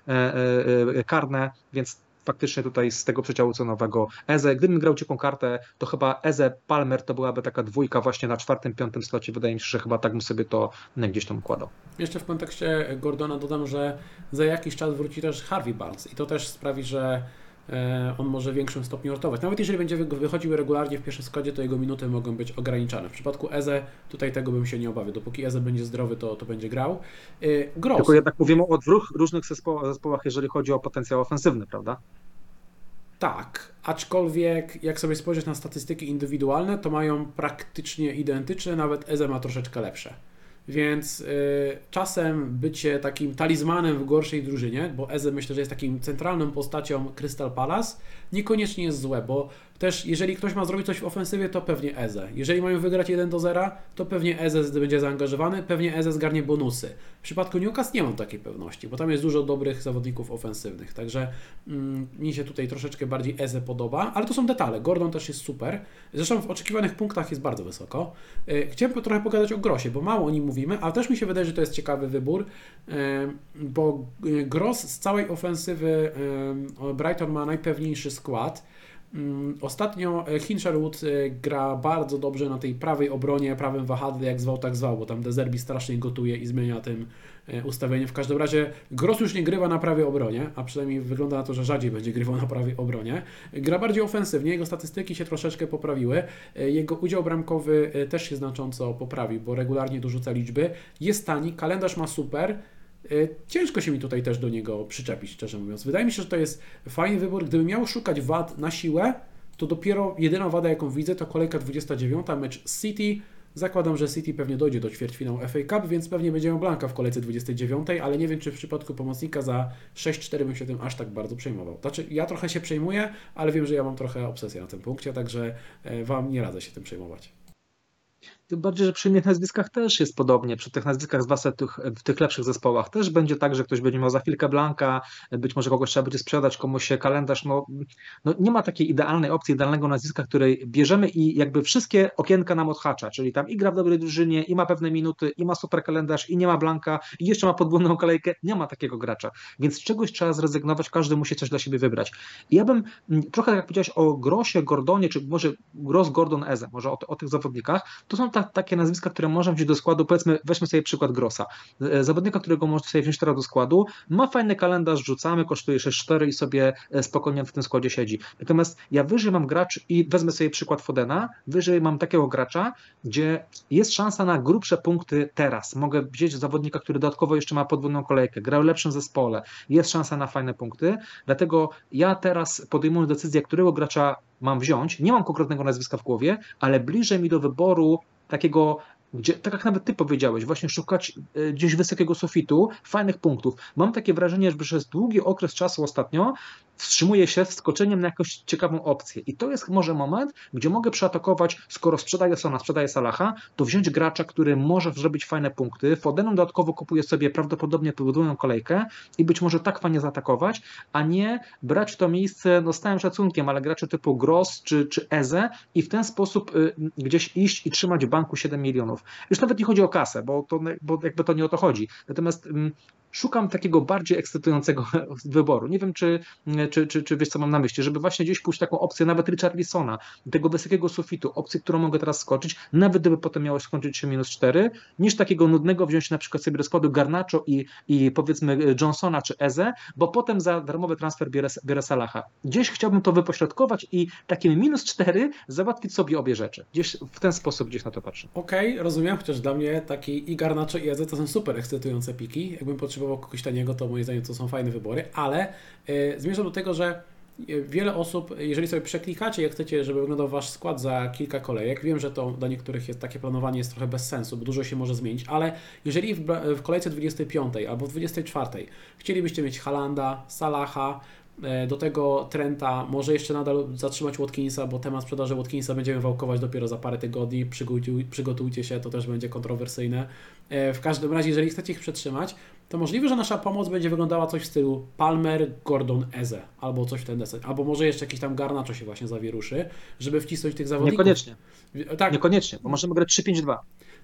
Speaker 2: karne, więc faktycznie tutaj z tego przeciału cenowego Eze. Gdybym grał ciepłą kartę, to chyba Eze Palmer to byłaby taka dwójka właśnie na czwartym, piątym slocie. Wydaje mi się, że chyba tak bym sobie to gdzieś tam układał.
Speaker 1: Jeszcze w kontekście Gordona dodam, że za jakiś czas wróci też Harvey Barnes i to też sprawi, że e, on może w większym stopniu rotować. Nawet jeżeli będzie wychodził regularnie w pierwszym składzie, to jego minuty mogą być ograniczane. W przypadku Eze tutaj tego bym się nie obawiał. Dopóki Eze będzie zdrowy, to, to będzie grał.
Speaker 2: E, Gross. Tylko jednak mówimy o dwóch różnych zespołach, jeżeli chodzi o potencjał ofensywny, prawda?
Speaker 1: Tak, aczkolwiek jak sobie spojrzeć na statystyki indywidualne, to mają praktycznie identyczne, nawet Eze ma troszeczkę lepsze. Więc y, czasem bycie takim talizmanem w gorszej drużynie, bo Eze myślę, że jest takim centralną postacią Crystal Palace, niekoniecznie jest złe, bo też jeżeli ktoś ma zrobić coś w ofensywie, to pewnie Eze. Jeżeli mają wygrać 1 do 0, to pewnie Eze będzie zaangażowany, pewnie Eze zgarnie bonusy. W przypadku Newcastle nie mam takiej pewności, bo tam jest dużo dobrych zawodników ofensywnych, także mm, mi się tutaj troszeczkę bardziej Eze podoba, ale to są detale. Gordon też jest super. Zresztą w oczekiwanych punktach jest bardzo wysoko. Y, chciałem trochę pogadać o Grosie, bo mało o nim mówimy, ale też mi się wydaje, że to jest ciekawy wybór, y, bo y, Gross z całej ofensywy Brighton ma najpewniejszy skład. Mm, ostatnio e, Hinsherwood e, gra bardzo dobrze na tej prawej obronie, prawym wahadle, jak zwał, tak zwał, bo tam Dezerbi strasznie gotuje i zmienia tym e, ustawienie. W każdym razie Gross już nie grywa na prawej obronie, a przynajmniej wygląda na to, że rzadziej będzie grywał na prawej obronie. Gra bardziej ofensywnie, jego statystyki się troszeczkę poprawiły. Jego udział bramkowy też się znacząco poprawił, bo regularnie dorzuca liczby. Jest tani, kalendarz ma super. E, ciężko się mi tutaj też do niego przyczepić, szczerze mówiąc. Wydaje mi się, że to jest fajny wybór. Gdybym miał szukać wad na siłę, to dopiero jedyna wada, jaką widzę, to kolejka 29, mecz City. Zakładam, że City pewnie dojdzie do ćwierćfinału FA Cup, więc pewnie będzie miał Blanka w kolejce 29, ale nie wiem, czy w przypadku pomocnika za 6-4 bym się tym aż tak bardzo przejmował. Znaczy, ja trochę się przejmuję, ale wiem, że ja mam trochę obsesję na tym punkcie, także e, Wam nie radzę się tym przejmować.
Speaker 2: Tym bardziej, że przy innych nazwiskach też jest podobnie. Przy tych nazwiskach, zwłaszcza tych, w tych lepszych zespołach, też będzie tak, że ktoś będzie miał za chwilkę blanka, być może kogoś trzeba będzie sprzedać, komuś się kalendarz. No, no nie ma takiej idealnej opcji, idealnego nazwiska, której bierzemy i jakby wszystkie okienka nam odhacza, czyli tam i gra w dobrej drużynie, i ma pewne minuty, i ma super kalendarz, i nie ma blanka, i jeszcze ma podwójną kolejkę. Nie ma takiego gracza. Więc czegoś trzeba zrezygnować, każdy musi coś dla siebie wybrać. I ja bym mm, trochę, jak powiedziałeś o Grosie, Gordonie, czy może Gros, Gordon, Eze, może o, o tych zawodnikach, to są tak takie nazwiska, które można wziąć do składu, powiedzmy, weźmy sobie przykład Grossa. E, zawodnika, którego można sobie wziąć teraz do składu, ma fajny kalendarz, rzucamy, kosztuje 6-4 i sobie e, spokojnie w tym składzie siedzi. Natomiast ja wyżej mam gracz i wezmę sobie przykład Fodena, wyżej mam takiego gracza, gdzie jest szansa na grubsze punkty teraz. Mogę wziąć zawodnika, który dodatkowo jeszcze ma podwójną kolejkę, grał w lepszym zespole, jest szansa na fajne punkty, dlatego ja teraz podejmując decyzję, którego gracza mam wziąć, nie mam konkretnego nazwiska w głowie, ale bliżej mi do wyboru takiego gdzie, tak jak nawet ty powiedziałeś, właśnie szukać e, gdzieś wysokiego sufitu, fajnych punktów. Mam takie wrażenie, że przez długi okres czasu ostatnio wstrzymuję się wskoczeniem na jakąś ciekawą opcję. I to jest może moment, gdzie mogę przeatakować, skoro sprzedaję Sona, sprzedaję Salaha, to wziąć gracza, który może zrobić fajne punkty. Fodeną dodatkowo kupuję sobie prawdopodobnie podwójną kolejkę i być może tak fajnie zaatakować, a nie brać to miejsce, no z całym szacunkiem, ale gracze typu Gross czy, czy Eze i w ten sposób y, gdzieś iść i trzymać w banku 7 milionów. Już nawet nie chodzi o kasę, bo, to, bo jakby to nie o to chodzi. Natomiast y, szukam takiego bardziej ekscytującego wyboru. Nie wiem, czy, czy, czy, czy wiesz, co mam na myśli, żeby właśnie gdzieś pójść taką opcję nawet Richarlisona, tego wysokiego sufitu, opcję, którą mogę teraz skoczyć, nawet gdyby potem miało skończyć się minus 4, niż takiego nudnego wziąć na przykład sobie do składu Garnacho i, i powiedzmy Johnsona czy Eze, bo potem za darmowy transfer bierę, bierę Salaha. Gdzieś chciałbym to wypośrodkować i takim minus 4 załatwić sobie obie rzeczy. Gdzieś w ten sposób gdzieś na to patrzę.
Speaker 1: Okej, okay, rozumiem, chociaż dla mnie taki i Garnacho i Eze to są super ekscytujące piki. Jakbym potrzebował kogoś taniego, to moim zdaniem to są fajne wybory, ale yy, zmierzam do tego, że wiele osób, jeżeli sobie przeklikacie, jak chcecie, żeby wyglądał Wasz skład za kilka kolejek, wiem, że to dla niektórych jest takie planowanie jest trochę bez sensu, bo dużo się może zmienić, ale jeżeli w, w kolejce 25 albo w 24 chcielibyście mieć Halanda, Salaha, e, do tego Trenta, może jeszcze nadal zatrzymać Watkinsa, bo temat sprzedaży Watkinsa będziemy wałkować dopiero za parę tygodni. Przygotujcie się, to też będzie kontrowersyjne. E, w każdym razie, jeżeli chcecie ich przetrzymać, to możliwe, że nasza pomoc będzie wyglądała coś w stylu Palmer, Gordon, Eze, albo coś w ten deseń, albo może jeszcze jakiś tam Garnacho się właśnie zawieruszy, żeby wcisnąć tych zawodników.
Speaker 2: Niekoniecznie. Tak. Niekoniecznie, bo możemy grać 3-5-2.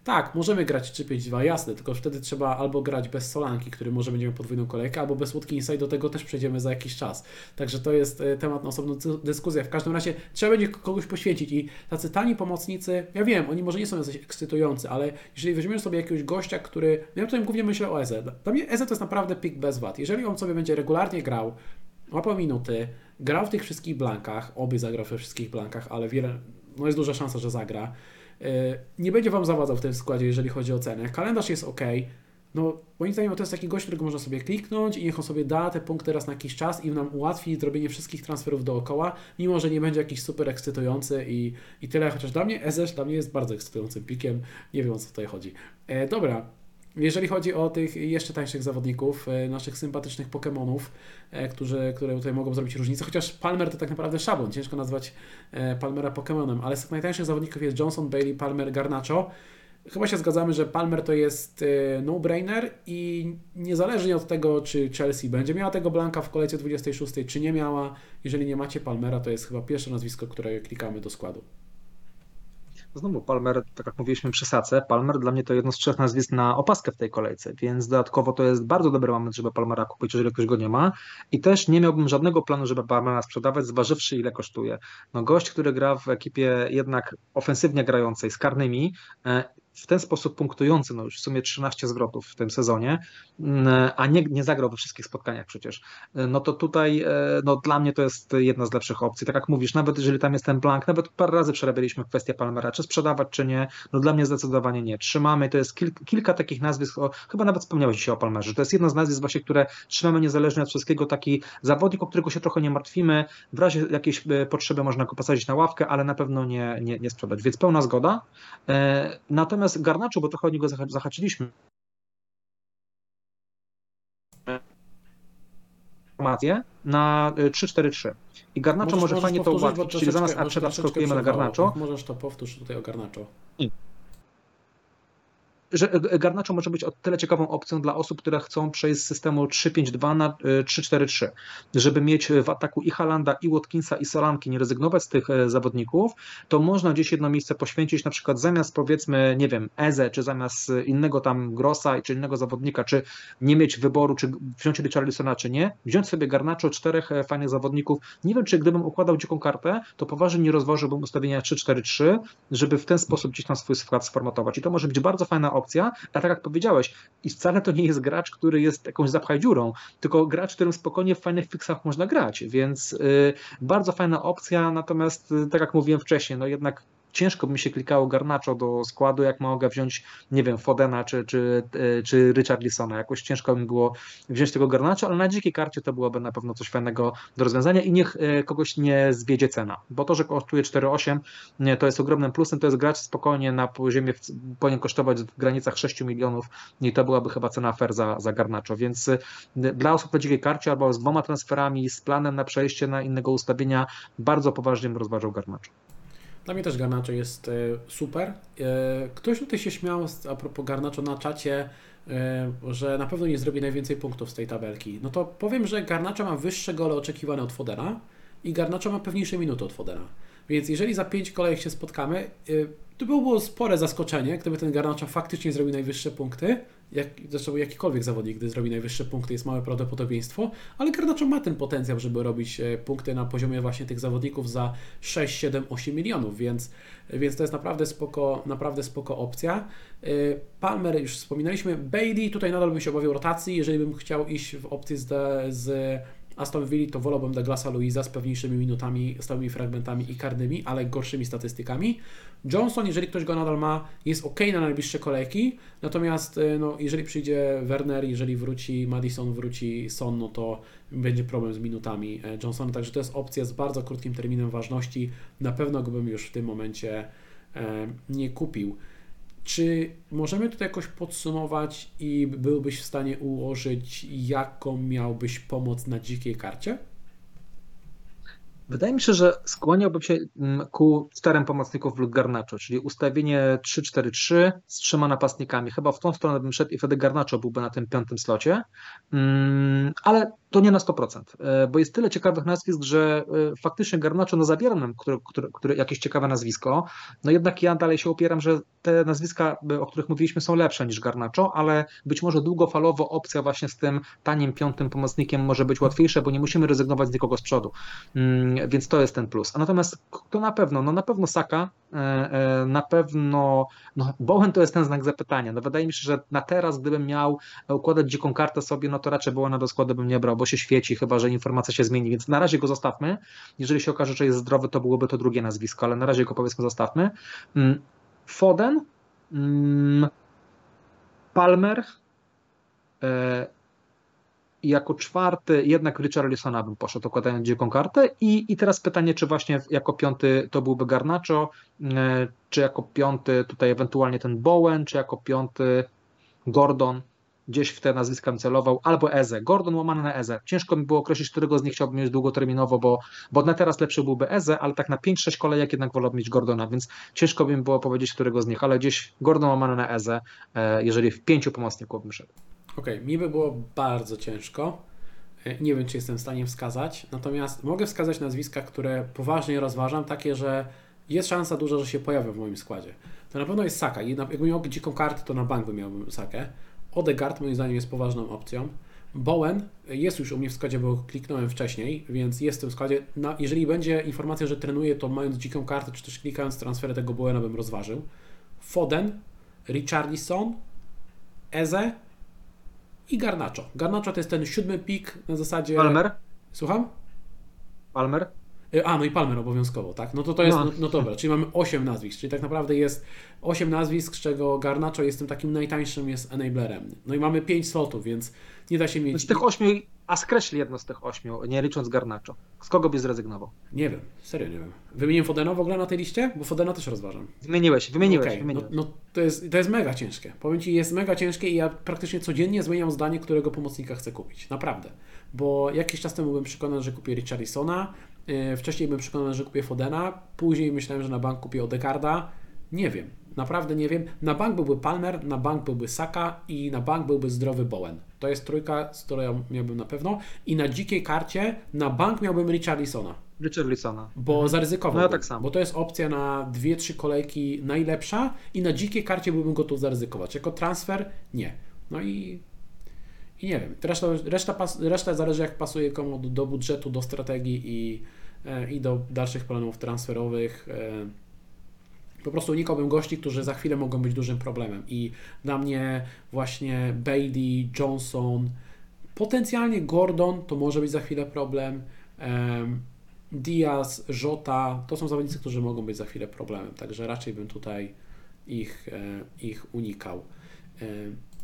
Speaker 1: Tak, możemy grać 3-5-2, jasne, tylko wtedy trzeba albo grać bez Solanki, który może będziemy podwójną kolejkę, albo bez Watkinsa i do tego też przejdziemy za jakiś czas. Także to jest e, temat na osobną dyskusję. W każdym razie trzeba będzie kogoś poświęcić i tacy tani pomocnicy, ja wiem, oni może nie są jacyś ekscytujący, ale jeżeli weźmiemy sobie jakiegoś gościa, który, ja tutaj głównie myślę o Eze. Dla mnie Eze to jest naprawdę pik bez wad. Jeżeli on sobie będzie regularnie grał, łapał minuty, grał w tych wszystkich blankach, obie zagrał we wszystkich blankach, ale wiele, no jest duża szansa, że zagra nie będzie Wam zawadzał w tym składzie, jeżeli chodzi o cenę. Kalendarz jest ok. No, moim zdaniem to jest taki gość, którego można sobie kliknąć i niech on sobie da te punkty raz na jakiś czas i nam ułatwi zrobienie wszystkich transferów dookoła, mimo że nie będzie jakiś super ekscytujący i, i tyle. Chociaż dla mnie Ezesz dla mnie jest bardzo ekscytującym pikiem. Nie wiem o co tutaj chodzi. E, dobra, jeżeli chodzi o tych jeszcze tańszych zawodników, e, naszych sympatycznych Pokémonów, e, którzy, które tutaj mogą zrobić różnicę, chociaż Palmer to tak naprawdę szablon, ciężko nazwać e, Palmera Pokémonem, ale z tych najtańszych zawodników jest Johnson, Bailey, Palmer, Garnacho. Chyba się zgadzamy, że Palmer to jest no-brainer i niezależnie od tego, czy Chelsea będzie miała tego Blanka w kolejce 26, czy nie miała, jeżeli nie macie Palmera, to jest chyba pierwsze nazwisko, które klikamy do składu.
Speaker 2: Znowu Palmer, tak jak mówiliśmy przy Palmer dla mnie to jedno z trzech nazwisk na opaskę w tej kolejce, więc dodatkowo to jest bardzo dobry moment, żeby Palmera kupić, jeżeli ktoś go nie ma. I też nie miałbym żadnego planu, żeby Palmera sprzedawać, zważywszy ile kosztuje. No gość, który gra w ekipie jednak ofensywnie grającej z karnymi, e, w ten sposób punktujący, no już w sumie 13 zwrotów w tym sezonie, mm, a nie, nie zagrał we wszystkich spotkaniach przecież, no to tutaj e, no dla mnie to jest jedna z lepszych opcji. Tak jak mówisz, nawet jeżeli tam jest ten blank, nawet parę razy przerabialiśmy kwestię Palmera, czy sprzedawać, czy nie, no dla mnie zdecydowanie nie. Trzymamy, to jest kil, kilka takich nazwisk, o, chyba nawet wspomniałeś dzisiaj o Palmerze, to jest jedno z nazwisk właśnie, które trzymamy niezależnie od wszystkiego, taki zawodnik, o którego się trochę nie martwimy, w razie jakiejś e, potrzeby można go posadzić na ławkę, ale na pewno nie, nie, nie sprzedać, więc pełna zgoda. E, natomiast Natomiast Garnaczo, bo trochę o niego zahaczyliśmy, informację na 3-4-3. Y, I Garnaczo może fajnie to ułatwić, czyli zamiast Archera skakujemy na Garnaczo.
Speaker 1: Możesz to powtórzyć tutaj o Garnaczo
Speaker 2: że Garnacho może być o tyle ciekawą opcją dla osób, które chcą przejść z systemu 3-5-2 na 3-4-3, e, żeby mieć w ataku i Halanda, i Watkinsa, i Solanki, nie rezygnować z tych e, zawodników, to można gdzieś jedno miejsce poświęcić, na przykład zamiast powiedzmy, nie wiem, Eze, czy zamiast innego tam Grossa, czy innego zawodnika, czy nie mieć wyboru, czy wziąć Richarlisona, czy nie, wziąć sobie Garnacho, czterech e, fajnych zawodników. Nie wiem, czy gdybym układał dziką kartę, to poważnie nie rozważyłbym ustawienia 3-4-3, żeby w ten sposób gdzieś tam swój skład sformatować. I to może być bardzo fajna opcja, a tak jak powiedziałeś, i wcale to nie jest gracz, który jest jakąś zapchaj dziurą, tylko gracz, którym spokojnie w fajnych fixach można grać, więc y, bardzo fajna opcja, natomiast y, tak jak mówiłem wcześniej, no jednak ciężko by mi się klikało Garnacho do składu, jak mogę wziąć, nie wiem, Fodena czy, czy, e, czy Richarlisona. Jakoś ciężko mi było wziąć tego Garnacho, ale na dzikiej karcie to byłoby na pewno coś fajnego do rozwiązania i niech e, kogoś nie zwiedzie cena, bo to, że kosztuje 4,8 to jest ogromnym plusem, to jest gracz spokojnie na poziomie, powinien kosztować w granicach 6 milionów i to byłaby chyba cena fair za, za Garnacho, więc e, dla osób na dzikiej karcie albo z dwoma transferami, z planem na przejście na innego ustawienia, bardzo poważnie bym rozważał Garnacho.
Speaker 1: Dla mnie też Garnacho jest e, super. E, ktoś tutaj się śmiał a propos Garnacho na czacie, e, że na pewno nie zrobi najwięcej punktów z tej tabelki. No to powiem, że Garnacho ma wyższe gole oczekiwane od Fodera i Garnacho ma pewniejsze minuty od Fodera. Więc jeżeli za pięć kolejek się spotkamy, to byłoby spore zaskoczenie, gdyby ten Garnacho faktycznie zrobił najwyższe punkty. Jak, zresztą jakikolwiek zawodnik, gdy zrobi najwyższe punkty, jest małe prawdopodobieństwo, ale Garnacho ma ten potencjał, żeby robić e, punkty na poziomie właśnie tych zawodników za 6, 7, 8 milionów, więc, więc to jest naprawdę spoko, naprawdę spoko opcja. E, Palmer już wspominaliśmy, Bailey, tutaj nadal bym się obawiał rotacji, jeżeli bym chciał iść w opcji z, z Aston Villa to wolałbym Douglasa Luiza z pewniejszymi minutami, stałymi fragmentami i karnymi, ale gorszymi statystykami. Johnson, jeżeli ktoś go nadal ma, jest ok na najbliższe kolejki, natomiast e, no, jeżeli przyjdzie Werner, jeżeli wróci Madison, wróci Son, no to będzie problem z minutami e, Johnsona, także to jest opcja z bardzo krótkim terminem ważności. Na pewno go bym już w tym momencie e, nie kupił. Czy możemy tutaj jakoś podsumować i byłbyś w stanie ułożyć, jaką miałbyś pomoc na dzikiej karcie?
Speaker 2: Wydaje mi się, że skłaniałbym się mm, ku czterem pomocników w Garnacho, czyli ustawienie 3-4-3 z trzema napastnikami. Chyba w tą stronę bym szedł i wtedy Garnacho byłby na tym piątym slocie, mm, ale to nie na 100%, e, bo jest tyle ciekawych nazwisk, że e, faktycznie Garnacho no zabiera nam który, który, który, jakieś ciekawe nazwisko, no jednak ja dalej się opieram, że te nazwiska, e, o których mówiliśmy są lepsze niż Garnacho, ale być może długofalowo opcja właśnie z tym tanim piątym pomocnikiem może być łatwiejsza, bo nie musimy rezygnować z nikogo z przodu. Mm, więc to jest ten plus. A natomiast to na pewno, no na pewno Saka, na pewno no Bowen to jest ten znak zapytania. No wydaje mi się, że na teraz, gdybym miał układać dziką kartę sobie, no to raczej było na do składu bym nie brał, bo się świeci, chyba że informacja się zmieni, więc na razie go zostawmy. Jeżeli się okaże, że jest zdrowy, to byłoby to drugie nazwisko, ale na razie go powiedzmy zostawmy. Mm, Foden, mm, Palmer, e, i jako czwarty jednak Richarlisona bym poszedł, układając dziką kartę. I, I teraz pytanie, czy właśnie jako piąty to byłby Garnacho, e, czy jako piąty tutaj ewentualnie ten Bowen, czy jako piąty Gordon, gdzieś w te nazwiska bym celował, albo Eze. Gordon łamany na Eze. Ciężko mi było określić, którego z nich chciałbym mieć długoterminowo, bo, bo na teraz lepszy byłby Eze, ale tak na 5-6 kolejek jednak wolałbym mieć Gordona, więc ciężko by mi było powiedzieć, którego z nich, ale gdzieś Gordon łamany na Eze, e, jeżeli w pięciu pomocników bym szedł.
Speaker 1: Okej, okay, mi by było bardzo ciężko. E, nie wiem, czy jestem w stanie wskazać, natomiast mogę wskazać nazwiska, które poważnie rozważam, takie, że jest szansa duża, że się pojawią w moim składzie. To na pewno jest Saka. Jakbym miał dziką kartę, to na bank bym miałbym Sakę. Odegaard moim zdaniem jest poważną opcją. Bowen jest już u mnie w składzie, bo kliknąłem wcześniej, więc jest w tym składzie. Jeżeli będzie informacja, że trenuje, to mając dziką kartę, czy też klikając transfery tego Bowena bym rozważył. Foden, Richarlison, Eze i Garnacho. Garnacho to jest ten siódmy pik na zasadzie...
Speaker 2: Palmer?
Speaker 1: Słucham?
Speaker 2: Palmer?
Speaker 1: E, a, no i Palmer obowiązkowo, tak? No to to jest, no, no dobra, czyli mamy 8 nazwisk, czyli tak naprawdę jest 8 nazwisk, z czego Garnacho jest tym takim najtańszym, jest enablerem. No i mamy 5 slotów, więc nie da się mieć...
Speaker 2: Z tych 8 a skreśl jedno z tych ośmiu, nie licząc Garnaczo. Z kogo byś zrezygnował?
Speaker 1: Nie wiem, serio nie wiem. Wymieniłem Fodena w ogóle na tej liście? Bo Fodena też rozważam.
Speaker 2: Wymieniłeś, wymieniłeś. Okay. wymieniłeś.
Speaker 1: No, no, to, jest, to jest mega ciężkie. Powiem Ci, jest mega ciężkie i ja praktycznie codziennie zmieniam zdanie, którego pomocnika chcę kupić. Naprawdę. Bo jakiś czas temu byłem przekonany, że kupię Richarlisona, yy, wcześniej byłem przekonany, że kupię Fodena, później myślałem, że na bank kupię Odegarda. Nie wiem. Naprawdę nie wiem. Na bank byłby Palmer, na bank byłby Saka i na bank byłby zdrowy Bowen. To jest trójka, z którą miałbym na pewno. I na dzikiej karcie na bank miałbym Richarlisona.
Speaker 2: Richarlisona.
Speaker 1: Bo mhm. zaryzykowałbym.
Speaker 2: No ja tak samo.
Speaker 1: Bo to jest opcja na dwie, trzy kolejki najlepsza i na dzikiej karcie byłbym gotów zaryzykować. Jako transfer nie. No i, i nie wiem. Reszta, reszta, pas, reszta zależy jak pasuje komu do, do budżetu, do strategii i, e, i do dalszych planów transferowych. Po prostu unikałbym gości, którzy za chwilę mogą być dużym problemem. I dla mnie właśnie Bailey, Johnson, potencjalnie Gordon to może być za chwilę problem. Um, Diaz, Jota to są zawodnicy, którzy mogą być za chwilę problemem. Także raczej bym tutaj ich, e, ich unikał. E,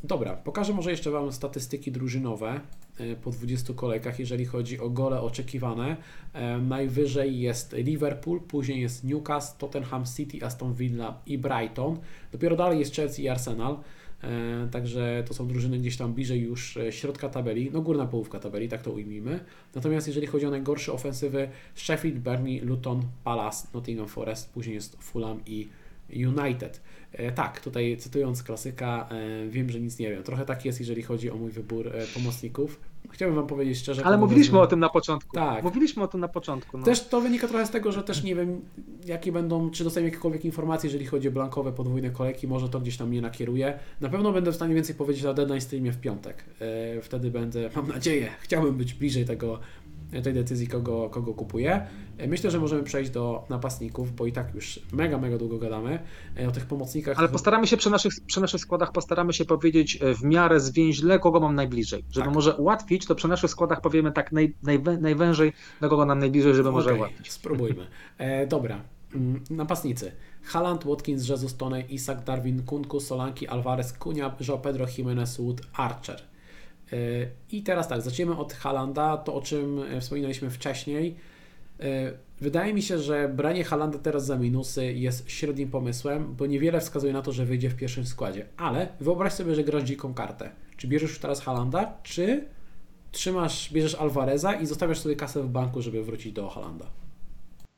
Speaker 1: dobra, pokażę może jeszcze Wam statystyki drużynowe. E, po 20 kolejkach, jeżeli chodzi o gole oczekiwane. E, najwyżej jest Liverpool, później jest Newcastle, Tottenham City, Aston Villa i Brighton. Dopiero dalej jest Chelsea i Arsenal. E, także to są drużyny gdzieś tam bliżej już środka tabeli, no górna połówka tabeli, tak to ujmijmy. Natomiast jeżeli chodzi o najgorsze ofensywy, Sheffield, Burnley, Luton, Palace, Nottingham Forest, później jest Fulham i United. E, tak, tutaj cytując klasyka, e, wiem, że nic nie wiem. Trochę tak jest, jeżeli chodzi o mój wybór e, pomocników. chciałbym wam powiedzieć szczerze.
Speaker 2: Ale mówiliśmy o tym na początku.
Speaker 1: Tak.
Speaker 2: Mówiliśmy o tym na początku. No.
Speaker 1: Też to wynika trochę z tego, że też nie wiem, jakie będą, czy dostajemy jakiekolwiek informacje, jeżeli chodzi o blankowe podwójne kolejki, może to gdzieś tam mnie nakieruje. Na pewno będę w stanie więcej powiedzieć na Deadline Streamie w piątek. Wtedy będę, mam nadzieję, chciałbym być bliżej tego, tej decyzji, kogo, kogo kupuję. E, myślę, że możemy przejść do napastników, bo i tak już mega, mega długo gadamy e, o tych pomocnikach.
Speaker 2: Ale postaramy się przy naszych, przy naszych składach, postaramy się powiedzieć e, w miarę zwięźle, kogo mam najbliżej. Żeby
Speaker 1: Tak.
Speaker 2: może ułatwić, to przy naszych składach powiemy tak naj, najwę, najwężej, do kogo nam najbliżej, żeby może
Speaker 1: Okej,
Speaker 2: ułatwić.
Speaker 1: Spróbujmy. E, dobra. Mm, Napastnicy. Haaland, Watkins, Jesus, Toney, Isak, Darwin, Kunku, Solanki, Alvarez, Kunia, João Pedro, Jimenez, Wood, Archer. I teraz tak, zaczniemy od Halanda, to o czym e, wspominaliśmy wcześniej. E, Wydaje mi się, że branie Halanda teraz za minusy jest średnim pomysłem, bo niewiele wskazuje na to, że wyjdzie w pierwszym składzie. Ale wyobraź sobie, że grasz dziką kartę. Czy bierzesz już teraz Halanda, czy trzymasz, bierzesz Alvareza i zostawiasz sobie kasę w banku, żeby wrócić do Halanda?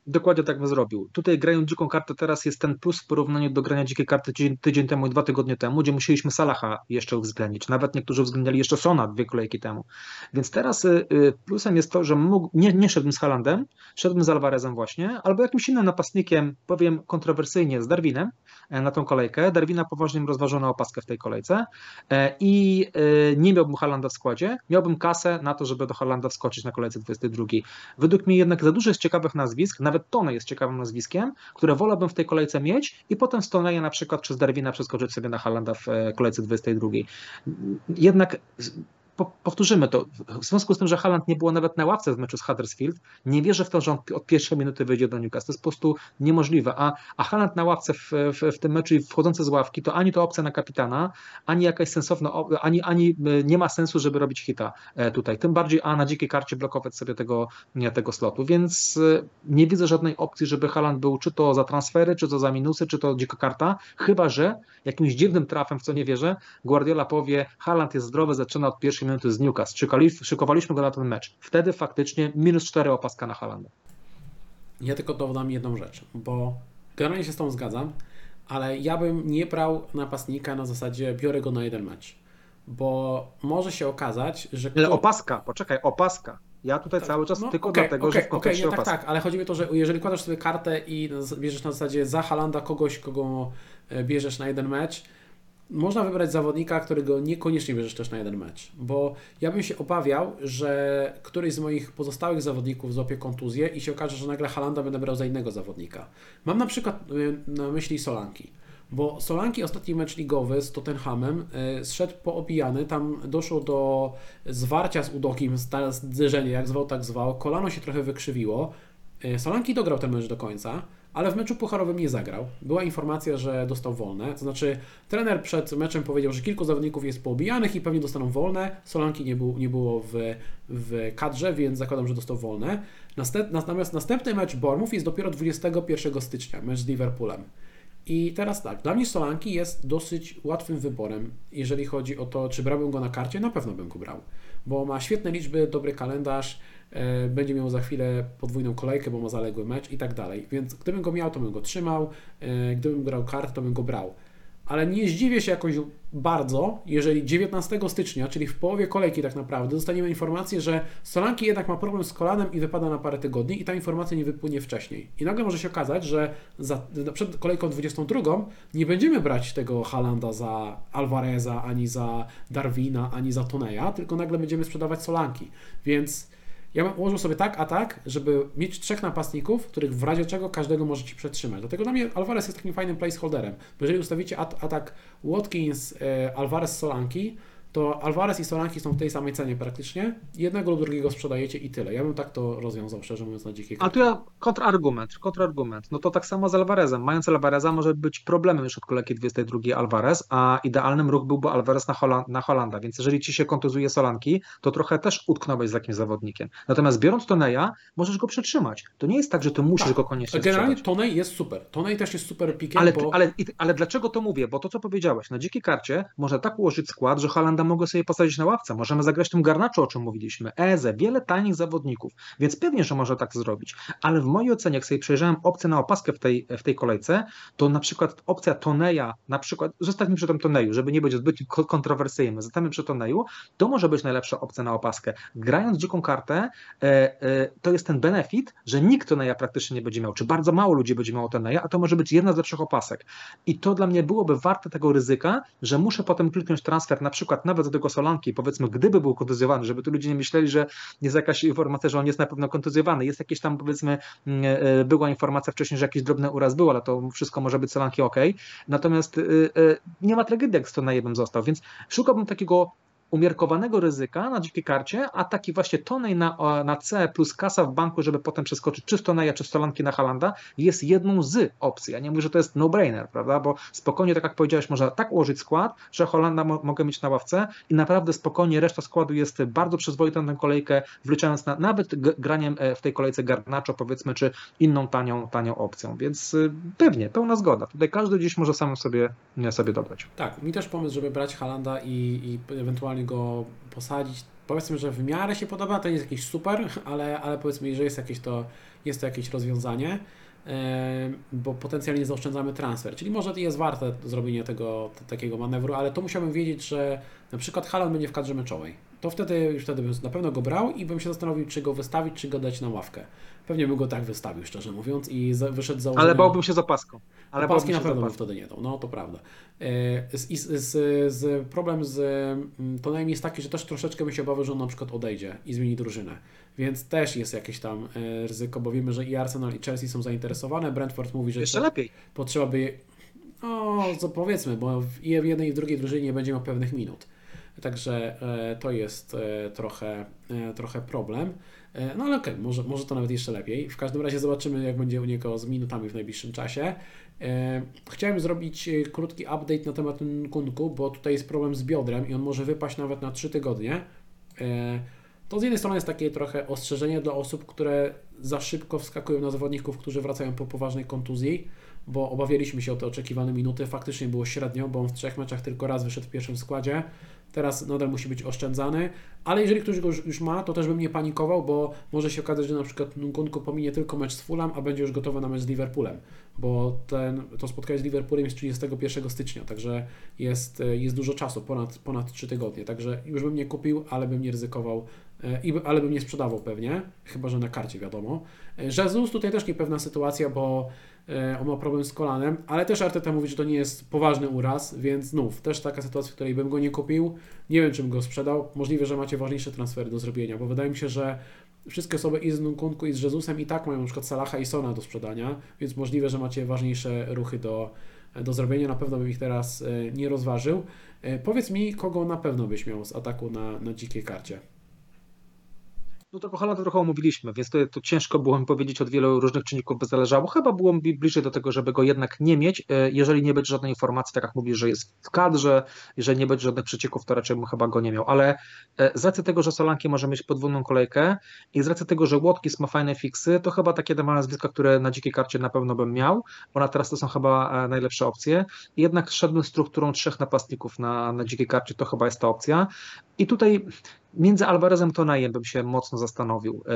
Speaker 2: Dokładnie tak bym zrobił. Tutaj grając dziką kartę teraz jest ten plus w porównaniu do grania dzikiej karty tydzień, tydzień temu i dwa tygodnie temu, gdzie musieliśmy Salaha jeszcze uwzględnić. Nawet niektórzy uwzględniali jeszcze Sona dwie kolejki temu. Więc teraz y, y, plusem jest to, że mógł, nie, nie z Halandem, szedłbym z Alvarezem właśnie, albo jakimś innym napastnikiem, powiem kontrowersyjnie, z Darwinem na tą kolejkę. Darwina poważnie na opaskę w tej kolejce e, i e, nie miałbym Halanda w składzie, miałbym kasę na to, żeby do Halanda wskoczyć na kolejce 22. Według mnie jednak za dużo jest ciekawych nazwisk, nawet Tone jest ciekawym nazwiskiem, które wolałbym w tej kolejce mieć i potem z Toneja na przykład przez Darwina przeskoczyć sobie na Halanda w e, kolejce 22. Jednak po, powtórzymy to, w związku z tym, że Haaland nie było nawet na ławce w meczu z Huddersfield, nie wierzę w to, że on od pierwszej minuty wyjdzie do Newcastle. To jest po prostu niemożliwe. A, a Haaland na ławce w, w, w tym meczu i wchodzący z ławki, to ani to opcja na kapitana, ani jakaś sensowna, ani, ani e, nie ma sensu, żeby robić hita e, tutaj. Tym bardziej, a na dzikiej karcie blokować sobie tego, tego slotu. Więc e, nie widzę żadnej opcji, żeby Haaland był czy to za transfery, czy to za minusy, czy to dzika karta, chyba że jakimś dziwnym trafem, w co nie wierzę, Guardiola powie, Haaland jest zdrowy, zaczyna od pierwszej minuty z Newcastle. Szykali, szykowaliśmy go na ten mecz. Wtedy faktycznie minus 4 opaska na Haalanda.
Speaker 1: Ja tylko dodam jedną rzecz, bo generalnie się z tą zgadzam, ale ja bym nie brał napastnika na zasadzie biorę go na jeden mecz, bo może się okazać, że...
Speaker 2: Ale opaska, poczekaj, opaska. Ja tutaj cały czas
Speaker 1: No,
Speaker 2: tylko
Speaker 1: okej,
Speaker 2: dlatego,
Speaker 1: okej,
Speaker 2: że w kontekście
Speaker 1: okej, nie, tak, tak, ale chodzi mi o to, że jeżeli kładasz sobie kartę i bierzesz na zasadzie za Halanda kogoś, kogo e, bierzesz na jeden mecz, można wybrać zawodnika, którego niekoniecznie bierzesz też na jeden mecz, bo ja bym się obawiał, że któryś z moich pozostałych zawodników złapie kontuzję i się okaże, że nagle Halanda będę brał za innego zawodnika. Mam na przykład y, na myśli Solanki. Bo Solanki ostatni mecz ligowy z Tottenhamem y, zszedł poobijany, tam doszło do zwarcia z Udokiem, sta- zderzenie, jak zwał, tak zwał, kolano się trochę wykrzywiło. Y, Solanki dograł ten mecz do końca, ale w meczu pucharowym nie zagrał. Była informacja, że dostał wolne, to znaczy trener przed meczem powiedział, że kilku zawodników jest poobijanych i pewnie dostaną wolne. Solanki nie, był, nie było w, w kadrze, więc zakładam, że dostał wolne. Następ, natomiast następny mecz Bormów jest dopiero 21 stycznia, mecz z Liverpoolem. I teraz tak, dla mnie Solanki jest dosyć łatwym wyborem, jeżeli chodzi o to, czy brałbym go na karcie, na pewno bym go brał, bo ma świetne liczby, dobry kalendarz, będzie miał za chwilę podwójną kolejkę, bo ma zaległy mecz i tak dalej, więc gdybym go miał, to bym go trzymał, e, gdybym grał kartę, to bym go brał. Ale nie zdziwię się jakoś bardzo, jeżeli 19 stycznia, czyli w połowie kolejki tak naprawdę, dostaniemy informację, że Solanki jednak ma problem z kolanem i wypada na parę tygodni i ta informacja nie wypłynie wcześniej. I nagle może się okazać, że za, przed kolejką 22 nie będziemy brać tego Halanda za Alvareza, ani za Darwina, ani za Toneja, tylko nagle będziemy sprzedawać Solanki. Więc ja bym ułożył sobie tak, a tak, żeby mieć trzech napastników, których w razie czego każdego możecie przetrzymać. Dlatego dla mnie Alvarez jest takim fajnym placeholderem. Bo jeżeli ustawicie at- atak Watkins, e, Alvarez, Solanki, to Alvarez i Solanki są w tej samej cenie praktycznie. Jednego lub drugiego sprzedajecie i tyle. Ja bym tak to rozwiązał, szczerze mówiąc, na dzikiej
Speaker 2: A tu ja kontrargument, kontrargument. No to tak samo z Alvarezem. Mając Alvareza może być problemem już od kolejki 22 Alvarez, a idealnym ruch byłby Alvarez na, Hola- na Holanda, więc jeżeli ci się kontuzuje Solanki, to trochę też utknąłeś z jakimś zawodnikiem. Natomiast biorąc Toneja, możesz go przetrzymać. To nie jest tak, że ty musisz
Speaker 1: Tak.
Speaker 2: go koniecznie
Speaker 1: Generalnie
Speaker 2: sprzedać.
Speaker 1: Tonej jest super. Tonej też jest super pikiem,
Speaker 2: Ale,
Speaker 1: bo...
Speaker 2: ale, ale dlaczego to mówię? Bo to, co powiedziałeś, na dzikiej karcie można tak ułożyć skład, że Halanda mogę sobie posadzić na ławce, możemy zagrać tym Garnaczo, o czym mówiliśmy, Eze, wiele tanich zawodników, więc pewnie, że może tak zrobić, ale w mojej ocenie, jak sobie przejrzałem opcję na opaskę w tej, w tej kolejce, to na przykład opcja Toneja, na przykład, zostawmy przy tym Toneju, żeby nie być zbyt kontrowersyjny, zostawmy przy Toneju, to może być najlepsza opcja na opaskę. Grając dziką kartę, e, e, to jest ten benefit, że nikt Toneja praktycznie nie będzie miał, czy bardzo mało ludzi będzie miało Toneja, a to może być jedna z lepszych opasek. I to dla mnie byłoby warte tego ryzyka, że muszę potem kliknąć transfer, na przykład nawet do tego Solanki, powiedzmy, gdyby był kontuzjowany, żeby tu ludzie nie myśleli, że jest jakaś informacja, że on jest na pewno kontuzjowany. Jest jakieś tam, powiedzmy, mm, e, była informacja wcześniej, że jakiś drobny uraz był, ale to wszystko może być Solanki ok. Natomiast nie ma tragedii, jak to na jednym został, więc szukałbym takiego umiarkowanego ryzyka na dzikiej karcie, a taki właśnie tonej na, na C plus kasa w banku, żeby potem przeskoczyć czy w Toneja, czy Stolanki na Halanda, jest jedną z opcji. Ja nie mówię, że to jest no-brainer, prawda? Bo spokojnie, tak jak powiedziałeś, można tak ułożyć skład, że Holanda mo mogę mieć na ławce i naprawdę spokojnie reszta składu jest bardzo przyzwoita na tę kolejkę, wliczając na, nawet graniem e, w tej kolejce Garnaczo, powiedzmy, czy inną tanią, tanią opcją. Więc y, pewnie, pełna zgoda. Tutaj każdy gdzieś może sam sobie, sobie dobrać.
Speaker 1: Tak, mi też pomysł, żeby brać Halanda i, i ewentualnie go posadzić. Powiedzmy, że w miarę się podoba, to nie jest jakiś super, ale, ale powiedzmy, że jest jakieś to, jest to jakieś rozwiązanie, bo potencjalnie zaoszczędzamy transfer. Czyli może jest warte zrobienie tego takiego manewru, ale to musiałbym wiedzieć, że na przykład Halan będzie w kadrze meczowej. To wtedy już wtedy bym na pewno go brał i bym się zastanowił, czy go wystawić, czy go dać na ławkę. Pewnie bym go tak wystawił, szczerze mówiąc, i za, wyszedł za
Speaker 2: Ale bałbym się z opaską.
Speaker 1: Ale opaski na pewno bym wtedy nie dał, no to prawda. E, z, z, z, problem z mm, Tonem jest taki, że też troszeczkę bym się obawiał, że on na przykład odejdzie i zmieni drużynę. Więc też jest jakieś tam e, ryzyko, bo wiemy, że i Arsenal i Chelsea są zainteresowane. Brentford mówi, że
Speaker 2: jeszcze lepiej.
Speaker 1: Potrzeba by, no co powiedzmy, bo w jednej i w drugiej drużynie będzie miał pewnych minut. Także e, to jest trochę, trochę problem. No ale okej, okay, może, może to nawet jeszcze lepiej. W każdym razie zobaczymy, jak będzie u niego z minutami w najbliższym czasie. E, chciałem zrobić e, krótki update na temat Nkunku, bo tutaj jest problem z biodrem i on może wypaść nawet na 3 tygodnie. E, to z jednej strony jest takie trochę ostrzeżenie dla osób, które za szybko wskakują na zawodników, którzy wracają po poważnej kontuzji, bo obawialiśmy się o te oczekiwane minuty. Faktycznie było średnio, bo on w trzech meczach tylko raz wyszedł w pierwszym składzie. Teraz nadal musi być oszczędzany, ale jeżeli ktoś go już, ma, to też bym nie panikował, bo może się okazać, że na przykład Nkunku pominie tylko mecz z Fulham, a będzie już gotowy na mecz z Liverpoolem, bo ten, to spotkanie z Liverpoolem jest 31 stycznia, także jest, jest dużo czasu, ponad, ponad 3 tygodnie, także już bym nie kupił, ale bym nie ryzykował, e, ale bym nie sprzedawał pewnie, chyba że na karcie wiadomo. E, Jesus tutaj też niepewna sytuacja, bo E, on ma problem z kolanem, ale też Arteta mówi, że to nie jest poważny uraz, więc znów, też taka sytuacja, w której bym go nie kupił. Nie wiem, czym go sprzedał. Możliwe, że macie ważniejsze transfery do zrobienia, bo wydaje mi się, że wszystkie osoby i z Nkunku i z Jezusem i tak mają przykład Salaha i Sona do sprzedania, więc możliwe, że macie ważniejsze ruchy do, do zrobienia. Na pewno bym ich teraz e, nie rozważył. E, powiedz mi, kogo na pewno byś miał z ataku na, na dzikiej karcie.
Speaker 2: No to Holanda trochę omówiliśmy, więc to, to ciężko było mi powiedzieć, od wielu różnych czynników by zależało. Chyba było mi bliżej do tego, żeby go jednak nie mieć, e, jeżeli nie będzie żadnej informacji, tak jak mówisz, że jest w kadrze, jeżeli nie będzie żadnych przecieków, to raczej bym chyba go nie miał, ale e, z racji tego, że Solanki może mieć podwójną kolejkę i z racji tego, że Watkins ma fajne fiksy, to chyba takie dwa nazwiska, które na dzikiej karcie na pewno bym miał, bo na teraz to są chyba e, najlepsze opcje. Jednak szedłbym strukturą trzech napastników na, na dzikiej karcie, to chyba jest ta opcja. I tutaj między Alvarezem Tonejem bym się mocno zastanowił, e,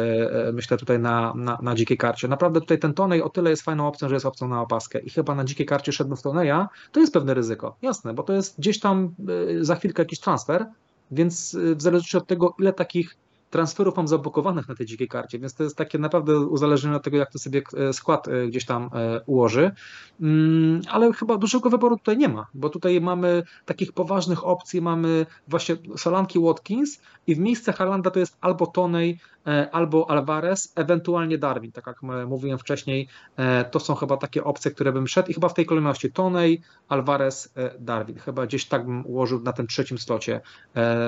Speaker 2: e, myślę tutaj na, na, na dzikiej karcie. Naprawdę tutaj ten Tonej o tyle jest fajną opcją, że jest opcją na opaskę i chyba na dzikiej karcie szedłbym w Toneja, to jest pewne ryzyko, jasne, bo to jest gdzieś tam e, za chwilkę jakiś transfer, więc w zależności od tego, ile takich transferów mam zablokowanych na tej dzikiej karcie, więc to jest takie naprawdę uzależnione od tego, jak to sobie e, skład e, gdzieś tam e, ułoży. Mm, ale chyba dużego wyboru tutaj nie ma, bo tutaj mamy takich poważnych opcji, mamy właśnie Solanki Watkins i w miejsce Halanda to jest albo Tonej, albo Alvarez, ewentualnie Darwin, tak jak mówiłem wcześniej, e, to są chyba takie opcje, które bym szedł i chyba w tej kolejności Tonej, Alvarez, e, Darwin. Chyba gdzieś tak bym ułożył na tym trzecim slocie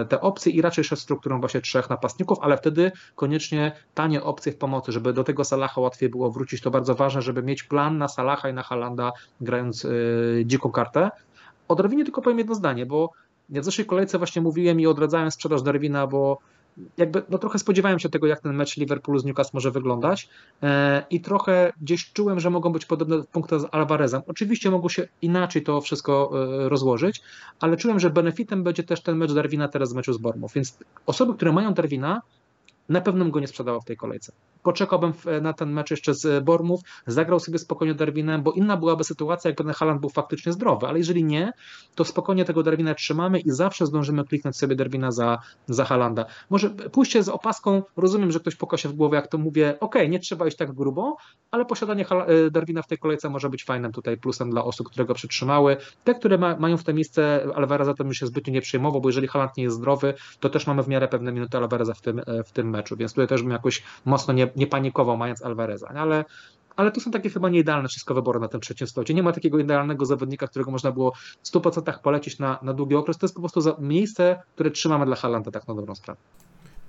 Speaker 2: te opcje i raczej szedł strukturą właśnie trzech napastników, ale wtedy koniecznie tanie opcje w pomocy, żeby do tego Salaha łatwiej było wrócić. To bardzo ważne, żeby mieć plan na Salaha i na Halanda grając dziką kartę. O Darwinie tylko powiem jedno zdanie, bo ja w zeszłej kolejce właśnie mówiłem i odradzałem sprzedaż Darwina, bo jakby no trochę spodziewałem się tego, jak ten mecz Liverpoolu z Newcastle może wyglądać e, i trochę gdzieś czułem, że mogą być podobne punkty z Alvarezem. Oczywiście mogło się inaczej to wszystko e, rozłożyć, ale czułem, że benefitem będzie też ten mecz Darwina teraz w meczu z Bormów, więc osoby, które mają Darwina, na pewno bym go nie sprzedawał w tej kolejce. Poczekałbym na ten mecz jeszcze z Bormów, zagrał sobie spokojnie Darwinem, bo inna byłaby sytuacja, jakby ten Haland był faktycznie zdrowy, ale jeżeli nie, to spokojnie tego Darwina trzymamy i zawsze zdążymy kliknąć sobie Darwina za, za Halanda. Może pójście z opaską, rozumiem, że ktoś pokosie w głowę, jak to mówię, ok, nie trzeba iść tak grubo, ale posiadanie e, Darwina w tej kolejce może być fajnym tutaj plusem dla osób, które go przytrzymały. Te, które ma, mają w to miejsce Alvareza, to bym się zbytnio nie przejmował, bo jeżeli Haland nie jest zdrowy, to też mamy w miarę pewne minuty Alvareza w tym, e, w tym meczu, więc tutaj też bym jakoś mocno nie, nie panikował mając Alvareza, ale ale to są takie chyba nieidealne wszystko wybory na tym trzecim slocie. Nie ma takiego idealnego zawodnika, którego można było w 100% polecić na, na długi okres. To jest po prostu miejsce, które trzymamy dla Halanda tak na dobrą sprawę.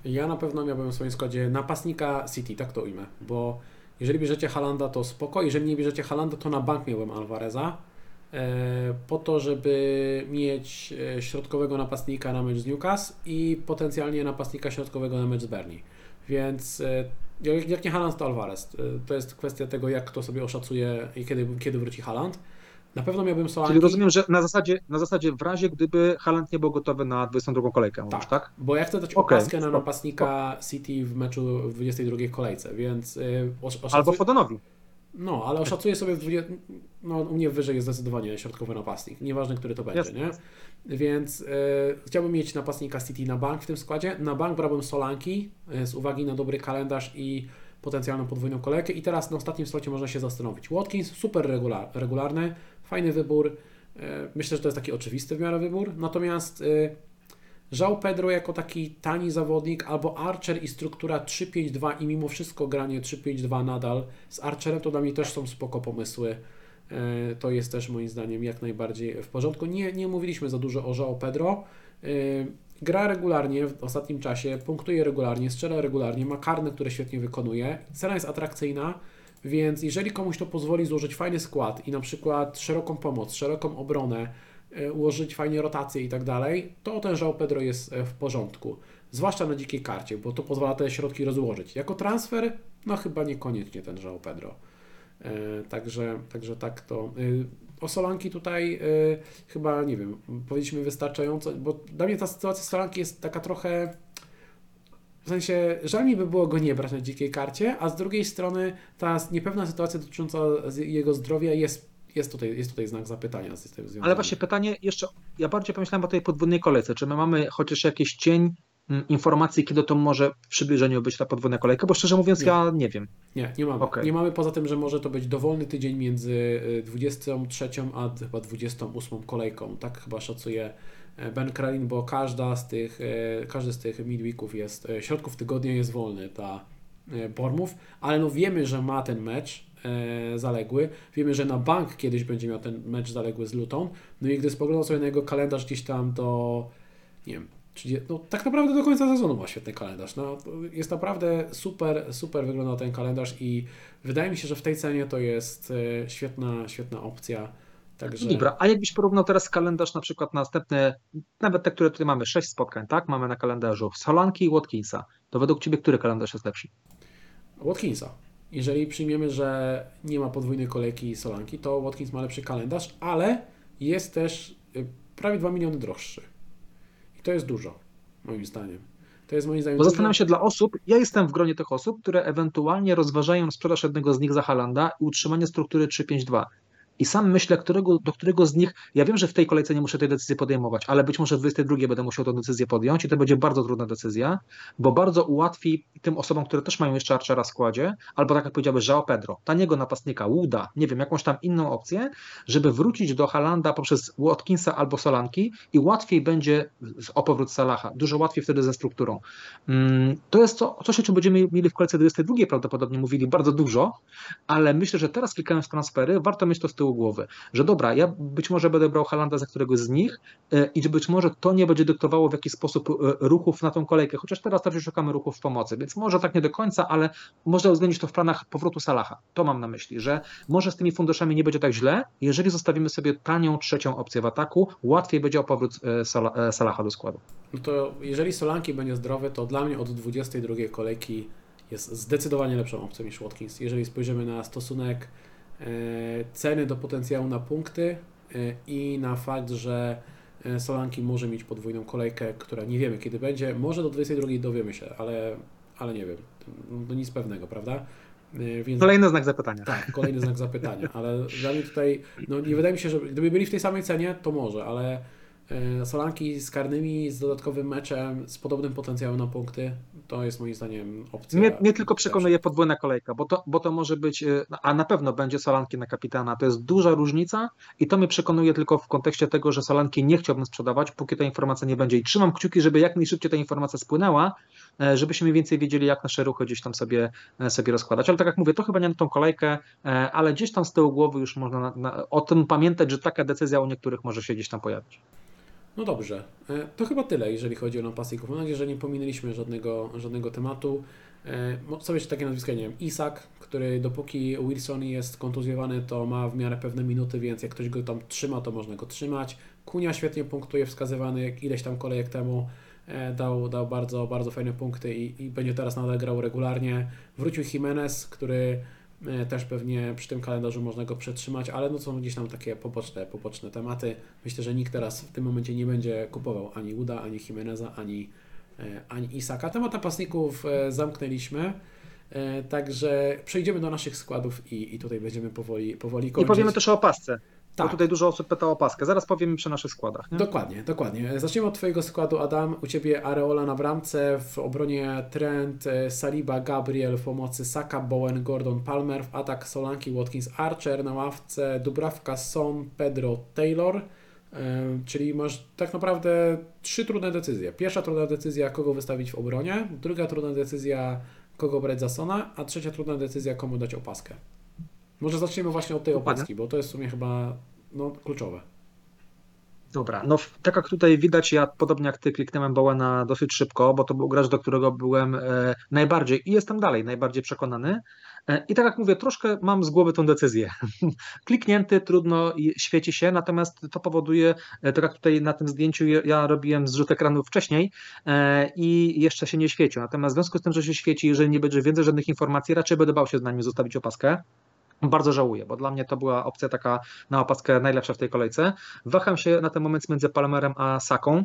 Speaker 1: Ja na pewno miałbym w swoim składzie napastnika City, tak to ujmę, bo jeżeli bierzecie Halanda, to spoko, jeżeli nie bierzecie Halanda, to na bank miałbym Alvareza, e, po to, żeby mieć e, środkowego napastnika na mecz z Newcastle i potencjalnie napastnika środkowego na mecz z Bernie. Więc e, jak, jak nie Haaland, to Alvarez. To jest kwestia tego, jak kto sobie oszacuje i kiedy, kiedy wróci Haaland. Na pewno miałbym Solanki.
Speaker 2: Czyli rozumiem, że na zasadzie, na zasadzie w razie, gdyby Haaland nie był gotowy na 22 kolejkę, tak, mówisz, tak?
Speaker 1: bo ja chcę dać okay. opaskę na napastnika City w meczu w 22 kolejce, więc... Yy,
Speaker 2: oszacuję... Albo Fodenowi.
Speaker 1: No, ale oszacuję sobie, w 20... no u mnie wyżej jest zdecydowanie środkowy napastnik, nieważne, który to będzie, Jasne. nie? Więc y, chciałbym mieć napastnika City na bank w tym składzie. Na bank brałbym Solanki y, z uwagi na dobry kalendarz i potencjalną podwójną kolejkę. I teraz na ostatnim slocie można się zastanowić. Watkins super regular, regularny, fajny wybór. Y, myślę, że to jest taki oczywisty w miarę wybór. Natomiast Żał Pedro jako taki tani zawodnik, albo Archer i struktura 3-5-2 i mimo wszystko granie 3-5-2 nadal z Archerem to dla mnie też są spoko pomysły. E, to jest też moim zdaniem jak najbardziej w porządku. Nie, nie mówiliśmy za dużo o João Pedro. E, gra regularnie w ostatnim czasie, punktuje regularnie, strzela regularnie, ma karne, które świetnie wykonuje. Cena jest atrakcyjna, więc jeżeli komuś to pozwoli złożyć fajny skład i na przykład szeroką pomoc, szeroką obronę, ułożyć fajnie rotację i tak dalej, to ten João Pedro jest w porządku. Zwłaszcza na dzikiej karcie, bo to pozwala te środki rozłożyć. Jako transfer, no chyba niekoniecznie ten João Pedro. E, także, także tak to. E, o Solanki tutaj e, chyba, nie wiem, powiedzieliśmy wystarczająco, bo dla mnie ta sytuacja Solanki jest taka trochę. W sensie, żal mi by było go nie brać na dzikiej karcie, a z drugiej strony ta niepewna sytuacja dotycząca jego zdrowia jest, jest, tutaj, jest tutaj znak zapytania. Z
Speaker 2: tym Ale właśnie pytanie jeszcze, ja bardziej pomyślałem o tej podwójnej kolejce. Czy my mamy chociaż jakiś cień Mm, informacji, kiedy to może w przybliżeniu być ta podwójna kolejka, bo szczerze mówiąc nie. ja nie wiem.
Speaker 1: Nie, nie mamy. Okay. Nie mamy poza tym, że może to być dowolny tydzień między 23 y, a chyba 28 kolejką. Tak chyba szacuje e, Ben Kralin, bo każda z tych, e, każdy z tych midweeków jest, e, środków tygodnia jest wolny dla Bormów, ale no wiemy, że ma ten mecz zaległy. Wiemy, że na bank kiedyś będzie miał ten mecz zaległy z Luton. No i gdy spoglądam sobie na jego kalendarz gdzieś tam do, nie wiem, Czyli no, tak naprawdę do końca sezonu ma świetny kalendarz. No, jest naprawdę super, super wygląda ten kalendarz i wydaje mi się, że w tej cenie to jest e, świetna, świetna opcja. Także...
Speaker 2: Dobra, a jakbyś porównał teraz kalendarz na przykład następne, nawet te, które tutaj mamy, sześć spotkań, tak? Mamy na kalendarzu Solanki i Watkinsa. To według Ciebie który kalendarz jest lepszy?
Speaker 1: Watkinsa. Jeżeli przyjmiemy, że nie ma podwójnej kolejki Solanki, to Watkins ma lepszy kalendarz, ale jest też y, prawie 2 miliony droższy. To jest dużo, moim zdaniem. To jest moim zdaniem.
Speaker 2: Bo zastanawiam się dla osób, ja jestem w gronie tych osób, które ewentualnie rozważają sprzedaż jednego z nich za Halanda i utrzymanie struktury 352. I sam myślę, którego, do którego z nich, ja wiem, że w tej kolejce nie muszę tej decyzji podejmować, ale być może w 22 będę musiał tę decyzję podjąć i to będzie bardzo trudna decyzja, bo bardzo ułatwi tym osobom, które też mają jeszcze Archera w składzie, albo tak jak powiedziałeś, João Pedro, taniego napastnika, Łuda, nie wiem, jakąś tam inną opcję, żeby wrócić do Halanda poprzez Watkinsa albo Solanki i łatwiej będzie o powrót Salaha, dużo łatwiej wtedy ze strukturą. Mm, to jest to, coś, o czym będziemy mieli w kolejce 22 prawdopodobnie mówili bardzo dużo, ale myślę, że teraz klikając transfery, warto mieć to z tyłu głowy, że dobra, ja być może będę brał Halanda za któregoś z nich e, i być może to nie będzie dyktowało w jakiś sposób e, ruchów na tą kolejkę, chociaż teraz raczej szukamy ruchów pomocy, więc może tak nie do końca, ale można uwzględnić to w planach powrotu Salaha. To mam na myśli, że może z tymi funduszami nie będzie tak źle, jeżeli zostawimy sobie tanią trzecią opcję w ataku, łatwiej będzie o powrót Salaha do składu.
Speaker 1: No to jeżeli Solanki będzie zdrowy, to dla mnie od 22 kolejki jest zdecydowanie lepszą opcją niż Watkins. Jeżeli spojrzymy na stosunek e, ceny do potencjału na punkty e, i na fakt, że e, Solanki może mieć podwójną kolejkę, która nie wiemy kiedy będzie, może do 22 dowiemy się, ale, ale nie wiem, to nic pewnego, prawda?
Speaker 2: Więc, kolejny znak zapytania.
Speaker 1: Tak, kolejny znak zapytania, ale dla mnie tutaj, no nie wydaje mi się, że gdyby byli w tej samej cenie, to może, ale E, Solanki z karnymi, z dodatkowym meczem, z podobnym potencjałem na punkty, to jest moim zdaniem opcja.
Speaker 2: Mnie, mnie tylko przekonuje podwójna kolejka, bo to, bo to może być, e, a na pewno będzie Solanki na kapitana, to jest duża różnica i to mnie przekonuje tylko w kontekście tego, że Solanki nie chciałbym sprzedawać, póki ta informacja nie będzie i trzymam kciuki, żeby jak najszybciej ta informacja spłynęła, e, żebyśmy mniej więcej wiedzieli, jak nasze ruchy gdzieś tam sobie, sobie rozkładać, ale tak jak mówię, to chyba nie na tą kolejkę, ale gdzieś tam z tyłu głowy już można na, na, o tym pamiętać, że taka decyzja u niektórych może się gdzieś tam pojawić.
Speaker 1: No dobrze, e, to chyba tyle, jeżeli chodzi o napastników. Mam nadzieję, że nie pominęliśmy żadnego, żadnego tematu. E, są jeszcze takie nazwiska, nie wiem, Isak, który dopóki Wilson jest kontuzjowany, to ma w miarę pewne minuty, więc jak ktoś go tam trzyma, to można go trzymać. Kunia świetnie punktuje, wskazywany ileś tam kolejek temu. E, dał, dał bardzo, bardzo fajne punkty i, i będzie teraz nadal grał regularnie. Wrócił Jimenez, który E, też pewnie przy tym kalendarzu można go przetrzymać, ale no są gdzieś tam takie poboczne, poboczne tematy. Myślę, że nikt teraz w tym momencie nie będzie kupował ani Uda, ani Jimeneza, ani, e, ani Isaka. Temat napastników e, zamknęliśmy. Także przejdziemy do naszych składów i, i tutaj będziemy powoli, powoli kończyć.
Speaker 2: I powiemy też o opasce. Tak. Bo tutaj dużo osób pyta o paskę. Zaraz powiemy przy naszych składach.
Speaker 1: Nie? Dokładnie, dokładnie. Zacznijmy od Twojego składu, Adam. U Ciebie Areola na bramce, w obronie Trent, e, Saliba, Gabriel, w pomocy Saka, Bowen, Gordon, Palmer, w atak Solanki, Watkins, Archer, na ławce Dubrawka, Son, Pedro, Taylor. Czyli masz tak naprawdę trzy trudne decyzje. Pierwsza trudna decyzja, kogo wystawić w obronie, druga trudna decyzja, kogo brać za Sona, a trzecia trudna decyzja, komu dać opaskę. Może zaczniemy właśnie od tej opaski, bo to jest w sumie chyba no, kluczowe.
Speaker 2: Dobra, no tak jak tutaj widać, ja podobnie jak ty kliknąłem Bowena dosyć szybko, bo to był gracz, do którego byłem e, najbardziej i jestem dalej najbardziej przekonany. E, I tak jak mówię, troszkę mam z głowy tą decyzję. Kliknięty, trudno, świeci się, natomiast to powoduje, e, tak jak tutaj na tym zdjęciu ja robiłem zrzut ekranu wcześniej e, i jeszcze się nie świecił. Natomiast w związku z tym, że się świeci, jeżeli nie będzie więcej żadnych informacji, raczej będę bał się z nami zostawić opaskę. Bardzo żałuję, bo dla mnie to była opcja taka na opaskę najlepsza w tej kolejce. Waham się na ten moment między Palmerem a Saką.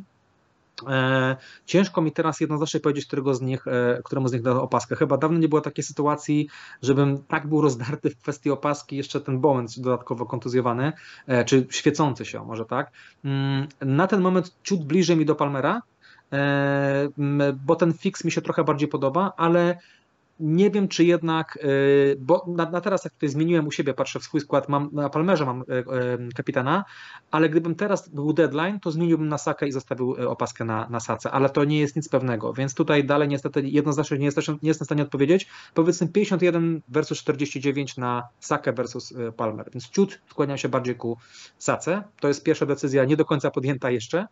Speaker 2: E, ciężko mi teraz jednoznacznie powiedzieć, którego z nich, e, któremu z nich dał opaskę. Chyba dawno nie było takiej sytuacji, żebym tak był rozdarty w kwestii opaski, jeszcze ten Bowen dodatkowo kontuzjowany, e, czy świecący się, może tak. Mm, na ten moment ciut bliżej mi do Palmera, bo ten fix mi się trochę bardziej podoba, ale nie wiem, czy jednak, e, bo na, na, teraz jak tutaj zmieniłem u siebie, patrzę w swój skład, mam, na Palmerze mam e, e, kapitana, ale gdybym teraz był deadline, to zmieniłbym na Sakę i zostawił opaskę na, na Sace, ale to nie jest nic pewnego, więc tutaj dalej niestety jednoznacznie nie, jest, nie jestem w stanie odpowiedzieć. Powiedzmy 51 versus 49 na Sakę versus Palmer, więc ciut skłaniam się bardziej ku Sace. To jest pierwsza decyzja, nie do końca podjęta jeszcze.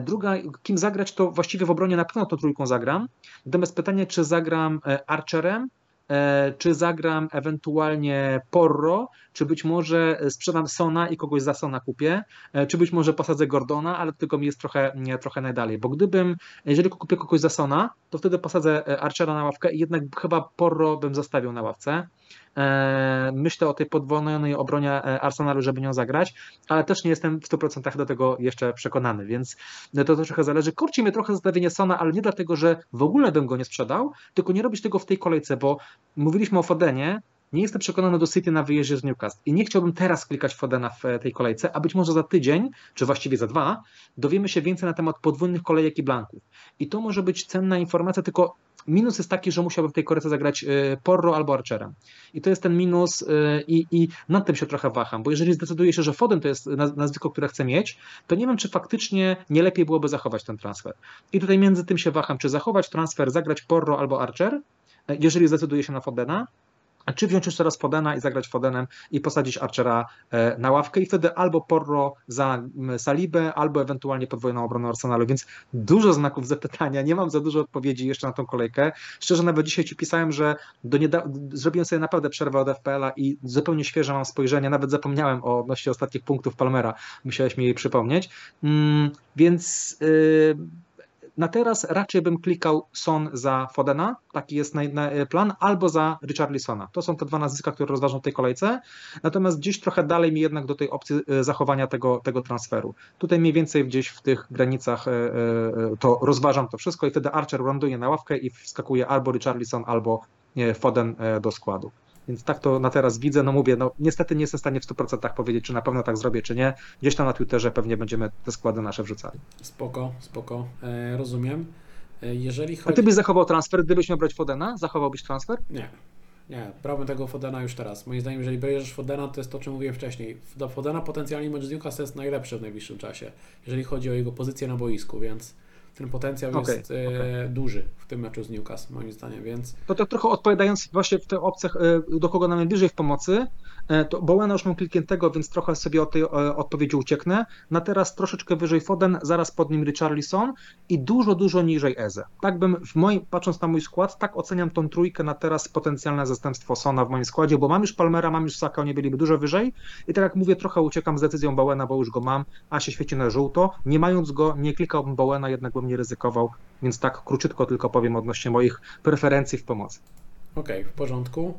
Speaker 2: Druga, kim zagrać, to właściwie w obronie na pewno tą trójką zagram, natomiast pytanie, czy zagram Arch Archerem, e, czy zagram ewentualnie Porro, czy być może sprzedam Sona i kogoś za Sona kupię, e, czy być może posadzę Gordona, ale tylko mi jest trochę, trochę najdalej, bo gdybym, jeżeli kupię kogoś za Sona, to wtedy posadzę e, Archera na ławkę i jednak chyba Porro bym zostawił na ławce. E, myślę o tej podwojnej obronie e, Arsenalu, żeby nią zagrać, ale też nie jestem w 100% do tego jeszcze przekonany, więc to, to trochę zależy. Kurci mnie trochę zostawienie Sona, ale nie dlatego, że w ogóle bym go nie sprzedał, tylko nie robić tego w tej kolejce, bo mówiliśmy o Fodenie, nie jestem przekonany do City na wyjeździe z Newcastle i nie chciałbym teraz klikać Fodena w tej kolejce, a być może za tydzień, czy właściwie za dwa, dowiemy się więcej na temat podwójnych kolejek i blanków. I to może być cenna informacja, tylko Minus jest taki, że musiałbym w tej korece zagrać y, Porro albo Archerem. I to jest ten minus y, i, i nad tym się trochę waham, bo jeżeli zdecyduję się, że Foden to jest nazwisko, które chcę mieć, to nie wiem, czy faktycznie nie lepiej byłoby zachować ten transfer. I tutaj między tym się waham, czy zachować transfer, zagrać Porro albo Archer, jeżeli zdecyduję się na Fodena, a czy wziąć jeszcze raz Fodena i zagrać Fodenem i posadzić Archera e, na ławkę i wtedy albo Porro za Salibę, albo ewentualnie podwójną obronę Arsenalu, więc dużo znaków zapytania, nie mam za dużo odpowiedzi jeszcze na tą kolejkę. Szczerze nawet dzisiaj Ci pisałem, że do zrobiłem sobie naprawdę przerwę od FPL-a i zupełnie świeże mam spojrzenie, nawet zapomniałem o odnośnie ostatnich punktów Palmera, musiałeś mi jej przypomnieć, mm, więc... Yy na teraz raczej bym klikał Son za Fodena, taki jest na, na e, plan, albo za Richarlisona. To są te dwa nazwiska, które rozważam w tej kolejce. Natomiast gdzieś trochę dalej mi jednak do tej opcji e, zachowania tego, tego transferu. Tutaj mniej więcej gdzieś w tych granicach e, to rozważam to wszystko i wtedy Archer ląduje na ławkę i wskakuje albo Richarlison, albo Foden do składu. Więc tak to na teraz widzę. No mówię, no niestety nie jestem w stanie w 100% powiedzieć, czy na pewno tak zrobię, czy nie. Gdzieś tam na Twitterze pewnie będziemy te składy nasze wrzucali.
Speaker 1: Spoko, spoko. E, rozumiem. E, jeżeli chodzi...
Speaker 2: A ty byś zachował transfer, gdybyś miał brać Fodena? Zachowałbyś transfer?
Speaker 1: Nie. Nie, brałbym tego Fodena już teraz. Moim zdaniem, jeżeli bierzesz Fodena, to jest to, o czym mówiłem wcześniej. Do Fodena potencjalnie mecz z Newcastle jest najlepszy w najbliższym czasie, jeżeli chodzi o jego pozycję na boisku, więc ten potencjał okay, jest e, okay. duży w tym meczu z Newcastle, moim zdaniem, więc...
Speaker 2: To tak trochę odpowiadając właśnie w tych opcjach, e, do kogo nam najbliżej w pomocy, to Bowena już mam klikniętego, więc trochę sobie od tej odpowiedzi ucieknę. Na teraz troszeczkę wyżej Foden, zaraz pod nim Richarlison i dużo, dużo niżej Eze. Tak bym, w moim, patrząc na mój skład, tak oceniam tą trójkę na teraz potencjalne zastępstwo Sona w moim składzie, bo mam już Palmera, mam już Saka, oni byliby dużo wyżej i tak jak mówię, trochę uciekam z decyzją Bowena, bo już go mam, a się świeci na żółto. Nie mając go, nie klikałbym Bowena, jednak bym nie ryzykował, więc tak króciutko tylko powiem odnośnie moich preferencji w pomocy.
Speaker 1: Okej, okay, w porządku.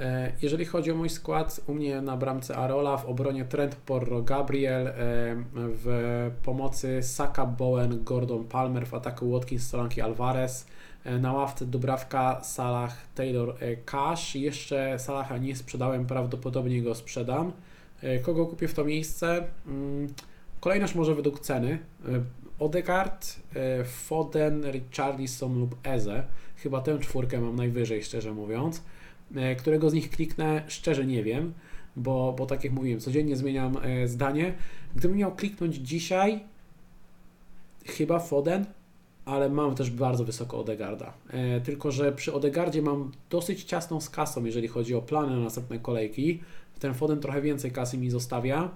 Speaker 1: E, jeżeli chodzi o mój skład, u mnie na bramce Arola, w obronie Trent Porro, Gabriel, e, w pomocy Saka, Bowen, Gordon, Palmer, w ataku Watkins, Solanki, Alvarez, e, na ławce Dubrawka, Salah, Taylor, Cash. Jeszcze Salaha nie sprzedałem, prawdopodobnie go sprzedam. Kogo kupię w to miejsce? Mm, kolejność może według ceny. Odegaard, Foden, Richarlison lub Eze. Chyba tę czwórkę mam najwyżej, szczerze mówiąc. E, którego z nich kliknę, szczerze nie wiem, bo, bo tak jak mówiłem, codziennie zmieniam e, zdanie. Gdybym miał kliknąć dzisiaj, chyba Foden, ale mam też bardzo wysoko Odegarda. Tylko, że przy Odegardzie mam dosyć ciasną z kasą, jeżeli chodzi o plany na następne kolejki. Ten Foden trochę więcej kasy mi zostawia.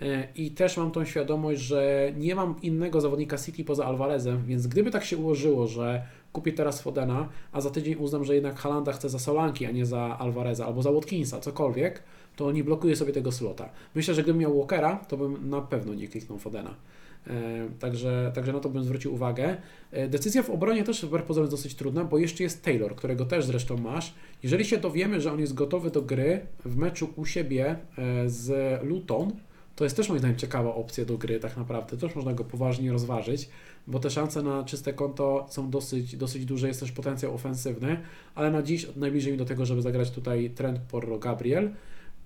Speaker 1: E, I też mam tą świadomość, że nie mam innego zawodnika City poza Alvarezem, więc gdyby tak się ułożyło, że kupię teraz Fodena, a za tydzień uznam, że jednak Halanda chce za Solanki, a nie za Alvareza albo za Watkinsa, cokolwiek, to nie blokuje sobie tego slota. Myślę, że gdybym miał Walkera, to bym na pewno nie kliknął Fodena. E, także, także na to bym zwrócił uwagę. E, decyzja w obronie też wbrew pozorom jest dosyć trudna, bo jeszcze jest Taylor, którego też zresztą masz. Jeżeli się dowiemy, że on jest gotowy do gry w meczu u siebie z Luton, to jest też moim zdaniem ciekawa opcja do gry tak naprawdę. Też można go poważnie rozważyć, bo te szanse na czyste konto są dosyć, dosyć duże, jest też potencjał ofensywny, ale na dziś najbliżej mi do tego, żeby zagrać tutaj Trent Porro Gabriel.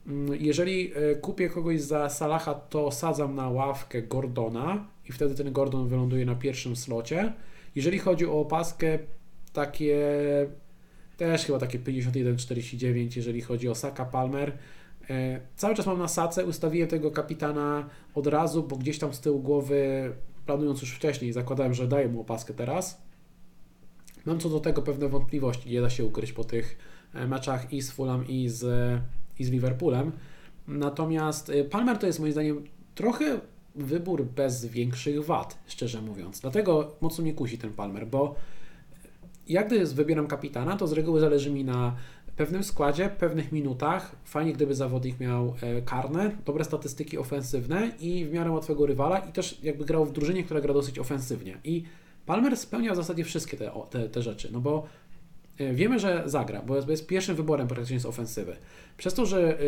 Speaker 1: Mm, jeżeli e, kupię kogoś za Salaha, to sadzam na ławkę Gordona i wtedy ten Gordon wyląduje na pierwszym slocie. Jeżeli chodzi o opaskę, takie też chyba takie 51-49, jeżeli chodzi o Saka Palmer. E, cały czas mam na sace, ustawiłem tego kapitana od razu, bo gdzieś tam z tyłu głowy, planując już wcześniej, zakładałem, że daję mu opaskę teraz. Mam co do tego pewne wątpliwości, nie da się ukryć po tych e, meczach i z Fulham i z, i z Liverpoolem. Natomiast e, Palmer to jest moim zdaniem trochę wybór bez większych wad, szczerze mówiąc. Dlatego mocno mnie kusi ten Palmer, bo jak gdy wybieram kapitana, to z reguły zależy mi na pewnym składzie, pewnych minutach. Fajnie, gdyby zawodnik miał e, karne, dobre statystyki ofensywne i w miarę łatwego rywala i też jakby grał w drużynie, która gra dosyć ofensywnie. I Palmer spełnia w zasadzie wszystkie te, te, te rzeczy, no bo e, wiemy, że zagra, bo jest, pierwszym wyborem praktycznie z ofensywy. Przez to, że,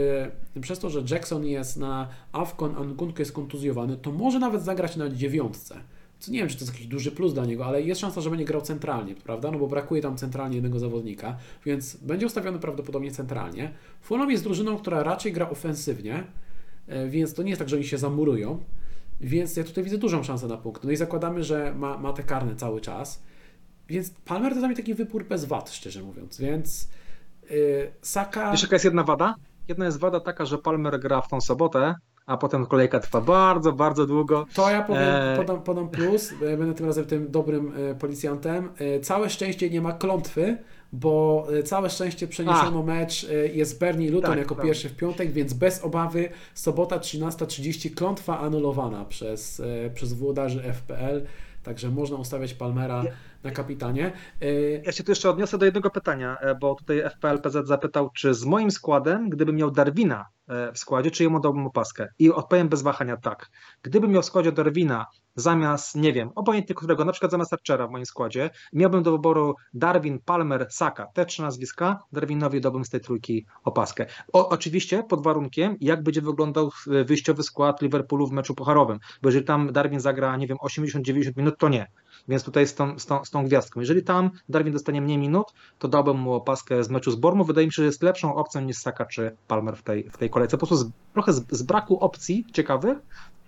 Speaker 1: yy, przez to, że Jackson jest na Avcon, a Nkunku jest kontuzjowany, to może nawet zagrać na dziewiątce co nie wiem, czy to jest jakiś duży plus dla niego, ale jest szansa, że będzie grał centralnie, prawda? No bo brakuje tam centralnie jednego zawodnika, więc będzie ustawiony prawdopodobnie centralnie. Fulham jest drużyną, która raczej gra ofensywnie, e, więc to nie jest tak, że oni się zamurują, więc ja tutaj widzę dużą szansę na punkt. No i zakładamy, że ma, ma te karne cały czas, więc Palmer to dla mnie taki wybór bez wad, szczerze mówiąc, więc yy, Saka...
Speaker 2: Jeszcze jaka jest jedna wada? Jedna jest wada taka, że Palmer gra w tą sobotę, a potem kolejka trwa bardzo, bardzo długo.
Speaker 1: To ja powiem, e... podam, podam plus, będę tym razem tym dobrym e, policjantem. E, całe szczęście nie ma klątwy, bo całe szczęście przeniesiono A. mecz, jest Bernie Luton tak, jako tak. pierwszy w piątek, więc bez obawy sobota 13.30 klątwa anulowana przez, przez włodarzy FPL, także można ustawiać Palmera na kapitanie.
Speaker 2: Ja się tu jeszcze odniosę do jednego pytania, bo tutaj FPL PZ zapytał, czy z moim składem, gdybym miał Darwina E, w składzie, czy jemu dałbym opaskę? I odpowiem bez wahania tak. Gdybym miał w składzie Darwina zamiast, nie wiem, obojętnie którego, na przykład zamiast Archera w moim składzie, miałbym do wyboru Darwin, Palmer, Saka, te trzy nazwiska, Darwinowi dałbym z tej trójki opaskę. O, oczywiście pod warunkiem, jak będzie wyglądał wyjściowy skład Liverpoolu w meczu pucharowym, bo jeżeli tam Darwin zagra, nie wiem, 80-90 minut, to nie. Więc tutaj z tą, z, tą, z tą gwiazdką. Jeżeli tam Darwin dostanie mniej minut, to dałbym mu opaskę z meczu z Bormu. Wydaje mi się, że jest lepszą opcją niż Saka czy Palmer w tej, w tej kolejce. Po prostu z, trochę z, z braku opcji ciekawych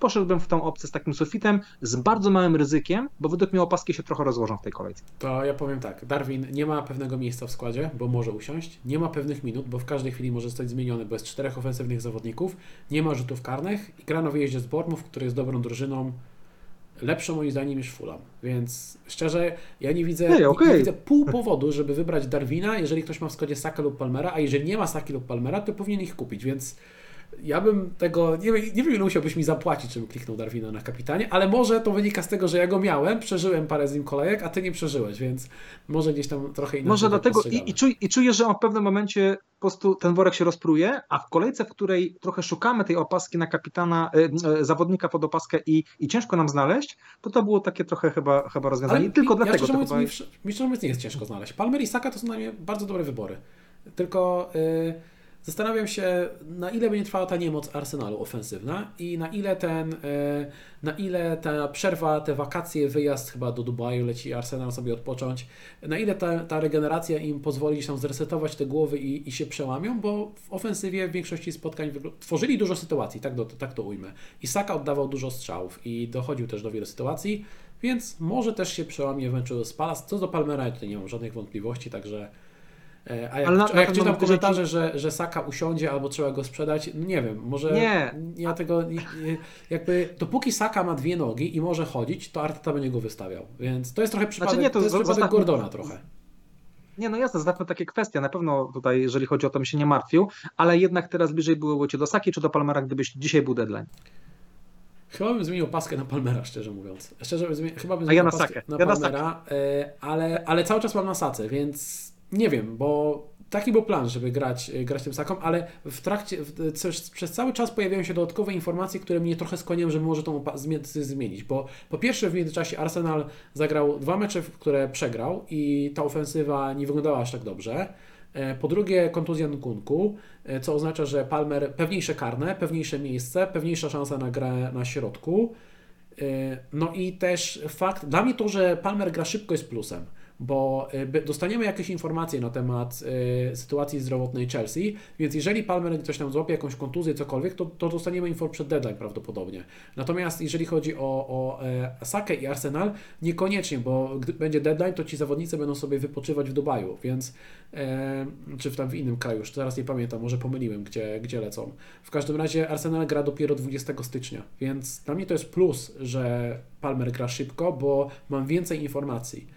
Speaker 2: poszedłbym w tą opcję z takim sufitem, z bardzo małym ryzykiem, bo według mnie opaski się trochę rozłożą w tej kolejce.
Speaker 1: To ja powiem tak, Darwin nie ma pewnego miejsca w składzie, bo może usiąść, nie ma pewnych minut, bo w każdej chwili może zostać zmieniony, bo jest czterech ofensywnych zawodników, nie ma rzutów karnych i gra na wyjeździe z Bormów, który jest dobrą drużyną, lepszą moim zdaniem niż Fulham. Więc szczerze, ja nie widzę, hey, okay. nie, widzę pół powodu, żeby wybrać Darwina, jeżeli ktoś ma w składzie Saka lub Palmera, a jeżeli nie ma Saki lub Palmera, to powinien ich kupić, więc ja bym tego, nie, nie wiem ile musiałbyś mi zapłacić, żebym kliknął Darwina na kapitanie, ale może to wynika z tego, że ja go miałem, przeżyłem parę z nim kolejek, a ty nie przeżyłeś, więc może gdzieś tam trochę inaczej.
Speaker 2: Może dlatego i, i, czuj, i czuję, że on w pewnym momencie po prostu ten worek się rozpruje, a w kolejce, w której trochę szukamy tej opaski na kapitana, y, y, zawodnika pod opaskę i, i ciężko nam znaleźć, to to było takie trochę chyba, chyba rozwiązanie. Ale tylko
Speaker 1: ja
Speaker 2: dlatego.
Speaker 1: Mówiąc, chyba... mi, mi nie jest ciężko znaleźć. Palmer i Saka to są dla mnie bardzo dobre wybory. Tylko. Yy Zastanawiam się, na ile będzie trwała ta niemoc Arsenalu ofensywna i na ile ten, e, na ile ta przerwa, te wakacje, wyjazd chyba do Dubaju, leci Arsenal sobie odpocząć, na ile ta, ta regeneracja im pozwoli się zresetować te głowy i, i się przełamią, bo w ofensywie w większości spotkań tworzyli dużo sytuacji, tak, do, tak to ujmę. I Saka oddawał dużo strzałów i dochodził też do wielu sytuacji, więc może też się przełamie meczu z Palace. Co do Palmera, ja tutaj nie mam żadnych wątpliwości, także a jak, na, a jak czytam komentarze, ci... że, że Saka usiądzie albo trzeba go sprzedać, nie wiem, może nie. ja tego jakby dopóki Saka ma dwie nogi i może chodzić, to Arteta będzie go wystawiał. Więc to jest trochę przypadek, znaczy nie, to, to jest przypadek Gordona trochę.
Speaker 2: Nie, no jasne, zostawmy takie kwestie. Na pewno tutaj, jeżeli chodzi o to, bym się nie martwił, ale jednak teraz bliżej byłoby Cię do Saki czy do Palmera, gdybyś dzisiaj był deadline?
Speaker 1: Chyba bym zmienił paskę na Palmera, szczerze mówiąc. Szczerze bym zmienił, chyba bym
Speaker 2: zmienił
Speaker 1: ja
Speaker 2: na, paskę
Speaker 1: na ja Palmera, na e, ale, ale cały czas mam na Sace, więc nie wiem, bo taki był plan, żeby grać, e, grać tym saką, ale w trakcie, w, coś, przez cały czas pojawiają się dodatkowe informacje, które mnie trochę skłaniają, że może to zmienić, bo po pierwsze w międzyczasie Arsenal zagrał dwa mecze, które przegrał i ta ofensywa nie wyglądała aż tak dobrze. E, po drugie kontuzja Nkunku, e, co oznacza, że Palmer pewniejsze karne, pewniejsze miejsce, pewniejsza szansa na grę na środku. No i też fakt, dla mnie to, że Palmer gra szybko jest plusem bo y, dostaniemy jakieś informacje na temat y, sytuacji zdrowotnej Chelsea, więc jeżeli Palmer coś tam złapie, jakąś kontuzję, cokolwiek, to, to dostaniemy info przed deadline prawdopodobnie. Natomiast jeżeli chodzi o, o e, Sakę i Arsenal, niekoniecznie, bo gdy będzie deadline, to ci zawodnicy będą sobie wypoczywać w Dubaju, więc e, czy w tam w innym kraju, już teraz nie pamiętam, może pomyliłem, gdzie, gdzie lecą. W każdym razie Arsenal gra dopiero 20 stycznia, więc dla mnie to jest plus, że Palmer gra szybko, bo mam więcej informacji.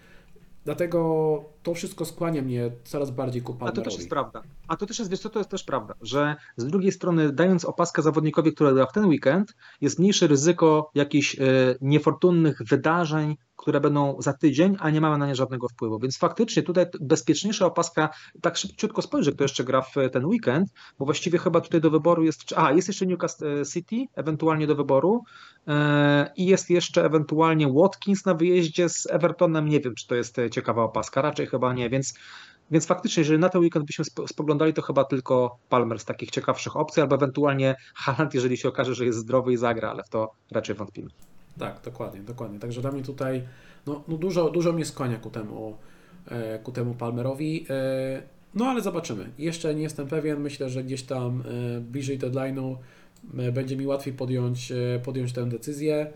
Speaker 1: Dlatego to wszystko skłania mnie coraz bardziej ku Palmerowi.
Speaker 2: A to też jest prawda. A to też jest, wiesz co, to jest też prawda, że z drugiej strony dając opaskę zawodnikowi, który gra w ten weekend, jest mniejsze ryzyko jakichś e, niefortunnych wydarzeń, które będą za tydzień, a nie mamy na nie żadnego wpływu. Więc faktycznie tutaj bezpieczniejsza opaska, tak szybciutko spojrzę, kto jeszcze gra w ten weekend, bo właściwie chyba tutaj do wyboru jest, a jest jeszcze Newcastle e, City, ewentualnie do wyboru e, i jest jeszcze ewentualnie Watkins na wyjeździe z Evertonem, nie wiem, czy to jest ciekawa opaska, raczej chyba nie, więc więc faktycznie, jeżeli na ten weekend byśmy spoglądali, to chyba tylko Palmer z takich ciekawszych opcji, albo ewentualnie Haaland, jeżeli się okaże, że jest zdrowy i zagra, ale w to raczej wątpimy.
Speaker 1: Tak, dokładnie, dokładnie. Także dla mnie tutaj no, no dużo, dużo mnie ku temu, e, ku temu Palmerowi. E, no ale zobaczymy. Jeszcze nie jestem pewien. Myślę, że gdzieś tam e, bliżej deadline'u będzie mi łatwiej podjąć, podjąć tę decyzję.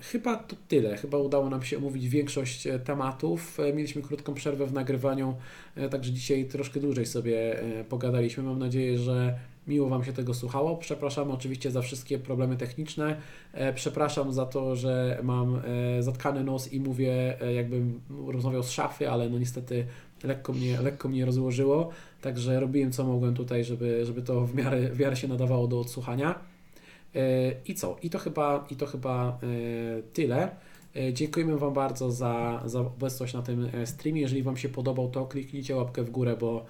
Speaker 1: Chyba to tyle. Chyba udało nam się omówić większość tematów. Mieliśmy krótką przerwę w nagrywaniu, także dzisiaj troszkę dłużej sobie pogadaliśmy. Mam nadzieję, że Miło Wam się tego słuchało. Przepraszam oczywiście za wszystkie problemy techniczne. E, przepraszam za to, że mam e, zatkany nos i mówię, e, jakbym rozmawiał z szafy, ale no niestety lekko mnie, lekko mnie rozłożyło, także robiłem co mogłem tutaj, żeby, żeby to w miarę, w miarę się nadawało do odsłuchania. I co? I to chyba, i to chyba e, tyle. E, Dziękujemy Wam bardzo za, za obecność na tym e, streamie. Jeżeli Wam się podobał, to kliknijcie łapkę w górę, bo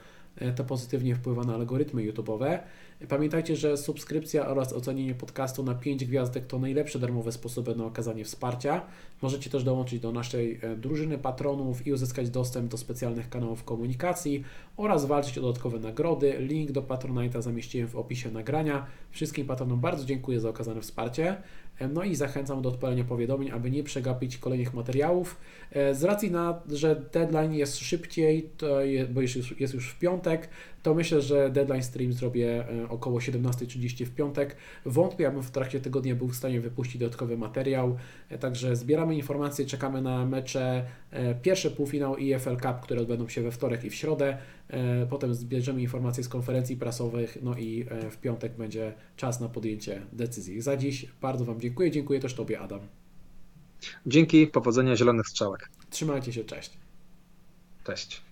Speaker 1: to pozytywnie wpływa na algorytmy YouTube'owe. Pamiętajcie, że subskrypcja oraz ocenienie podcastu na 5 gwiazdek to najlepsze darmowe sposoby na okazanie wsparcia. Możecie też dołączyć do naszej e, drużyny patronów i uzyskać dostęp do specjalnych kanałów komunikacji oraz walczyć o dodatkowe nagrody. Link do Patronite'a zamieściłem w opisie nagrania. Wszystkim patronom bardzo dziękuję za okazane wsparcie. E, No i zachęcam do odpalenia powiadomień, aby nie przegapić kolejnych materiałów. E, Z racji na, że deadline jest szybciej, bo jest już w piątek, to myślę, że deadline stream zrobię e, około 17.30 w piątek. Wątpię, abym w trakcie tygodnia był w stanie wypuścić dodatkowy materiał. E, Także zbieramy informacje, czekamy na mecze, e, pierwszy półfinał EFL Cup, które odbędą się we wtorek i w środę. Potem zbierzemy informacje z konferencji prasowych, no i w piątek będzie czas na podjęcie decyzji. Za dziś bardzo Wam dziękuję. Dziękuję też Tobie, Adam.
Speaker 2: Dzięki, powodzenia zielonych strzałek.
Speaker 1: Trzymajcie się, cześć.
Speaker 2: Cześć.